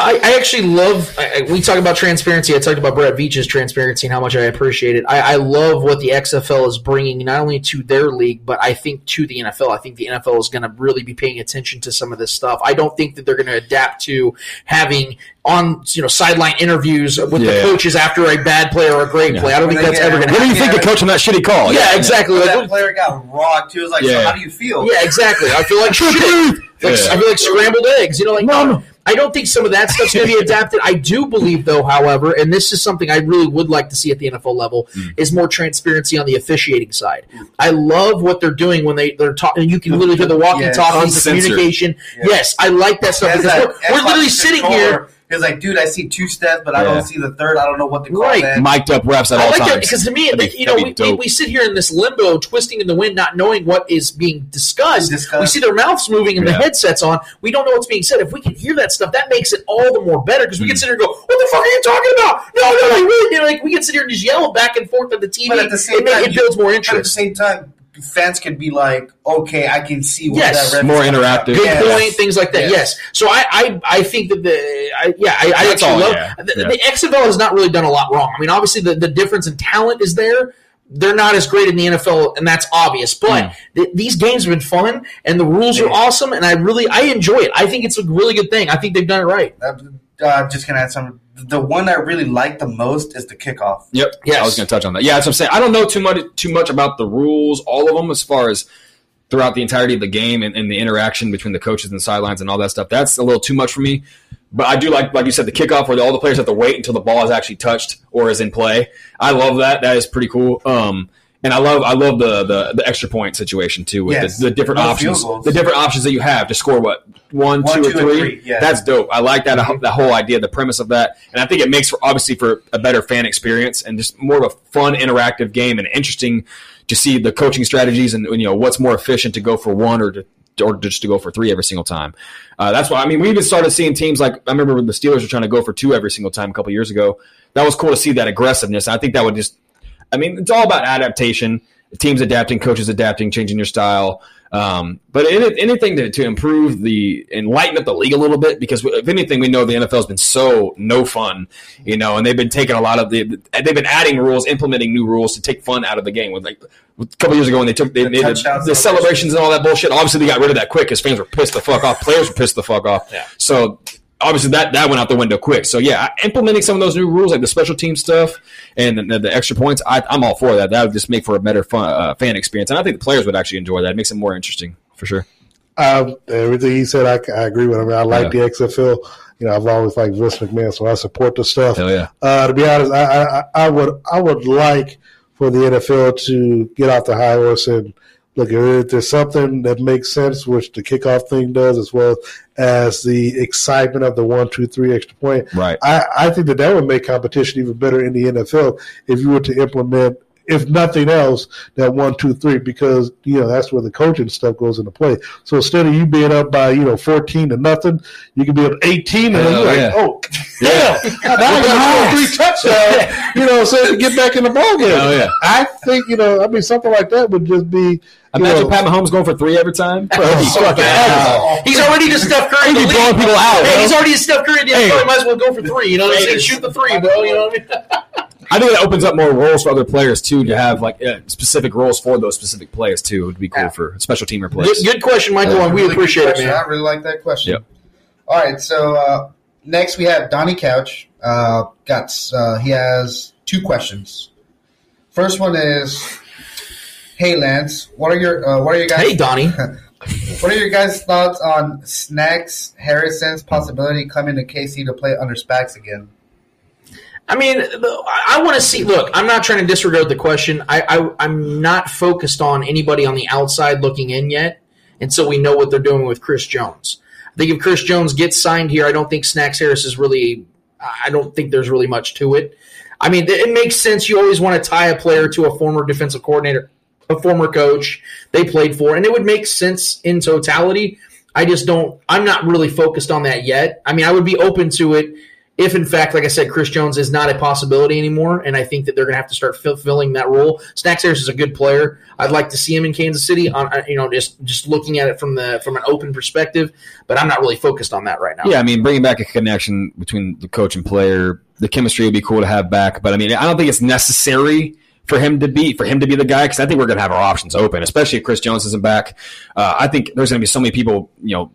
I, I actually love. I, I- we talk about transparency. I talked about Brett Veach's transparency and how much I appreciate it. I, I love what the XFL is bringing not only to their league, but I think to the NFL. I think the NFL is going to really be paying attention to some of this stuff. I don't think that they're going to adapt to having on you know sideline interviews with the Yeah. coaches after a bad play or a great play. I don't think that's yeah, ever going to What do you happen. think of coaching that shitty call? Yeah, exactly. Like, that player got rocked. He was like, Yeah. "So how do you feel?" Yeah, exactly. I feel like shit. Like, Yeah. I feel like scrambled eggs. You know, like no, I don't think some of that stuff's going to be adapted. I do believe, though, however, and this is something I really would like to see at the NFL level, is more transparency on the officiating side. I love what they're doing when they they're talking. You can literally hear the walking walkie-talkies, the Uncensored. communication. Yes, I like that stuff As because we're, we're literally sitting here. He was like, "Dude, I see two steps, but I Yeah. don't see the third. I don't know what to call Right. that." Mic'd up refs at I all like that times. because to me, That'd be- you know, we, we, we sit here in this limbo, twisting in the wind, not knowing what is being discussed. Discussed. We see their mouths moving and the headsets on. We don't know what's being said. If we can hear that stuff, that makes it all the more better because we can mm. sit here and go, "What the fuck are you talking about?" No, no, like, really, you know, like we can sit here and just yell back and forth at the TV. But at the same it, time, it builds more But at the same time, fans could be like, "Okay, I can see what Yes. that More is talking about." interactive. Good Yes. point, things like that. Yes. Yes. So I, I, I think that the, I, yeah, I, I That's actually all, love yeah. the, Yeah. the XFL has not really done a lot wrong. I mean, obviously the, the difference in talent is there. They're not as great in the NFL, and that's obvious. But Hmm. th- these games have been fun, and the rules are awesome, and I really, I enjoy it. I think it's a really good thing. I think they've done it right. Uh, uh, just gonna add some. The one I really like the most is the kickoff. Yep. Yeah, I was going to touch on that. Yeah, that's what I'm saying. I don't know too much too much about the rules, all of them, as far as throughout the entirety of the game and, and the interaction between the coaches and the sidelines and all that stuff. That's a little too much for me. But I do like, like you said, the kickoff where all the players have to wait until the ball is actually touched or is in play. I love that. That is pretty cool. Um, and I love I love the the, the extra point situation too with Yes. the, the different No options the different options that you have to score what one, One, two, or two, and three. three, yeah. That's dope. I like that that whole idea, the premise of that, and I think it makes for obviously for a better fan experience and just more of a fun, interactive game and interesting to see the coaching strategies and you know what's more efficient to go for one or to or just to go for three every single time. Uh, that's why I mean we even started seeing teams like I remember when the Steelers were trying to go for two every single time a couple years ago. That was cool to see that aggressiveness. I think that would just I mean, it's all about adaptation. Teams adapting, coaches adapting, changing your style. Um, but any, anything to, to improve the and lighten up the league a little bit because if anything, we know the NFL has been so no fun, you know, and they've been taking a lot of the they've been adding rules, implementing new rules to take fun out of the game. With like a couple years ago when they took they, The they did the celebrations and all that bullshit. Obviously, they got rid of that quick because fans were pissed the fuck off, players were pissed the fuck off. Yeah. So obviously that that went out the window quick. So yeah, implementing some of those new rules like the special team stuff and the, the extra points, I, I'm all for that. That would just make for a better fun, uh, fan experience, and I think the players would actually enjoy that. It makes it more interesting for sure. Um, everything he said, I, I agree with him. I like Yeah. the XFL. You know, I've always liked Vince McMahon, so I support the stuff. Hell yeah. Uh, to be honest, I, I- I would I would like for the NFL to get off the high horse and look if there's something that makes sense, which the kickoff thing does, as well as the excitement of the one, two, three extra point. Right. I, I think that that would make competition even better in the NFL if you were to implement, if nothing else, that one, two, three, because you know that's where the coaching stuff goes into play. So instead of you being up by you know fourteen to nothing, you can be up eighteen, and then Hell you're yeah. like, oh, yeah, now I got to three touchdowns. You know, so to get back in the ball game. Hell oh, yeah. I think you know, I mean, something like that would just be. You Imagine know, Pat Mahomes going for three every time. Oh, That'd be fucking awesome. He's already just Steph Curry. in the He'd be league. blowing people out, Hey, he's already to Steph Curry. in the Hey. Might as well go for three. You know what I'm saying? Shoot the three, bro. You know what I mean? I think that opens up more roles for other players too to have like uh, specific roles for those specific players too. It would be cool for special teamer Good, players. good question, Michael. and we Really good appreciate it, question. man. I really like that question. Yep. All right, so uh, next we have Donnie Couch. Uh, got uh, he has two questions. First one is, "Hey Lance, what are your uh, what are your guys? Hey, Donnie. what are your guys' thoughts on Snacks Harrison's possibility coming to KC to play under Spags again? I mean, I, want to see. Look, I'm not trying to disregard the question. I, I I'm not focused on anybody on the outside looking in yet until we know what they're doing with Chris Jones. I think if Chris Jones gets signed here, I don't think Snacks Harris is really. I don't think there's really much to it. I mean, it makes sense. You always want to tie a player to a former defensive coordinator, a former coach they played for, and it would make sense in totality. I just don't. I'm not really focused on that yet. I mean, I would be open to it if, in fact, like I said, Chris Jones is not a possibility anymore, and I think that they're going to have to start fulfilling that role. Snacks Harris is a good player. I'd like to see him in Kansas City. On uh, you know, just just looking at it from the from an open perspective, but I'm not really focused on that right now. Yeah, I mean, bringing back a connection between the coach and player, the chemistry would be cool to have back. But I mean, I don't think it's necessary for him to be for him to be the guy because I think we're going to have our options open, especially if Chris Jones isn't back. Uh, I think there's going to be so many people, you know,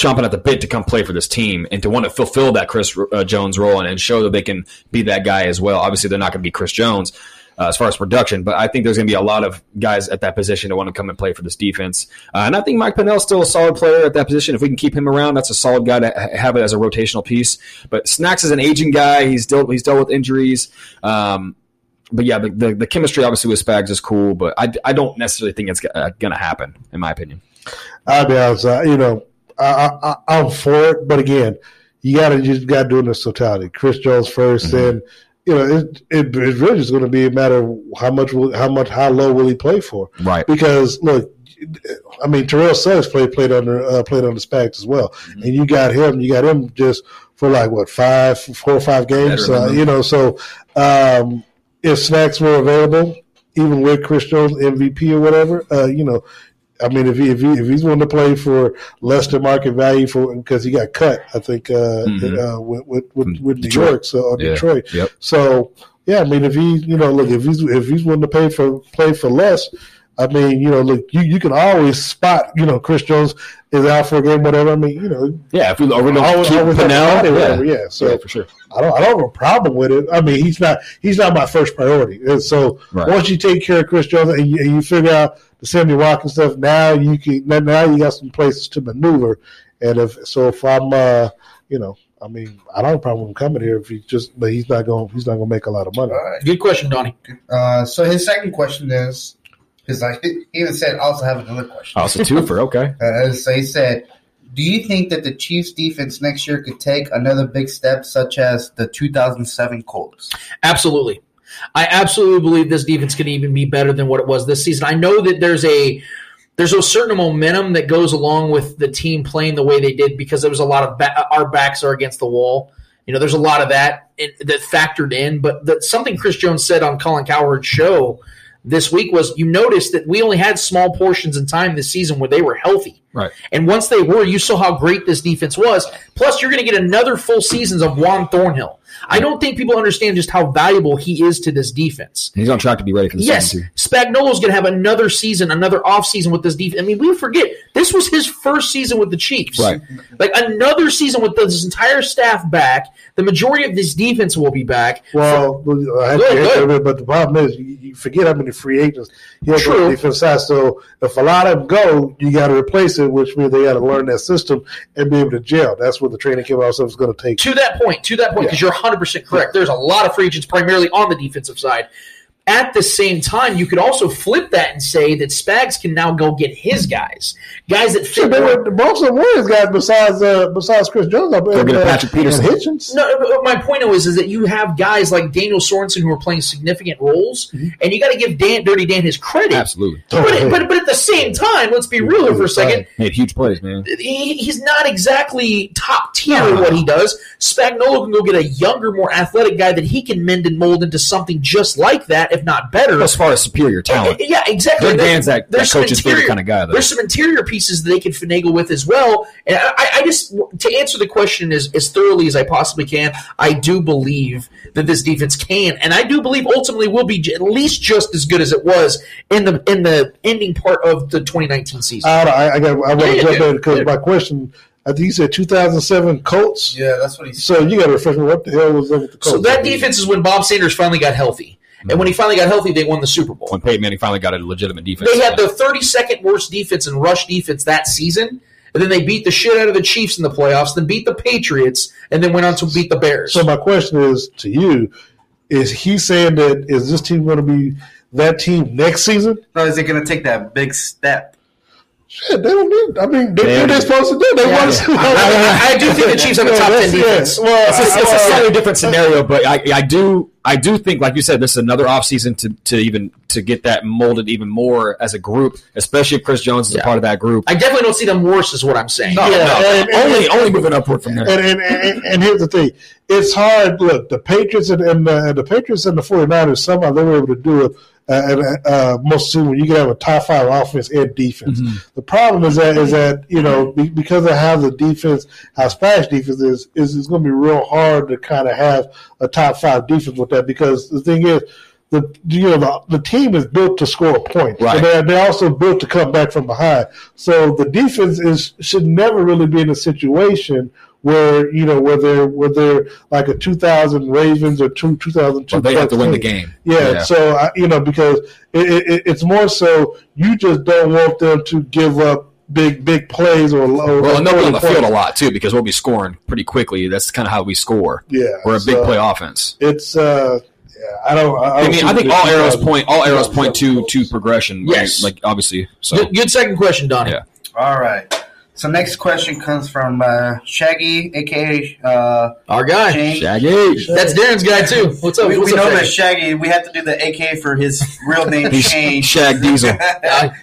chomping at the bit to come play for this team and to want to fulfill that Chris uh, Jones role and, and show that they can be that guy as well. Obviously, they're not going to be Chris Jones. Uh, as far as production, but I think there's going to be a lot of guys at that position that want to come and play for this defense. Uh, and I think Mike Pennel's still a solid player at that position. If we can keep him around, that's a solid guy to have it as a rotational piece. But Snacks is an aging guy. He's dealt he's dealt with injuries. Um, but yeah, the, the, the chemistry obviously with Spags is cool, but I, I don't necessarily think it's uh, going to happen, in my opinion. I'll be honest. Uh, you know, I, I'm for it, but again, you got to just got to do it in its totality. Chris Jones 1st and you know, it, it it's really just going to be a matter of how much will, how much how low will he play for? Right. Because look, I mean, Terrell Suggs played played under uh, played under Spags as well, and you got him. You got him just for like what five, four or five games. Uh, you know, so um, if snacks were available, even with Chris Jones MVP or whatever, uh, you know, I mean, if he, if he if he's willing to play for less than market value for because he got cut, I think uh, Mhm. uh, with with, with, with New York, so or Yeah. Detroit. Yep. So yeah, I mean, if he you know look if he's if he's willing to pay for play for less, I mean, you know, look, you, you can always spot, you know, Chris Jones is out for a game, whatever. I mean, you know, Yeah, if we, or we always, keep always Pennel, yeah. whatever. Yeah, so yeah, for sure. I don't, I don't have a problem with it. I mean, he's not, he's not my first priority. And so Right. once you take care of Chris Jones and you, and you figure out the Sammy Watkins stuff, now you can, now- now you got some places to maneuver. And if so, if I'm, uh, you know, I mean, I don't have a problem with him coming here if he just, but he's not going, he's not going to make a lot of money. All right. Good question, Donnie. Uh, so his second question is because I he even said also have another question. Oh, it's a twofer. Okay. Uh, so he said, "Do you think that the Chiefs' defense next year could take another big step, such as the 2007 Colts?" Absolutely. I absolutely believe this defense can even be better than what it was this season. I know that there's a there's a certain momentum that goes along with the team playing the way they did because there was a lot of ba- our backs are against the wall. You know, there's a lot of that in, that factored in. But that something Chris Jones said on Colin Cowherd's show this week was you noticed that we only had small portions in time this season where they were healthy. Right. And once they were, you saw how great this defense was. Plus, you're going to get another full seasons of Juan Thornhill. I don't think people understand just how valuable he is to this defense. He's on track to be ready for the Yes, season too. Spagnuolo's going to have another season, another off season with this defense. I mean, we forget this was his first season with the Chiefs. Right. Like another season with this entire staff back. The majority of this defense will be back. Well, I have Good, to good. answer it, but the problem is you, you forget how many free agents he has on True. the defense side. So if a lot of them go, you got to replace it, which means they got to learn that system and be able to gel. That's what the training camp also is going to take. to that point, to that point, because you're 100% correct. There's a lot of free agents primarily on the defensive side. At the same time, you could also flip that and say that Spags can now go get his guys, guys that Sure, fit. they more- were, most of them were guys besides uh, besides Chris Jones. Up Go get a uh, Patrick Peterson. and Hitchens. No, my point is, is that you have guys like Daniel Sorensen who are playing significant roles, Mm-hmm. and you got to give Dan, Dirty Dan his credit. Absolutely. But, but, but at the same time, let's be real here for a second. Made huge plays, man. he, he's not exactly top tier in what he does. Spagnuolo can go get a younger, more athletic guy that he can mend and mold into something just like that, if not better. As far as superior talent, Yeah, exactly. Greg Dan's that- There's that some coach's favorite interior- kind of guy, though. There's some interior pieces that they can finagle with as well. And I, I just to answer the question as, as thoroughly as I possibly can, I do believe that this defense can, and I do believe ultimately will be at least just as good as it was in the in the ending part of the 2019 season. I, I, I got. I want Yeah, to jump in because Yeah. my question. I think you said 2007 Colts. Yeah, that's what he said. So you got to refresh me. What the hell was up with the Colts? So that defense is when Bob Sanders finally got healthy. And when he mm-hmm. finally got healthy, they won the Super Bowl. when Peyton Manning finally got a legitimate defense, They had the 32nd worst defense in rush defense that season. And then they beat the shit out of the Chiefs in the playoffs, then beat the Patriots, and then went on to beat the Bears. So my question is to you: Is he saying that is this team going to be that team next season? No, is it going to take that big step? Shit, they don't need. I mean, they, Yeah. what they supposed to do? They Yeah. want. I- I- I do think the Chiefs have a top 10 that's- yeah. defense. Well, it's a, it's a I- I- slightly uh, different scenario, but I, I do I do think, like you said, this is another offseason to to even to get that molded even more as a group, especially if Chris Jones is Yeah. a part of that group. I definitely don't see them worse, is what I'm saying. No, Yeah, no, and- and- only only moving upward from there. And, and, and, and here's the thing: it's hard. Look, the Patriots and, and, the, and the Patriots and the 49ers somehow they were able to do it. Uh, and, uh, most soon when you can have a top five offense and defense. The problem is that is that you know be, because of how the defense, how Spanish defense is, is it's going to be real hard to kind of have a top five defense with that because the thing is. The you know the, the team is built to score points, Right. and they're, they're also built to come back from behind. So the defense is should never really be in a situation where you know where they're where they're like a 2000 Ravens or two 2002. Well, they have to win the game. Yeah, Yeah. so I, you know because it, it, it's more so you just don't want them to give up big big plays or, or Well, and they'll be on the field a lot too because we'll be scoring pretty quickly. That's kind of how we score. Yeah, We're a big so play offense. It's uh, yeah, I don't. I, I don't mean, I think all arrows point all arrows point to to progression. right? Yes. like obviously. So Good, good second question, Donnie. Yeah. All right. So next question comes from uh, Shaggy, aka uh, Our guy. Shane. Shaggy. That's Darren's guy, too. What's up? We, What's we up, know that Shaggy? Shaggy. We have to do the AK for his real name, He's Shane. Shag Diesel.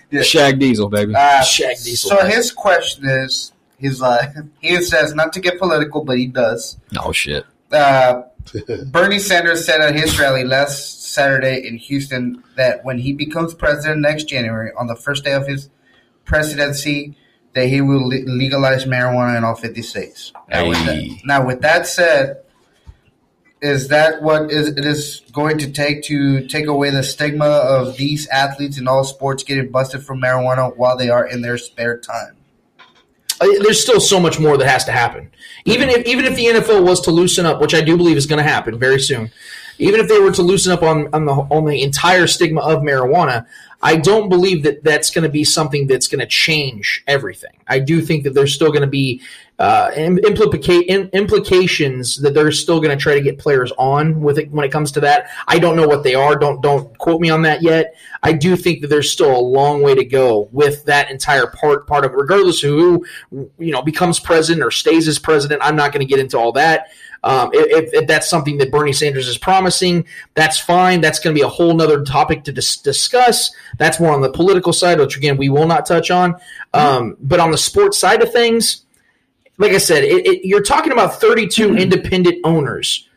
Yeah. Shag Diesel, baby. Uh, Shag Diesel. So his question is, he's like, he says not to get political, but he does. oh shit. Uh, Bernie Sanders said at his rally last Saturday in Houston that when he becomes president next January, on the first day of his presidency, that he will le- legalize marijuana in all 50 states. Now, with that, now, with that said, is that what is it is going to take to take away the stigma of these athletes in all sports getting busted for marijuana while they are in their spare time? Uh, there's still so much more that has to happen. Even if even if the NFL was to loosen up, which I do believe is going to happen very soon, even if they were to loosen up on on the on the entire stigma of marijuana, I don't believe that that's going to be something that's going to change everything. I do think that there's still going to be uh, implica- im- implications that they're still going to try to get players on with it when it comes to that. I don't know what they are. Don't don't quote me on that yet. I do think that there's still a long way to go with that entire part part of it. Regardless of who you know becomes president or stays as president, I'm not going to get into all that. Um, if, if, that's something that Bernie Sanders is promising, that's fine. That's going to be a whole other topic to dis- discuss. That's more on the political side, which again we will not touch on. Um, but on the sports side of things, like I said, it, it, you're talking about 32 hmm. independent owners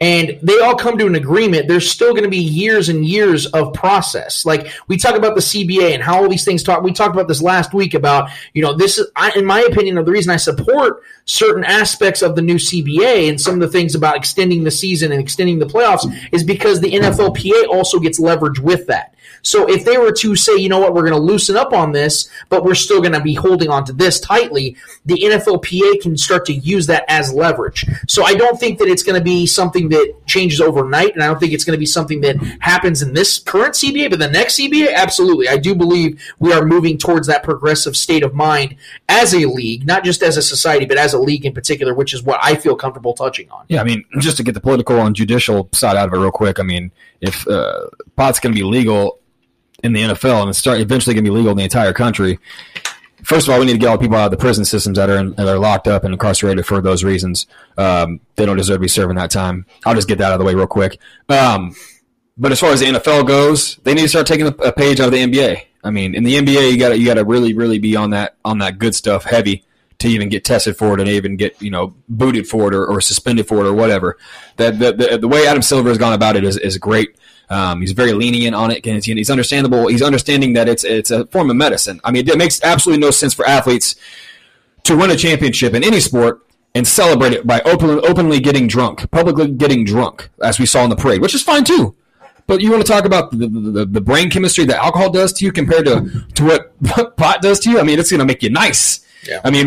and they all come to an agreement, there's still going to be years and years of process. Like we talk about the CBA and how all these things talk. We talked about this last week about, you know, this is, I, in my opinion, of the reason I support certain aspects of the new CBA and some of the things about extending the season and extending the playoffs is because the NFLPA also gets leverage with that. So if they were to say, you know what, we're going to loosen up on this, but we're still going to be holding on to this tightly, the NFLPA can start to use that as leverage. So I don't think that it's going to be something that changes overnight, and I don't think it's going to be something that happens in this current CBA, but the next CBA, absolutely. I do believe we are moving towards that progressive state of mind as a league, not just as a society, but as a league in particular, which is what I feel comfortable touching on. Yeah, I mean, just to get the political and judicial side out of it real quick, I mean, if uh, pot's going to be legal in the NFL and it's start eventually going to be legal in the entire country. First of all, we need to get all the people out of the prison systems that are in, that are locked up and incarcerated for those reasons. Um, they don't deserve to be serving that time. I'll just get that out of the way real quick. Um, but as far as the NFL goes, they need to start taking a page out of the NBA. I mean, in the NBA, you got you got to really, really be on that on that good stuff heavy to even get tested for it and even get you know booted for it or, or suspended for it or whatever. That the, the, the way Adam Silver has gone about it is, is great. Um, he's very lenient on it, and he's understandable. He's understanding that it's it's a form of medicine. I mean, it makes absolutely no sense for athletes to win a championship in any sport and celebrate it by open, openly getting drunk, publicly getting drunk, as we saw in the parade, which is fine too. But you want to talk about the, the, the brain chemistry that alcohol does to you compared to, to what pot does to you? I mean, it's going to make you nice. Yeah. I mean,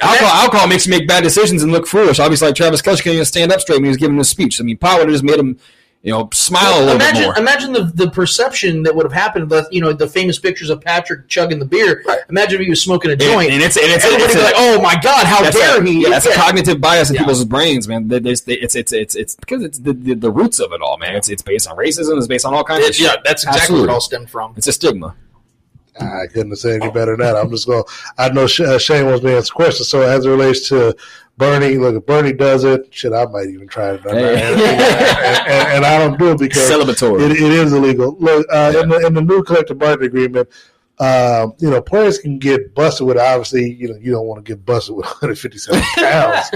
alcohol, alcohol makes you make bad decisions and look foolish. Obviously, like Travis Kelce can't even stand up straight when he was giving his speech. I mean, pot would have just made him you know, smile well, a little imagine, bit more. Imagine the, the perception that would have happened. The you know the famous pictures of Patrick chugging the beer. Right. Imagine if he was smoking a joint, and, and it's and it's, everybody it's like, "Oh my God, how dare a, he?" Yeah, that's yeah. a cognitive bias in yeah. people's brains, man. They, they, they, it's it's it's it's because it's the, the, the, roots of it all, man. It's it's based on racism. It's based on all kinds it, of shit. Yeah, that's exactly Absolutely. where it all stemmed from. It's a stigma. I couldn't have said any better than that. I'm just going. I know uh, Shane wants me to answer questions. So as it relates to Bernie, look, if Bernie does it, shit, I might even try it. Hey. And, and, and, I don't do it because Celebratory. It, it is illegal. Look, uh, yeah. in, the, in the new collective bargaining agreement, uh, you know, players can get busted with. Obviously, you know, you don't want to get busted with 157 pounds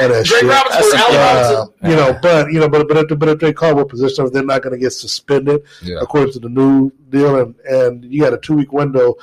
and that shit. Uh, you know, but you know, but but if, but if they call what position, they're not going to get suspended yeah. according to the new deal, and and you got a two week window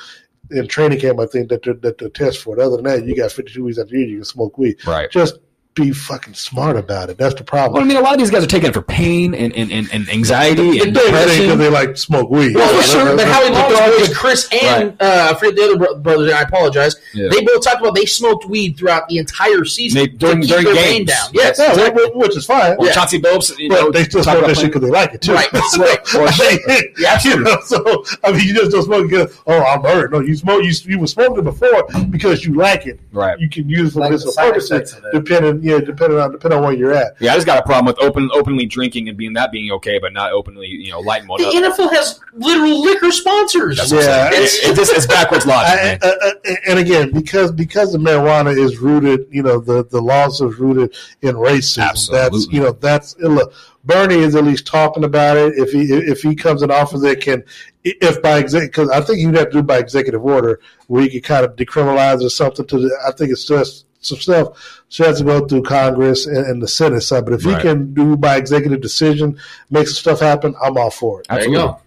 in training camp, I think that the, that the test for it. Other than that, you got 52 weeks after year, you can smoke weed. Right. Just be fucking smart about it. That's the problem. Well, I mean, a lot of these guys are taking it for pain and, and, and, and anxiety and depression because they like smoke weed. Well, for sure. But Howie Long, Chris and right. uh, I forget the other brothers. I apologize. Yeah. They both talked about they smoked weed throughout the entire season they, during, to keep during their games. down. Yes, yeah, exactly. which is fine. Well, yeah. Chauncey Billups, you know, they still smoke that shit because they like it too. Right. right. or they, yeah, you know, so I mean, you just don't smoke because oh, I'm hurt. No, you smoke. You you were smoking before because you like it. Right. You can use it for medicinal purposes, depending yeah, depending on depending on where you're at. Yeah, I just got a problem with open openly drinking and being that being okay, but not openly, you know, lighting one the up. The NFL has literal liquor sponsors. That's yeah, it's, it, just, it's backwards logic. I, uh, and again, because because the marijuana is rooted, you know, the the laws are rooted in racism. Absolutely. That's you know that's look. Bernie is at least talking about it. If he if he comes and offers it, can if by exec because I think you'd have to do by executive order where you could kind of decriminalize or something. To the, I think it's just some stuff she has to go through Congress and, and the Senate side. But if right. he can do by executive decision, make some stuff happen, I'm all for it. There you go.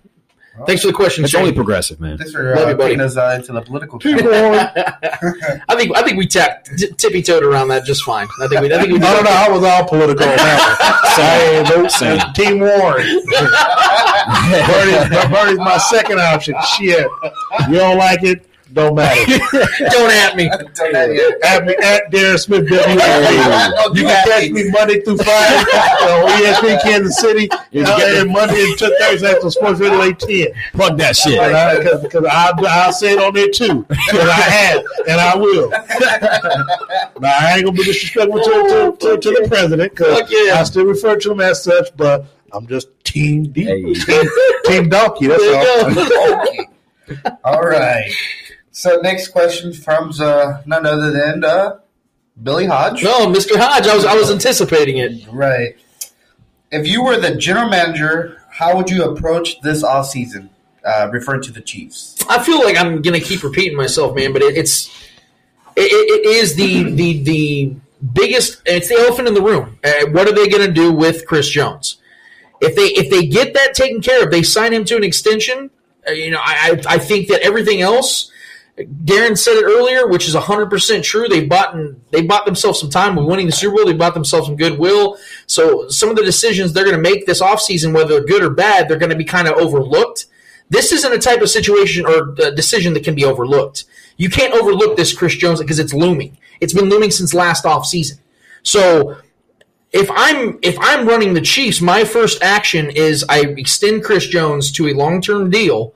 Thanks for the question. It's Shane. only progressive, man. Thanks for uh, taking us uh, into the political. I think I think we tapped t- tippy toed around that just fine. I think we. I think we. I don't know. I was all political on that Hey, nope, that's Team Warren. Bernie's, Bernie's my second option. Shit, you don't like it? Don't matter. Don't at me. at me at Darren Smith. W. You can catch me Monday through Friday on ESPN Kansas City, uh, and Monday and Thursday after Sports Radio 810. Fuck that shit. Because I'll, I'll say it on there too. Because I have, and I will. now, I ain't going to be disrespectful to, to, to, to the president because yeah. I still refer to him as such, but I'm just Team D. Team, team Donkey. That's all. All right. So next question from uh, none other than uh, Billy Hodge. No, Mr. Hodge, I was I was anticipating it. Right. If you were the general manager, how would you approach this offseason? Uh, referring to the Chiefs. I feel like I'm gonna keep repeating myself, man, but it, it's it, it is the the the biggest. It's the elephant in the room. Uh, what are they gonna do with Chris Jones? If they if they get that taken care of, they sign him to an extension. Uh, you know, I I I think that everything else. Darren said it earlier, which is 100% true. They bought they bought themselves some time with winning the Super Bowl. They bought themselves some goodwill. So some of the decisions they're going to make this offseason, whether they're good or bad, they're going to be kind of overlooked. This isn't a type of situation or uh, decision that can be overlooked. You can't overlook this Chris Jones because it's looming. It's been looming since last offseason. So if I'm if I'm running the Chiefs, my first action is I extend Chris Jones to a long term deal,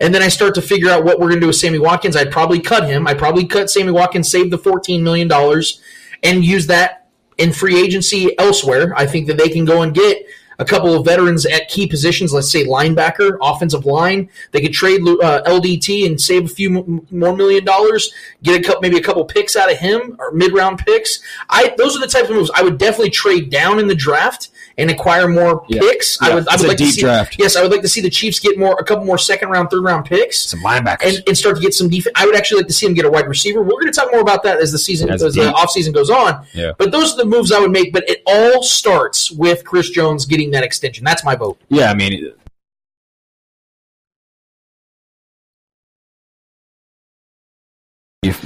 and then I start to figure out what we're going to do with Sammy Watkins. I'd probably cut him. I'd probably cut Sammy Watkins, save the fourteen million dollars, and use that in free agency elsewhere. I think that they can go and get a couple of veterans at key positions. Let's say linebacker, offensive line. They could trade uh, LDT and save a few m- more million dollars. Get a couple, maybe a couple picks out of him or mid round picks. I those are the types of moves I would definitely trade down in the draft and acquire more Yeah. picks. I Yeah, would. I would like to see, draft. Yes, I would like to see the Chiefs get more, a couple more second round, third round picks Some linebackers. and, and start to get some defense. I would actually like to see them get a wide receiver. We're going to talk more about that as the season, As as the deep. off season goes on. Yeah. But those are the moves I would make. But it all starts with Chris Jones getting that extension. That's my vote. yeah, I mean,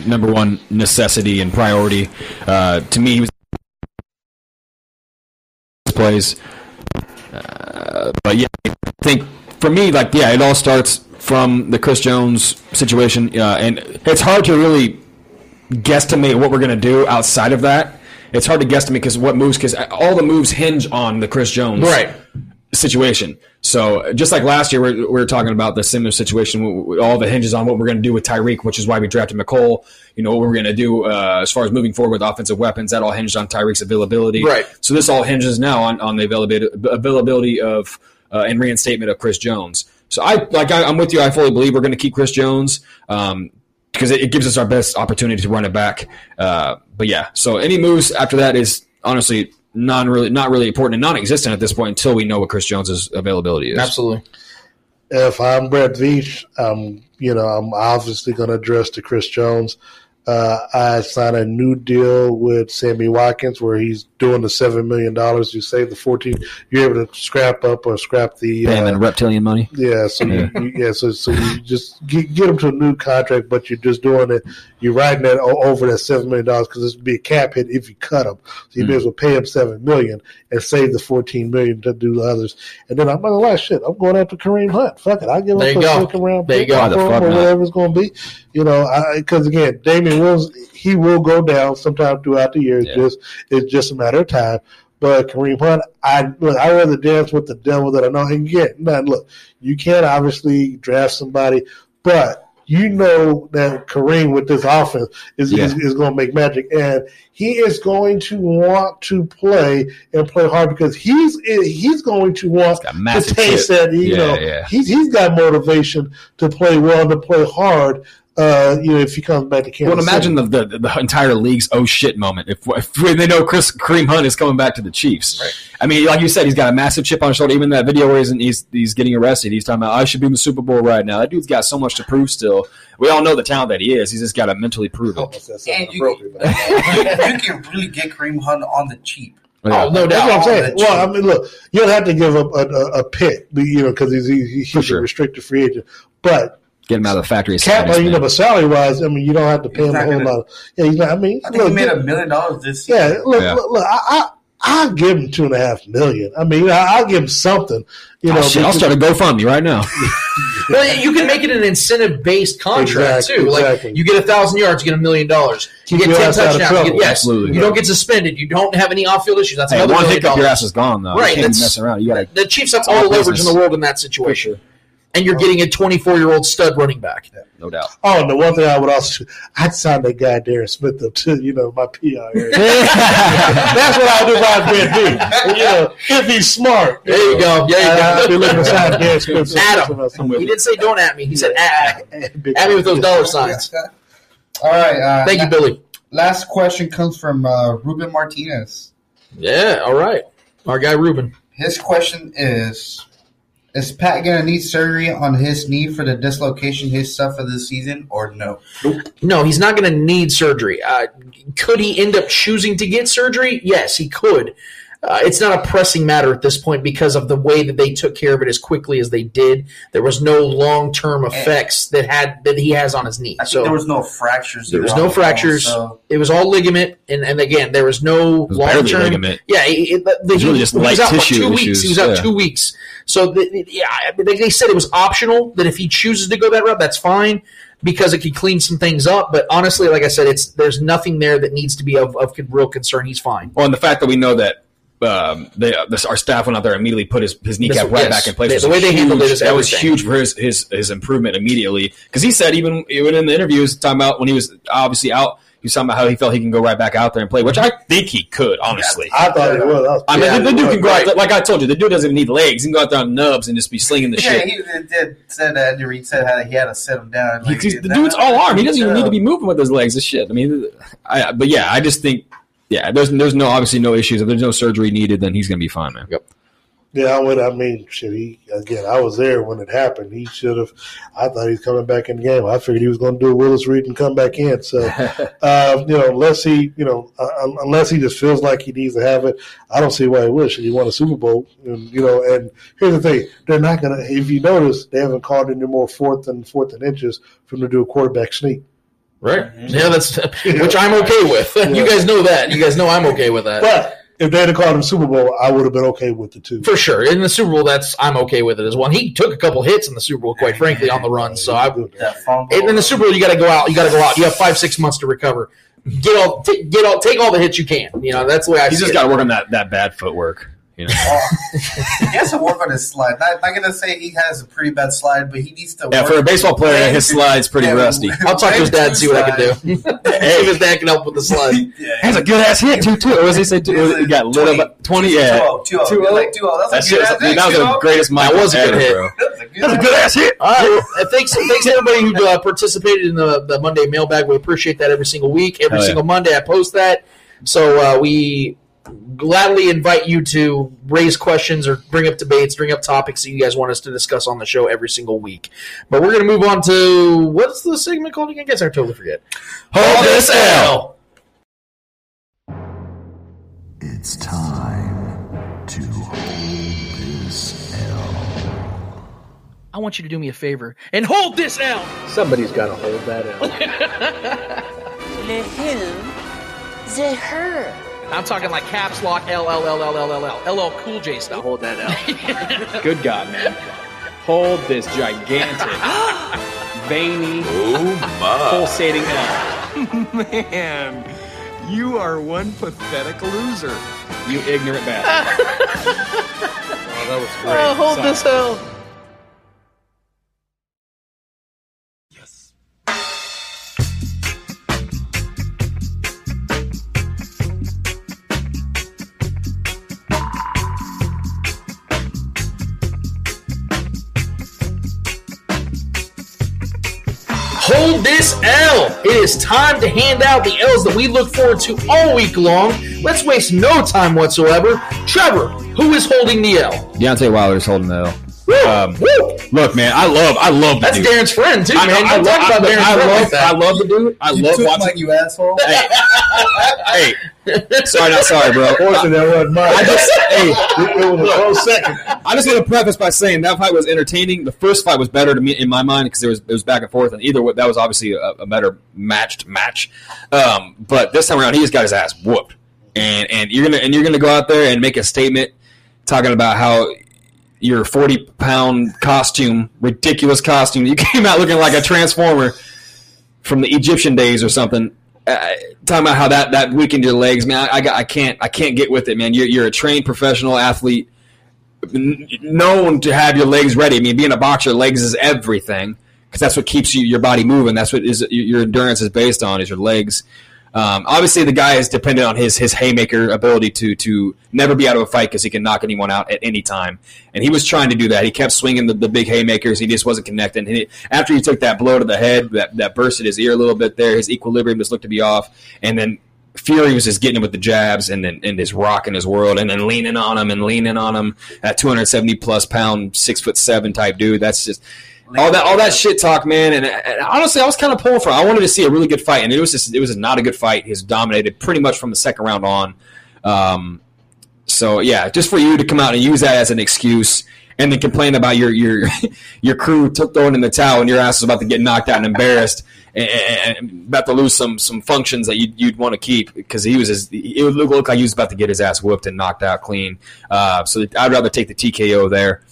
number one necessity and priority uh, to me he was plays. Uh, but yeah, I think for me, like yeah, it all starts from the Chris Jones situation, uh, and it's hard to really guesstimate what we're going to do outside of that. It's hard to guesstimate because what moves because all the moves hinge on the Chris Jones situation. So just like last year, we we were talking about the similar situation. All the hinges on what we're going to do with Tyreek, which is why we drafted Mecole. You know what we're going to do uh, as far as moving forward with offensive weapons. That all hinged on Tyreek's availability. Right. So this all hinges now on, on the availability, availability of uh, and reinstatement of Chris Jones. So I like I, I'm with you. I fully believe we're going to keep Chris Jones. Um, because it, it gives us our best opportunity to run it back. Uh, but yeah, so any moves after that is honestly non really not really important and non-existent at this point until we know what Chris Jones's availability is. Absolutely. if I'm Brett Veach, um, you know, I'm obviously going to address to Chris Jones. Uh, I signed a new deal with Sammy Watkins where he's doing the seven million dollars. You save the fourteen. You're able to scrap up or scrap the Pay him uh, in reptilian money. yeah, so You, you, yeah, so so you just get, get him to a new contract, but you're just doing it. You're riding that over that seven million dollars because this would be a cap hit if you cut him. So you may as well pay him seven million and save the fourteen million to do the others. And then I'm not gonna lie, shit, I'm going after Kareem Hunt. Fuck it, I'll give There him you a go. second round pick go. Why the for him fuck or not? whatever it's going to be. You know, because again, Damien Williams, he will go down sometime throughout the year. It's Yeah. just it's just a matter of time. But Kareem Hunt, I look, I rather dance with the devil that I know. And again, now look, you can't obviously draft somebody, but you know that Kareem with this offense is Yeah. is, is going to make magic, and he is going to want to play and play hard because he's he's going to want to taste that. You Yeah, know, yeah. he's he's got motivation to play well, and to play hard. Uh, you know, if he comes back to Kansas. Well, imagine City. the, the the entire league's oh shit moment if, if they know Chris Kareem Hunt is coming back to the Chiefs. I mean, like you said, he's got a massive chip on his shoulder. Even that video where he's, he's he's getting arrested, he's talking about I should be in the Super Bowl right now. That dude's got so much to prove still. We all know the talent that he is. He's just got to mentally prove it. Almost said something And you, appropriate, you can really get Kareem Hunt on the cheap. Oh, no That's what I'm saying. Well, I mean, look, you don't have to give up a, a, a pick, you know, because he's, he's, he's sure. a restricted free agent. But Get him out of the factory. cap, status, you know, but salary wise, I mean, you don't have to pay He's him a whole lot. Yeah, he's not. I mean, I think look, he made a million dollars this yeah, year. look, Yeah. look, look, I, I, I'll give him two and a half million. I mean, I- I'll give him something. You ah, know, Oh, shit, I'll start a GoFundMe right now. Well, you can make it an incentive based contract Exactly, too. Like exactly. you get a thousand yards, you get a million dollars. You get ten ass out of touchdowns. You get, yes, Absolutely. you don't get suspended. You don't have any off field issues. That's Hey, another one million hiccup, your ass is gone though. Right, you can't be that's- messing around. You gotta The Chiefs have all all the leverage in the world in that situation, and you're getting a 24 year old stud running back. no doubt. Oh, and the one thing I would also, I'd sign that guy Darren Smith up to, you know, my PR. That's what I'll do by Brad D. You know, if he's smart. There you go. There you I'll go. be looking to sign Darren Smith. Adam. He didn't say don't at me. He said at, at me with those dollar signs. All right. Uh, Thank you, la- Billy. Last question comes from uh, Ruben Martinez. Yeah, all right. Our guy Ruben. His question is Is Pat to need surgery on his knee for the dislocation he suffered this season, or no? No, he's not to need surgery. Uh, could he end up choosing to get surgery? Yes, he could. Uh, it's not a pressing matter at this point because of the way that they took care of it as quickly as they did. There was no long term effects that had that he has on his knee. I think so there was no fractures. there was no on bone, fractures. so- It was all ligament, and, and again, there was no was long barely term ligament. Yeah, it, it, the, was really just he was light out, tissue two weeks. issues, He was out yeah. two weeks. So the, yeah, they, they said it was optional. That if he chooses to go that route, that's fine because it could clean some things up. But honestly, like I said, it's there's nothing there that needs to be of, of real concern. He's fine. Well, and the fact that we know that um, they, this, our staff went out there and immediately put his, his kneecap This- right yes. back in place. The- the way they huge. handled it is that was huge for his, his his improvement immediately. Because he said even even in the interviews talking about when he was obviously out, he was talking about how he felt he can go right back out there and play, which I think he could honestly. I thought it was. I mean, Yeah, the, the dude can go out like I told you, the dude doesn't even need legs. He can go out there on nubs and just be slinging the Yeah, shit. Yeah, he did, did said that. Andy Reid said how he had to sit him down. Like, he's- the dude's all arm. He doesn't even need to be moving with his legs. This shit. I mean, I, but yeah, I just think, yeah, there's there's no obviously no issues. If there's no surgery needed, then he's gonna be fine, man. Yep. Yeah, I would. I mean, shit. He again. I was there when it happened. He should have. I thought he was coming back in the game. I figured he was going to do a Willis Reed and come back in. So, uh, you know, unless he, you know, uh, unless he just feels like he needs to have it, I don't see why he would. Should he won a Super Bowl? And, you know, and here's the thing: they're not going to. If you notice, they haven't called any more fourth and fourth and inches for him to do a quarterback sneak. Right? Mm-hmm. Yeah, that's which I'm okay with. You guys know that. You guys know I'm okay with that. But if they had called him Super Bowl, I would have been okay with the two. For sure. In the Super Bowl, that's I'm okay with it as well. And he took a couple hits in the Super Bowl, quite frankly, on the run. So I That fumble. in the Super Bowl, you got to go out. You got to go out. You have five, six months to recover. Get all, t- get all, take all the hits you can. You know that's the way I. He's see just got to work on that that bad footwork. You know, he has to work on his slide. Not, not gonna say he has a pretty bad slide, but he needs to. yeah, work. for a baseball player, his slide's pretty Yeah, rusty. I'll talk to his dad and see what I can do. see if his dad can help with the slide. Has a good ass hit too. Too. Or was he say two? He got lit up twenty. Yeah, 2-0, 2-0. 2-0. Like 2-0. That's That a shit good was- ass dude, that was the greatest Mike was a good hit. That's a good That's a hit. good ass hit. All right. Thanks, thanks to everybody who uh, participated in the, the Monday mailbag. We appreciate that every single week. Every Hell yeah. single Monday, I post that. So uh, we gladly invite you to raise questions or bring up debates, bring up topics that you guys want us to discuss on the show every single week. But we're going to move on to what's the segment called again? I guess I totally forget. Hold this L. It's time to hold this L. I want you to do me a favor and hold this L. Somebody's got to hold that out. The who? The her. I'm talking like caps lock L L L L L L L L L Cool J stuff. Hold that L. Good God, man. Hold this gigantic, veiny, oh, pulsating L. Man, you are one pathetic loser. You ignorant bastard. oh, that was oh, great. Oh, hold Sorry. this L. This L. It is time to hand out the L's that we look forward to all week long. Let's waste no time whatsoever. Trevor, who is holding the L? Deontay Wilder's holding the L. Woo! Um, Woo! Look, man, I love, I love the That's dude. Darren's friend too, man. I, You I, don't talk I, about Darren's I friend love, like that. I love the dude. I You love took watching. mine, you asshole. Hey, hey, sorry, not sorry, bro. Fortunately, that wasn't mine. I just, hey, it, it was a close second. I just want to preface by saying that fight was entertaining. The first fight was better to me in my mind because there was it was back and forth, and either way, that was obviously a, a better matched match. Um, but this time around, he just got his ass whooped, and and you're gonna and you're gonna go out there and make a statement talking about how your 40 pound costume, ridiculous costume, you came out looking like a transformer from the Egyptian days or something. Uh, talking about how that that weakened your legs, man. I, I, I can't I can't get with it, man. You're you're a trained professional athlete, known to have your legs ready. I mean, being a boxer, legs is everything because that's what keeps you, your body moving. That's what is your endurance is based on is your legs. Um, obviously, the guy is dependent on his his haymaker ability to to never be out of a fight because he can knock anyone out at any time. And he was trying to do that. He kept swinging the, the big haymakers. He just wasn't connecting. He, after he took that blow to the head, that that bursted his ear a little bit there. His equilibrium just looked to be off. And then Fury was just getting him with the jabs and then and just rocking his world and then leaning on him and leaning on him at 270 plus pound, six foot seven type dude. That's just all that all that shit talk, man. And, and honestly, I was kind of pulling for. I wanted to see a really good fight, and it was just it was not a good fight. He's dominated pretty much from the second round on. Um, so yeah, just for you to come out and use that as an excuse. And then complain about your your your crew t- throwing in the towel and your ass is about to get knocked out and embarrassed and, and about to lose some some functions that you'd, you'd want to keep because he was his, it would look, look like he was about to get his ass whooped and knocked out clean. Uh, so I'd rather take the TKO there.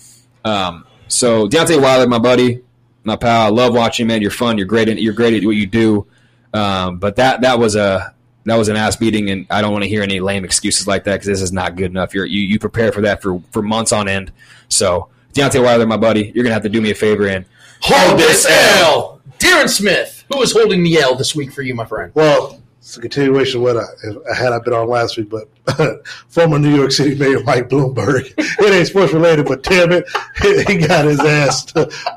Um, so Deontay Wilder, my buddy, my pal, I love watching, man. You're fun. You're great. At, you're great at what you do. Um, but that that was a that was an ass beating, and I don't want to hear any lame excuses like that because this is not good enough. You're, you you prepare for that for for months on end. So Deontay Wilder, my buddy, you're gonna have to do me a favor and hold this L. Darren Smith, who is holding the L this week for you, my friend? Well, it's a continuation of what I, I had I been on last week, but former New York City Mayor Mike Bloomberg. it ain't sports related, but damn it, he got his ass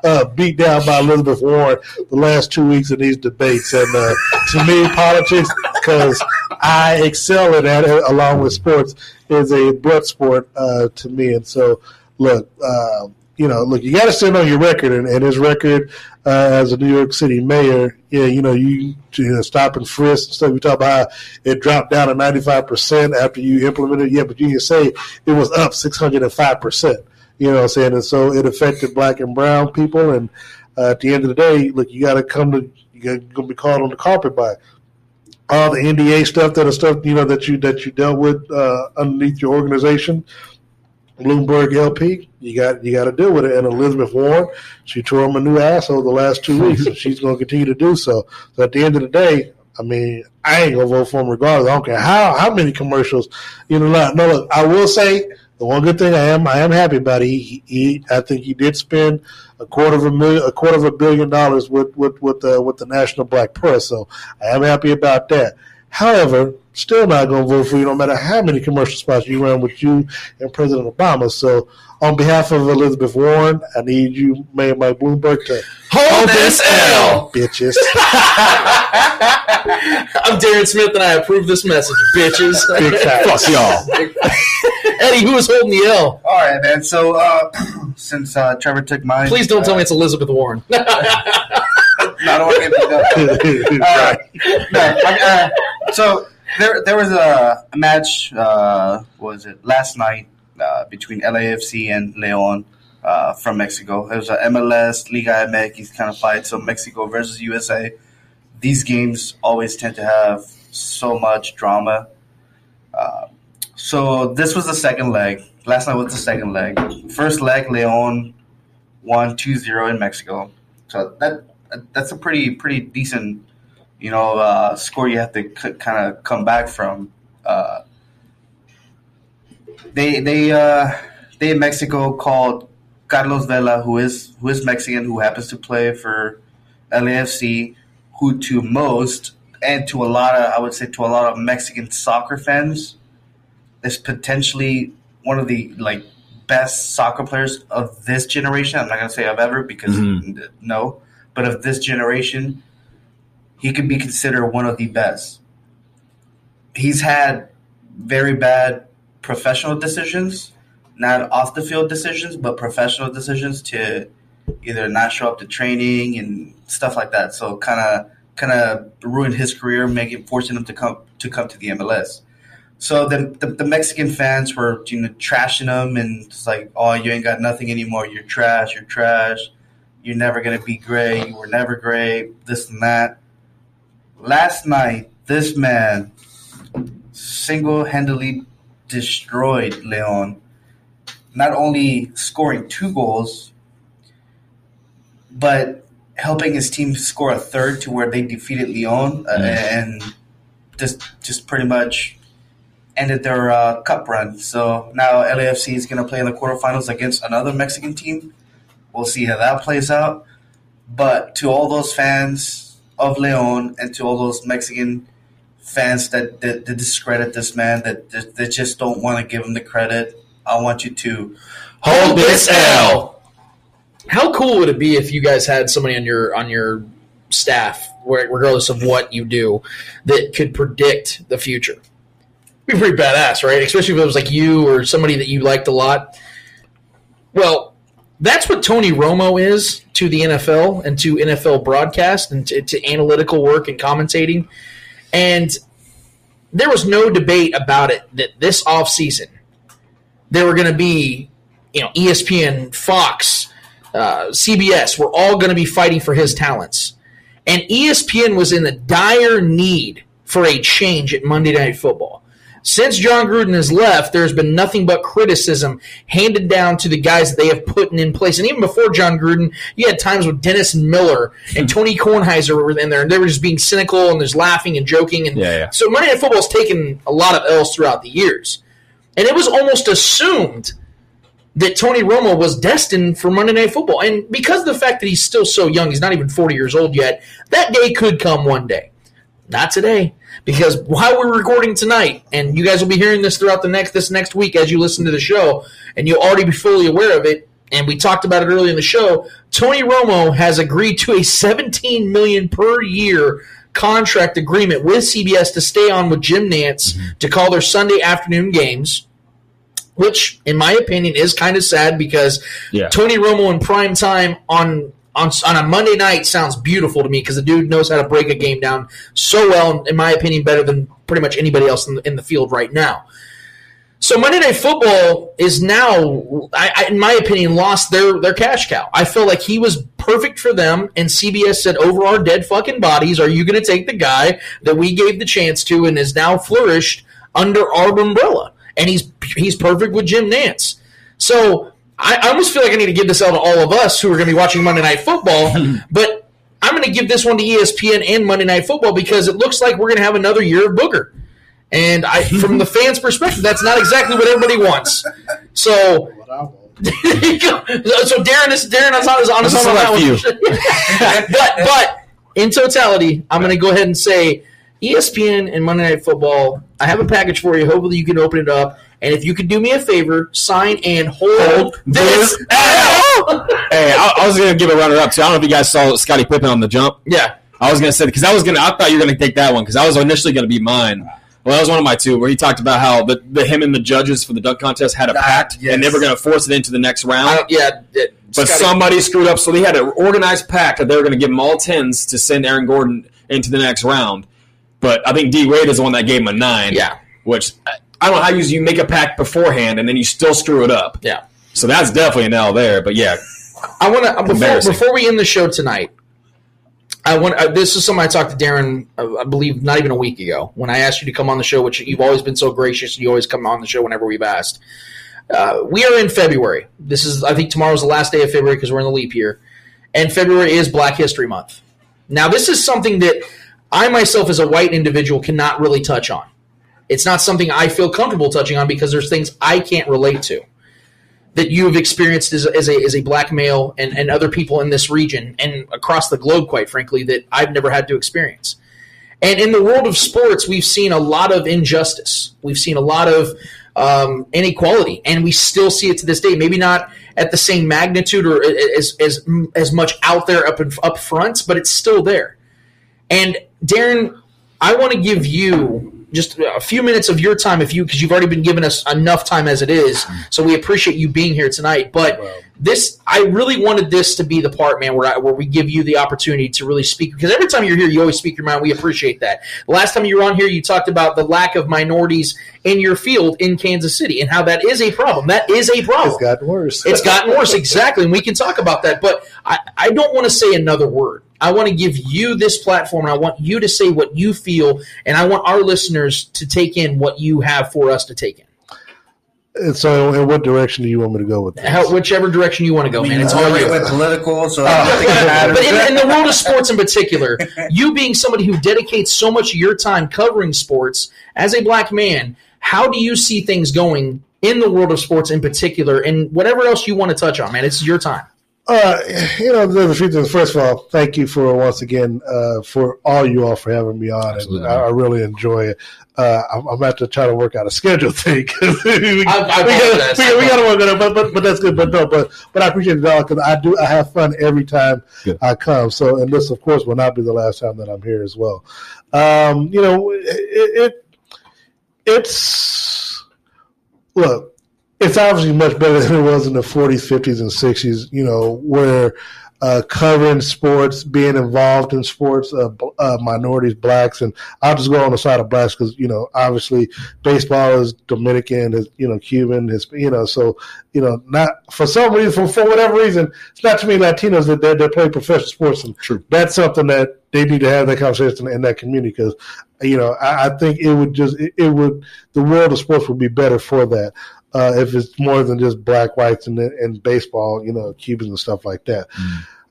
uh, beat down by Elizabeth Warren the last two weeks in these debates. And uh, to me, politics, because I excel in that along with sports, is a blood sport uh, to me. And so, look, uh, you know, look, you got to stand on your record, and, and his record uh, as a New York City mayor, yeah, you know, you, you know, stop and frisk and stuff. We talk about how it dropped down to ninety five percent after you implemented, yeah, but you can say it was up six hundred and five percent. You know what I'm saying? And so it affected black and brown people, and uh, at the end of the day, look, you got to come to you're to be called on the carpet by all the NDA stuff that are stuff you know that you that you dealt with uh, underneath your organization. Bloomberg LP, you got you got to deal with it. And Elizabeth Warren, she tore him a new asshole the last two weeks, and she's going to continue to do so. So at the end of the day, I mean, I ain't gonna vote for him regardless. I don't care how how many commercials. You know, no, look, I will say the one good thing I am I am happy about. It, he, he I think he did spend a quarter of a million a quarter of a billion dollars with with with the with the National Black Press. So I am happy about that. However, still not going to vote for you no matter how many commercial spots you run with you and President Obama. So, on behalf of Elizabeth Warren, I need you, Mayor Mike Bloomberg, to hold this L, bitches. I'm Darren Smith, and I approve this message, bitches. Big Fuck y'all. Eddie, who is holding the L? All right, man. So, uh, since uh, Trevor took mine, Please don't uh, tell me it's Elizabeth Warren. No, I don't want to get beat up. Uh, no, I- uh, so there, there was a, a match. Uh, what was it last night uh, between LAFC and Leon uh, from Mexico? It was a MLS Liga MX kind of fight. So Mexico versus USA. These games always tend to have so much drama. Uh, so this was the second leg. Last night was the second leg. First leg, Leon won 2-0 in Mexico. So that that's a pretty pretty decent, you know, uh, score you have to c- kind of come back from. Uh, they they uh, they in Mexico called Carlos Vela, who is who is Mexican, who happens to play for LAFC, who to most and to a lot of I would say to a lot of Mexican soccer fans is potentially one of the like best soccer players of this generation. I'm not gonna say of ever because Mhm. no, but of this generation, he could be considered one of the best. He's had very bad professional decisions, not off the field decisions, but professional decisions to either not show up to training and stuff like that. So kind of kind of ruined his career, making forcing him to come to come to the MLS. So the, the the Mexican fans were you know trashing him and it's like, oh, you ain't got nothing anymore. You're trash. You're trash. You're never gonna be great. You were never great. This and that. Last night, this man single handedly destroyed Leon, not only scoring two goals, but helping his team score a third to where they defeated Leon uh, and just just pretty much ended their uh, cup run. So now LAFC is going to play in the quarterfinals against another Mexican team. We'll see how that plays out. But to all those fans of Leon and to all those Mexican fans that, that, that discredit this man, that, that, that just don't want to give him the credit, I want you to Hold this L. How cool would it be if you guys had somebody on your on your staff, regardless of what you do, that could predict the future? Be pretty badass, right? Especially if it was like you or somebody that you liked a lot. Well, that's what Tony Romo is to the NFL and to NFL broadcast and to, to analytical work and commentating. And there was no debate about it that this offseason there were going to be, you know, ESPN, Fox, uh, CBS were all going to be fighting for his talents. And ESPN was in the dire need for a change at Monday Night Football. Since Jon Gruden has left, there's been nothing but criticism handed down to the guys that they have put in place. And even before Jon Gruden, you had times with Dennis Miller and hmm. Tony Kornheiser were in there, and they were just being cynical and there's laughing and joking. And Yeah, yeah. so Monday Night Football has taken a lot of L's throughout the years. And it was almost assumed that Tony Romo was destined for Monday Night Football. And because of the fact that he's still so young, he's not even 40 years old yet, that day could come one day. Not today. Because while we're recording tonight, and you guys will be hearing this throughout the next this next week as you listen to the show, and you'll already be fully aware of it, and we talked about it earlier in the show, Tony Romo has agreed to a 17 million per year contract agreement with CBS to stay on with Jim Nantz to call their Sunday afternoon games which in my opinion is kind of sad because Yeah. Tony Romo in prime time on on on a Monday night sounds beautiful to me because the dude knows how to break a game down so well, in my opinion, better than pretty much anybody else in the, in the field right now. So Monday Night Football is now, I, I, in my opinion, lost their their cash cow. I feel like he was perfect for them, and CBS said, "Over our dead fucking bodies, are you going to take the guy that we gave the chance to and has now flourished under our umbrella?" And he's he's perfect with Jim Nantz. So I, I almost feel like I need to give this out to all of us who are going to be watching Monday Night Football, but I'm going to give this one to ESPN and Monday Night Football because it looks like we're going to have another year of booger. And I, from the fans' perspective, that's not exactly what everybody wants. So, there you go. so Darren is Darren is on, is This on that one. but but in totality, I'm going to go ahead and say ESPN and Monday Night Football. I have a package for you. Hopefully, you can open it up. And if you could do me a favor, sign and hold this L. Hey, I, I was gonna give a runner up too. I don't know if you guys saw Scottie Pippen on the jump. Yeah, I was gonna say because I was gonna. I thought you were gonna take that one because I was initially gonna be mine. Well, that was one of my two where he talked about how the, the him and the judges for the dunk contest had a ah, pact yes. and they were gonna force it into the next round. Yeah. it- But somebody screwed up, so they had an organized pact that they were going to give him all tens to send Aaron Gordon into the next round. But I think D Wade is the one that gave him a nine. Yeah. Which I don't know how you you make a pack beforehand and then you still screw it up. Yeah. So that's definitely an L there. But yeah, I want to before, before we end the show tonight. I want uh, this is something I talked to Darren, uh, I believe, not even a week ago when I asked you to come on the show, which you've always been so gracious. You always come on the show whenever we've asked. Uh, we are in February. This is, I think, tomorrow's the last day of February because we're in the leap year, and February is Black History Month. Now, this is something that I myself, as a white individual, cannot really touch on. It's not something I feel comfortable touching on because there's things I can't relate to that you have experienced as, as, a, as a black male and, and other people in this region and across the globe, quite frankly, that I've never had to experience. And in the world of sports, we've seen a lot of injustice. We've seen a lot of um, inequality, and we still see it to this day. Maybe not at the same magnitude or as as as much out there up in, up front, but it's still there. And Darren, I want to give you just a few minutes of your time, if you because you've already been giving us enough time as it is. Mm-hmm. So we appreciate you being here tonight. But this, I really wanted this to be the part, man, where I, where we give you the opportunity to really speak. Because every time you're here, you always speak your mind. We appreciate that. The last time you were on here, you talked about the lack of minorities in your field in Kansas City and how that is a problem. That is a problem. It's gotten worse. It's gotten worse, exactly, and we can talk about that. But I, I don't want to say another word. I want to give you this platform, and I want you to say what you feel, and I want our listeners to take in what you have for us to take in. And so, in what direction do you want me to go with this? How, whichever direction you want to go, man. It's all right with you. political, so oh. but in, in the world of sports in particular, you being somebody who dedicates so much of your time covering sports as a black man, how do you see things going in the world of sports in particular, and whatever else you want to touch on, man? It's your time. Uh, you know, the, few things. First of all, thank you for once again uh, for all you all for having me on. And I, I really enjoy it. Uh, I'm, I'm about to try to work out a schedule thing. we, we, I- I we gotta, we, we gotta work on it, but, but but that's good. But no, but but I appreciate it all because I do I have fun every time I come. So and this, of course, will not be the last time that I'm here as well. Um, you know, it, it it's look it's obviously much better than it was in the 40s, 50s, and 60s, you know, where uh, covering sports, being involved in sports, uh, uh, minorities, blacks, and I'll just go on the side of blacks because, you know, obviously baseball is Dominican, is, you know, Cuban, is, you know, so, you know, not for some reason, for, for whatever reason, it's not too many Latinos that, that, that play professional sports. And that's something that they need to have that conversation in that community because, you know, I, I think it would just, it, it would, the world of sports would be better for that uh, if it's more than just black, whites, and, and baseball, you know, Cubans and stuff like that.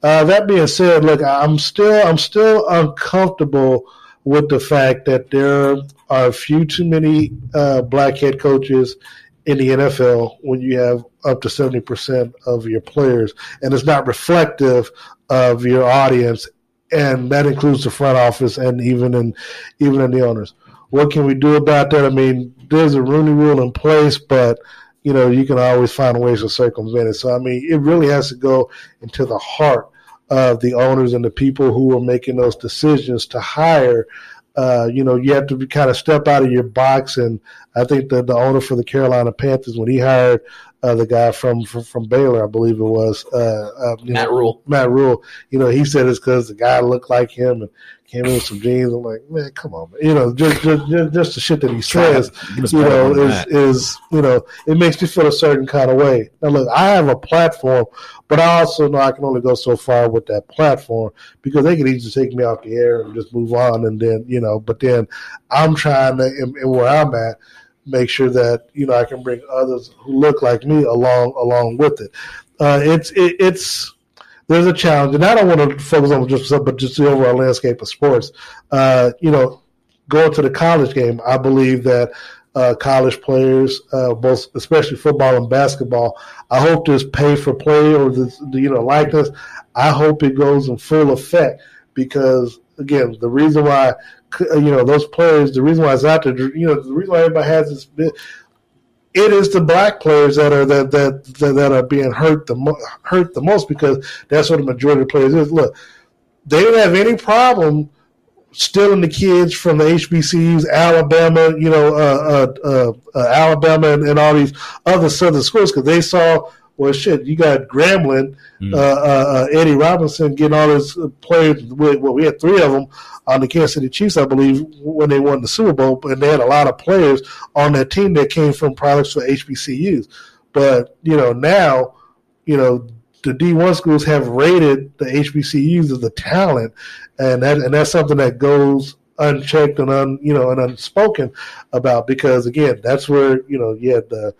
Uh, that being said, look, I'm still I'm still uncomfortable with the fact that there are a few too many uh, black head coaches in the NFL when you have up to seventy percent of your players, and it's not reflective of your audience, and that includes the front office and even in even in the owners. What can we do about that? I mean, there's a Rooney Rule in place, but you know you can always find ways to circumvent it. So I mean, it really has to go into the heart of the owners and the people who are making those decisions to hire. Uh, you know, you have to be, kind of step out of your box, and I think that the owner for the Carolina Panthers, when he hired uh, the guy from, from from Baylor, I believe it was uh, uh, Matt know, Rhule. Matt Rhule. You know, he said it's because the guy looked like him and came in with some jeans. I'm like, man, come on, man. You know, just just just, the shit that he says, you know, is that. is you know, it makes me feel a certain kind of way. Now, look, I have a platform, but I also know I can only go so far with that platform because they could easily take me off the air and just move on, and then you know, but then I'm trying to, and, and where I'm at, make sure that you know I can bring others who look like me along along with it. Uh, it's it, it's there's a challenge, and I don't want to focus on just but just the overall landscape of sports. Uh, you know, going to the college game, I believe that uh, college players, uh, both especially football and basketball, I hope this pay for play or this you know likeness. I hope it goes in full effect because again, the reason why you know those players, the reason why it's out there, you know, the reason why everybody has this. It is the black players that are that that that, that are being hurt the mo- hurt the most because that's what the majority of the players is. Look, they didn't have any problem stealing the kids from the HBCUs, Alabama, you know, uh, uh, uh, uh, Alabama and, and all these other southern schools because they saw, well, shit, you got Grambling, uh, uh, uh, Eddie Robinson getting all his players. Well, we had three of them on the Kansas City Chiefs, I believe, when they won the Super Bowl, and they had a lot of players on that team that came from products for HBCUs. But you know now, you know the D one schools have rated the HBCUs as the talent, and that and that's something that goes unchecked and un you know and unspoken about because again that's where you know you had uh,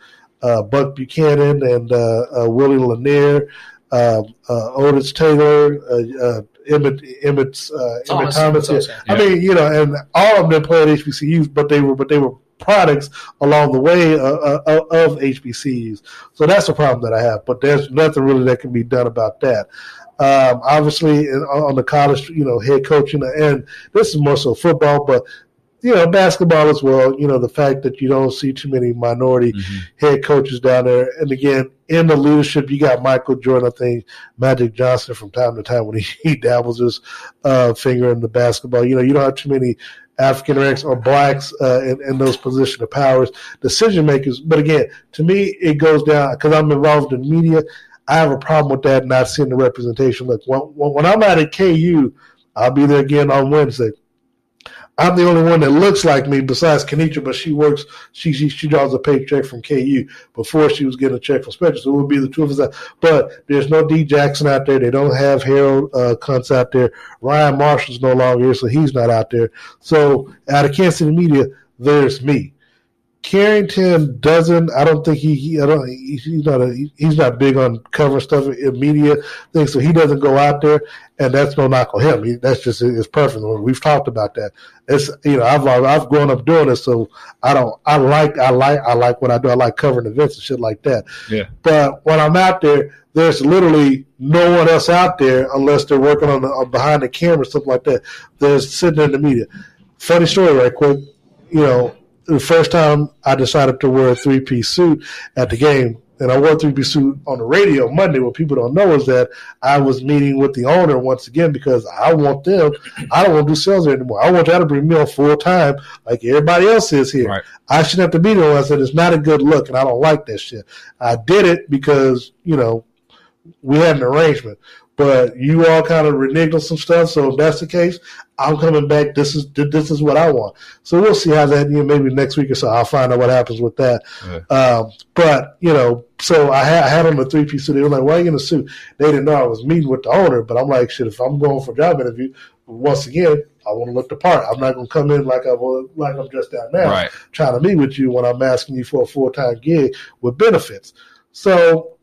Buck Buchanan and uh, uh, Willie Lanier, uh, uh, Otis Taylor, uh, uh, Emmett Emmett, uh, Emmett Thomas, Thomas. Thomas, yeah. I mean you know and all of them played HBCUs, but they were but they were products along the way uh, uh, of HBCUs. So that's a problem that I have. But there's nothing really that can be done about that. Um, obviously, in- on the college, you know, head coaching, and this is more so football, but you know, basketball as well. You know, the fact that you don't see too many minority head coaches down there, and again, in the leadership, you got Michael Jordan. I think Magic Johnson from time to time when he, he dabbles his uh, finger in the basketball. You know, you don't have too many African Americans or blacks uh, in, in those position of powers, decision makers. But again, to me, it goes down because I'm involved in media. I have a problem with that, not seeing the representation. Look, when, when I'm out at KU, I'll be there again on Wednesday. I'm the only one that looks like me besides Kenitra, but she works. She she, she draws a paycheck from KU before she was getting a check from Spectrum. So it would be the two of us. But there's no D Jackson out there. They don't have Harold uh, Kuntz out there. Ryan Marshall's no longer here, so he's not out there. So out of Kansas City media, there's me. Carrington doesn't. I don't think he. he I don't. He, he's not a. He's not big on covering stuff in media things, so he doesn't go out there, and that's no knock on him. He, that's just his preference. We've talked about that. It's you know I've I've grown up doing this, so I don't. I like I like I like what I do. I like covering events and shit like that. Yeah. But when I'm out there, there's literally no one else out there unless they're working on the on behind the camera, something like that. They're sitting in the media. Funny story, right quick. You know, the first time I decided to wear a three piece suit at the game, and I wore a three piece suit on the radio Monday. What people don't know is that I was meeting with the owner once again because I want them. I don't want to do sales anymore. I want that to bring me on full time like everybody else is here. Right. I shouldn't have to be there. I said it's not a good look, and I don't like that shit. I did it because you know we had an arrangement. But you all kind of reneged on some stuff, so if that's the case, I'm coming back. This is this is what I want. So we'll see how that. You know, maybe next week or so, I'll find out what happens with that. Um, but you know, so I had, I had on the three piece suit. They were like, "Why are you in a suit?" They didn't know I was meeting with the owner, but I'm like, "Shit, if I'm going for a job interview, once again, I want to look the part. I'm not going to come in like I was, like I'm just out now, Right. trying to meet with you when I'm asking you for a full time gig with benefits." So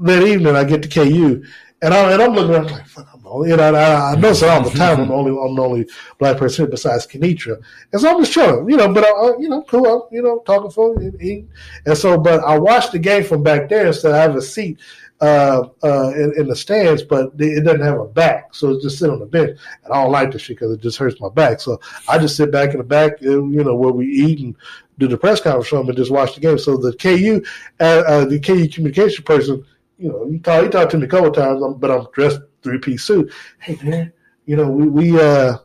that evening, I get to KU, and I and I'm looking around like, "Fuck, I'm the only." You know, I, I notice it all the time. I'm the only I'm the only black person here besides Kenitra, and so I'm just chilling, you know. But I, I- you know, cool, I'm, you know, talking for and eating, and so. But I watched the game from back there, so I have a seat uh, uh, in, in the stands, but it doesn't have a back, so it's just sit on the bench. And I don't like this shit because it just hurts my back. So I just sit back in the back, uh, you know, where we eat and do the press conference from and just watch the game. So the KU, uh, uh, the KU communication person, you know, he talked, he talked to me a couple times, but I'm dressed three piece suit. Hey man, you know, we we uh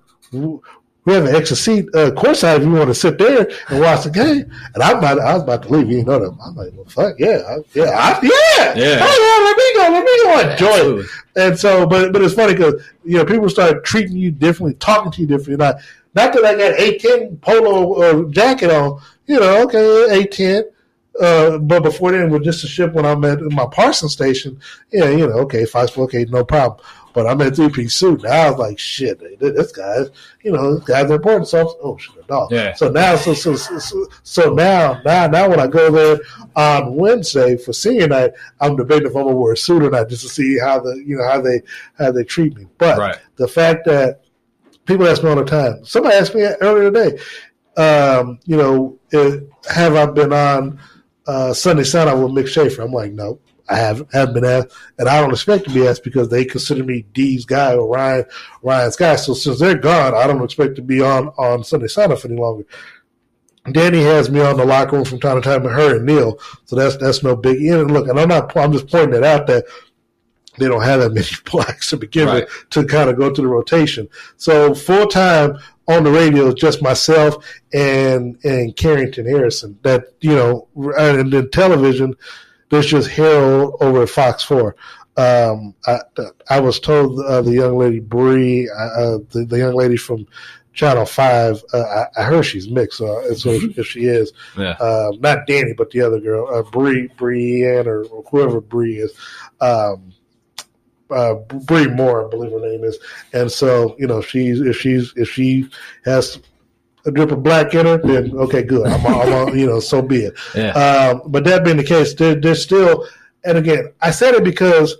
we have an extra seat uh, courtside if you want to sit there and watch the game. And I'm about, I was about to leave. You know that. I'm like, well, fuck yeah, I, yeah, I, yeah, Yeah. Oh, yeah, let me go, let me go enjoy it. And so, but but it's funny because you know people start treating you differently, talking to you differently. Not not that I got eight ten polo uh, jacket on. You know, okay, eight ten. Uh, but before then, with just a ship when I'm at my Parson station, yeah, you know, okay, Fox, okay, no problem. But I'm in three piece suit now. I was like, shit, this guy's, you know, this guy's important. So, oh shit, dog. Yeah. So now, so so so, so now, now, now, when I go there on Wednesday for senior night, I'm debating if I'm gonna wear a suit or not, just to see how the, you know, how they how they treat me. But Right. the fact that people ask me all the time. Somebody asked me earlier today, um, you know, have I been on uh, Sunday Sound with Mick Schaefer? I'm like, no, I haven't. Haven't been asked, and I don't expect to be asked because they consider me D's guy or Ryan Ryan's guy. So since they're gone, I don't expect to be on on Sunday Sound any longer. Danny has me on the locker room from time to time, with her and Neil. So that's that's no big. And look, and I'm not. I'm just pointing it out that they don't have that many blacks to begin Right. with to kind of go through the rotation. So full time on the radio is just myself and and Carrington Harrison. That you know, and then television, there's just Harold over at Fox Four. Um, I, I was told uh, the young lady Bree, uh, the, the young lady from Channel Five, uh, I, I heard she's mixed. Uh, so if, she is, Yeah. uh, not Danny, but the other girl, uh, Bree, Brienne, or, or whoever Bree is. Um, uh, Bree Moore, I believe her name is, and so you know, she's if she's if she has a drip of black in her, then okay, good. I'm, I'm on, you know, so be it. Yeah. Um, but that being the case, there, there's still, and again, I said it because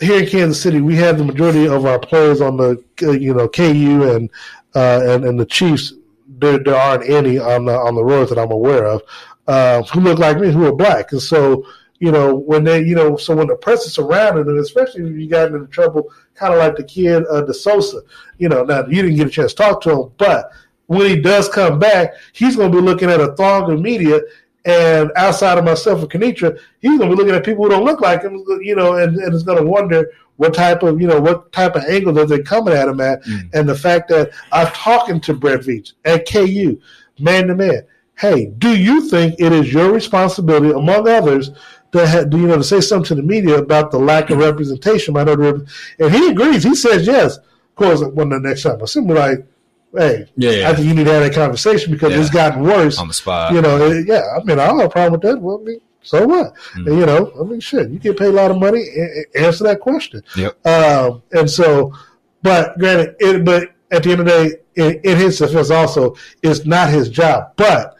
here in Kansas City, we have the majority of our players on the you know KU and uh, and and the Chiefs. There, there aren't any on the on the roads that I'm aware of uh, who look like me, who are black, and so you know when they you know so when the press is surrounding them, especially if you got into trouble, kind of like the kid uh, De Sousa, you know, now you didn't get a chance to talk to him, but when he does come back, he's going to be looking at a throng of media. And outside of myself and Kenitra, he's going to be looking at people who don't look like him, you know, and, and is going to wonder what type of, you know, what type of angle that they're coming at him at. And the fact that I'm talking to Brett Veach at KU, man to man. Hey, do you think it is your responsibility, among others, to do you know to say something to the media about the lack of representation? minority rep- And he agrees. He says yes. Of course, when the next time I see him, like, hey, Yeah, yeah. I think you need to have that conversation because Yeah. it's gotten worse on the spot. You know, it- yeah. I mean, I don't have a problem with that. Well, I mean, so what? Mm. And, you know, I mean, shit, you get paid a lot of money. Answer that question. Yep. Um, and so, but granted, it, but at the end of the day, in, in his defense, also, it's not his job, but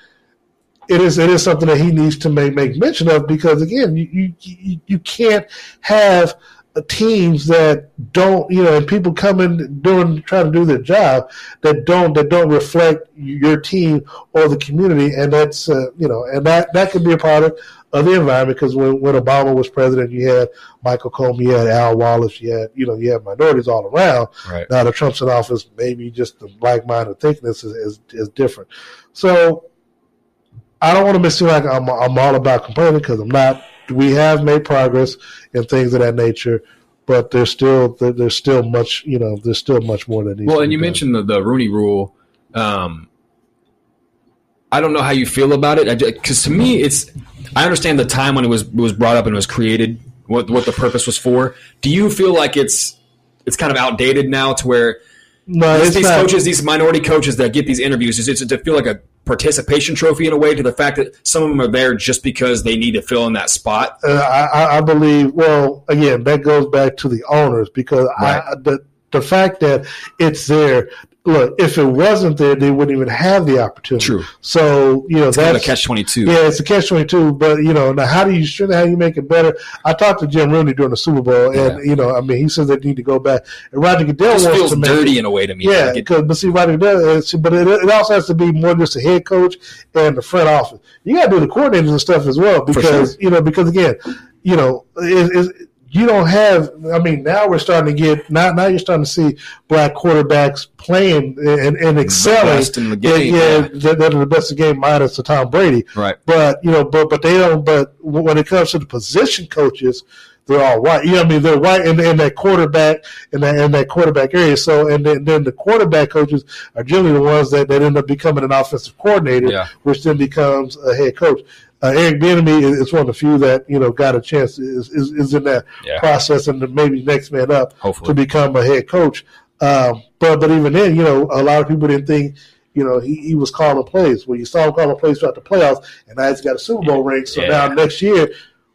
it is it is something that he needs to make make mention of because again, you you you, can't have teams that don't you know and people coming doing trying to do their job that don't that don't reflect your team or the community. And that's uh, you know and that that could be a part of of the environment because when, when Obama was president you had Michael Comey you had Al Wallace you had you know you had minorities all around. Right. now that Trump's in office maybe just the black mind minded thickness is, is, is different. So I don't want to it seem like I'm, I'm all about complaining because I'm not. We have made progress in things of that nature, but there's still there's still much you know there's still much more that needs. Well, and you done. mentioned the, the Rooney Rule. Um, I don't know how you feel about it because to me, it's. I understand the time when it was was brought up and was created, what what the purpose was for. Do you feel like it's it's kind of outdated now to where No, these, it's these not. coaches, these minority coaches that get these interviews, is it to feel like a participation trophy in a way to the fact that some of them are there just because they need to fill in that spot? Uh, I, I- believe. Well, again, that goes back to the owners because I, the the fact that it's there. Look, if it wasn't there, they wouldn't even have the opportunity. True. So you know It's kind of a catch twenty two. Yeah, it's a catch twenty two. But you know, now how do you strengthen? How do you make it better? I talked to Jim Rooney during the Super Bowl, and you know, I mean, he says they need to go back. And Roger Goodell wants feels to make dirty it- in a way to me. Yeah, Like it- because but see, Roger Goodell, uh, it's- but it, it also has to be more than just the head coach and the front office. You got to do the coordinators and stuff as well because sure. you know because again, you know, it, it, you don't have. I mean, now we're starting to get now. Now you're starting to see black quarterbacks playing and, and excelling. best in the game, Yeah, yeah. yeah, they're, they're the best in the game, minus the Tom Brady. Right. But you know, but but they don't. But when it comes to the position coaches, they're all white. You know, what I mean, they're white in, in that quarterback in that in that quarterback area. So, and then, then the quarterback coaches are generally the ones that, that end up becoming an offensive coordinator, Yeah. which then becomes a head coach. Uh, Eric Bieniemy is is one of the few that you know got a chance is is, is in that Yeah. process and maybe next man up Hopefully. to become a head coach. Um, but but even then, you know, a lot of people didn't think. You know, he, he was calling plays. Well, you saw him calling plays throughout the playoffs, and now he's got a Super Bowl ring. So Yeah. now next year,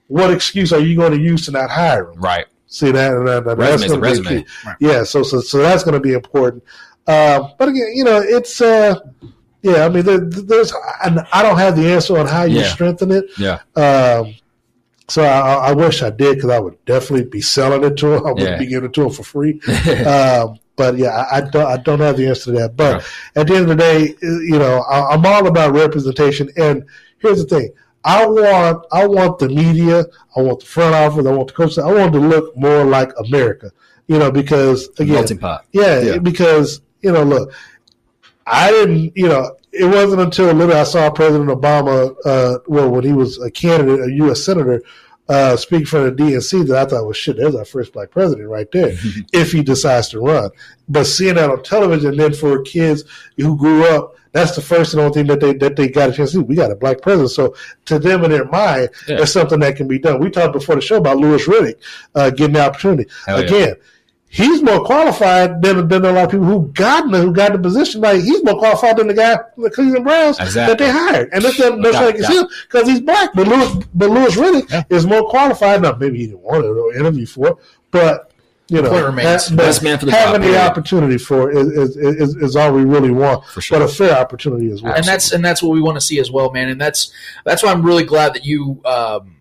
what excuse are you going to use to not hire him? Right. See that? And that, that- Resume's that's going to be resume. key. Yeah. So so so that's going to be important. Um, but again, you know, it's uh, yeah. I mean, there, there's and I don't have the answer on how you Yeah. strengthen it. Yeah. Um, so I, I wish I did because I would definitely be selling it to him. I would Yeah. be giving it to him for free. um, but yeah, I, I don't. I don't have the answer to that. But Right. at the end of the day, you know, I, I'm all about representation. And here's the thing: I want, I want the media, I want the front office, I want the coaches, I want to look more like America. You know, because again, yeah, Yeah. because you know, look, I didn't, you know, it wasn't until literally I saw President Obama, uh, well, when he was a candidate, a U.S. senator, uh, speak for the DNC, that I thought, well, shit, there's our first black president right there, if he decides to run. But seeing that on television, then for kids who grew up, that's the first and only thing that they that they got a chance to see. We got a black president, so to them in their mind, Yeah. that's something that can be done. We talked before the show about Louis Riddick uh, getting the opportunity Hell yeah. He's more qualified than, than a lot of people who got who got the position. Like he's more qualified than the guy from the Cleveland Browns Exactly. that they hired, and that's not that's like it's him because he's black. But Louis, but Louis Riddick is more qualified. Now maybe he didn't want it or interview for it, but you know, that- Best man for the having the opportunity for is, is, is, is all we really want, For sure. but a fair opportunity as well. and that's and that's what we want to see as well, man. And that's that's why I'm really glad that you um,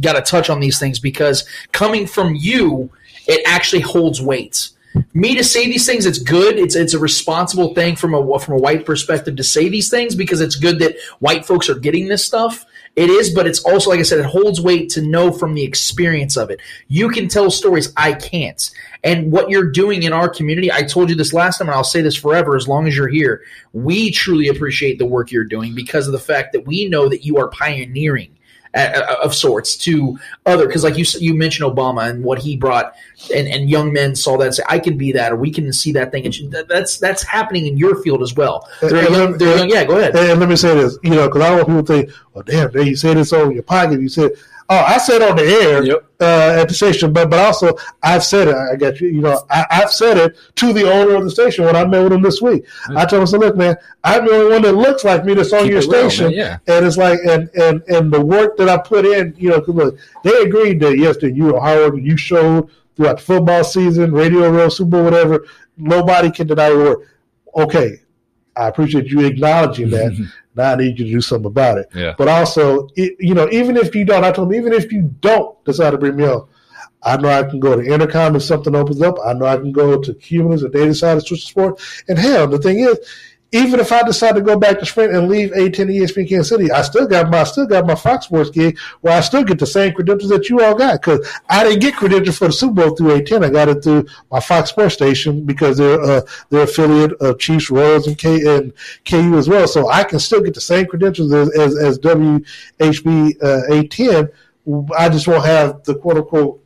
got to touch on these things because coming from you, it actually holds weight. Me to say these things, it's good. It's it's a responsible thing from a from a white perspective to say these things because it's good that white folks are getting this stuff. It is, but it's also like I said, it holds weight to know from the experience of it. You can tell stories I can't. And what you're doing in our community, I told you this last time, and I'll say this forever as long as you're here. We truly appreciate the work you're doing because of the fact that we know that you are pioneering uh, of sorts to other because like you you mentioned Obama and what he brought and, and young men saw that and say I can be that or we can see that thing and that's that's happening in your field as well. They're young, they're young, yeah, go ahead. And let me say this, you know, because I want people to think, well, damn, you say this over your pocket. You said, Oh, I said on the air uh, at the station, but but also I've said it. I got you. You know, I, I've said it to the owner of the station when I met with him this week. I told him, "So look, man, I'm the only one that looks like me that's on Keep your it real, station, yeah. and it's like, and and and the work that I put in, you know, 'cause look, they agreed that yes, that you were hard. You showed throughout the football season, Radio Row, Super Bowl, whatever. Nobody can deny your work. Okay, I appreciate you acknowledging that. now I need you to do something about it. Yeah. But also, i- you know, even if you don't, I told them, even if you don't decide to bring me on, I know I can go to Entercom if something opens up. I know I can go to Cumulus if they decide to switch the sport. And hell, the thing is, even if I decide to go back to Sprint and leave A10 ESPN Kansas City, I still got my still got my Fox Sports gig where I still get the same credentials that you all got because I didn't get credentials for the Super Bowl through A10. I got it through my Fox Sports station because they're uh, they're affiliate of Chiefs, Royals, and K and KU as well. So I can still get the same credentials as as, as WHB uh, A10. I just won't have the quote unquote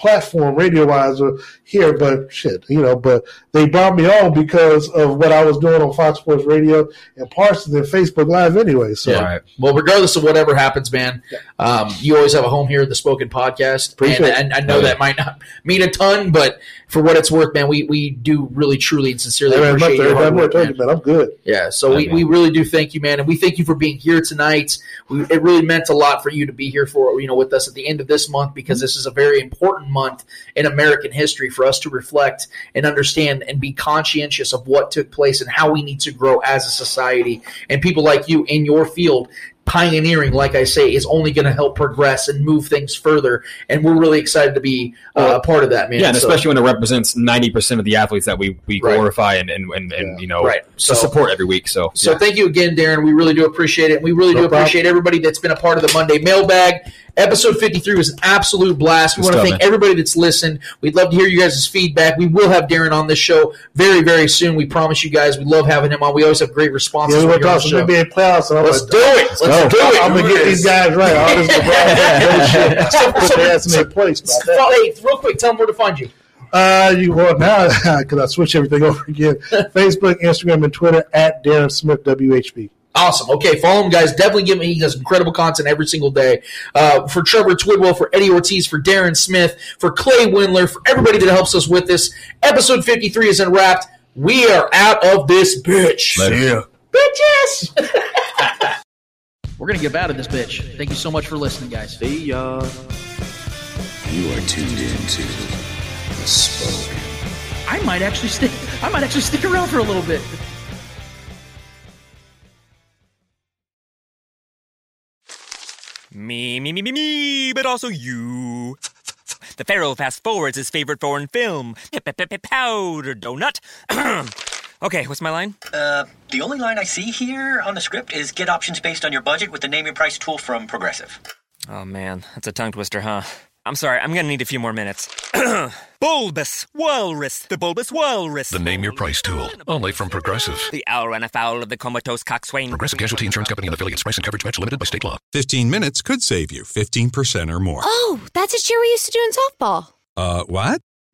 platform radio wise here, but shit, you know, but they brought me on because of what I was doing on Fox Sports Radio and Parsons and Facebook Live anyway. So Yeah. Well, regardless of whatever happens, man, um, you always have a home here at the Spoken Podcast, Appreciate and, and I know that might not mean a ton, but for what it's worth, man, we, we do really, truly, and sincerely Hey, man, appreciate much- your hard I'm work, telling man. you, man, I'm good. Yeah, so we, Okay. we really do thank you, man, and we thank you for being here tonight. We, it really meant a lot for you to be here for you know with us at the end of this month because this is a very important month in American history for us to reflect and understand and be conscientious of what took place and how we need to grow as a society. And people like you in your field pioneering, like I say, is only going to help progress and move things further. And we're really excited to be uh, a part of that, man. Yeah, and So- especially when it represents ninety percent of the athletes that we, we Right. glorify and, and, and, and you know Right. so, So- support every week. So So yeah. thank you again, Darren. We really do appreciate it. And we really No do problem. appreciate everybody that's been a part of the Monday mailbag. Episode 53 was an absolute blast. We Good want to thank man. everybody that's listened. We'd love to hear you guys' feedback. We will have Darren on this show very, very soon. We promise you guys. We love having him on. We always have great responses. Yeah, we're when you're on talking the show. NBA playoffs. And Let's do it. Let's do it. I'm gonna get these guys right. All this LeBron bullshit. So- Put so- their ass in their place. about that. Hey, real quick, tell them where to find you. Uh, you well now because I switched everything over again. Facebook, Instagram, and Twitter at Darren Smith WHB. Awesome. Okay, follow him, guys. Definitely give him. He does incredible content every single day. Uh, for Trevor Twidwell, for Eddie Ortiz, for Darren Smith, for Clay Windler, for everybody that helps us with this. Episode 53 is unwrapped. We are out of this bitch. Yeah. Bitches! We're going to get out of this bitch. Thank you so much for listening, guys. See ya. You are tuned into the spoken. I might actually stick. I might actually stick around for a little bit. Me, me, me, me, me, but also you. The Pharaoh fast forwards his favorite foreign film, Powder Donut. okay, what's my line? Uh, the only line I see here on the script is get options based on your budget with the name your price tool from Progressive. Oh man, that's a tongue twister, huh? I'm sorry, I'm gonna need a few more minutes. bulbous Walrus, the Bulbous Walrus. The Name Your Price tool, only from Progressive. The owl ran afoul of the comatose coxswain. Progressive Casualty Insurance Company and affiliates. Price and coverage match limited by state law. 15 minutes could save you 15% or more. Oh, that's a cheer we used to do in softball. Uh, what?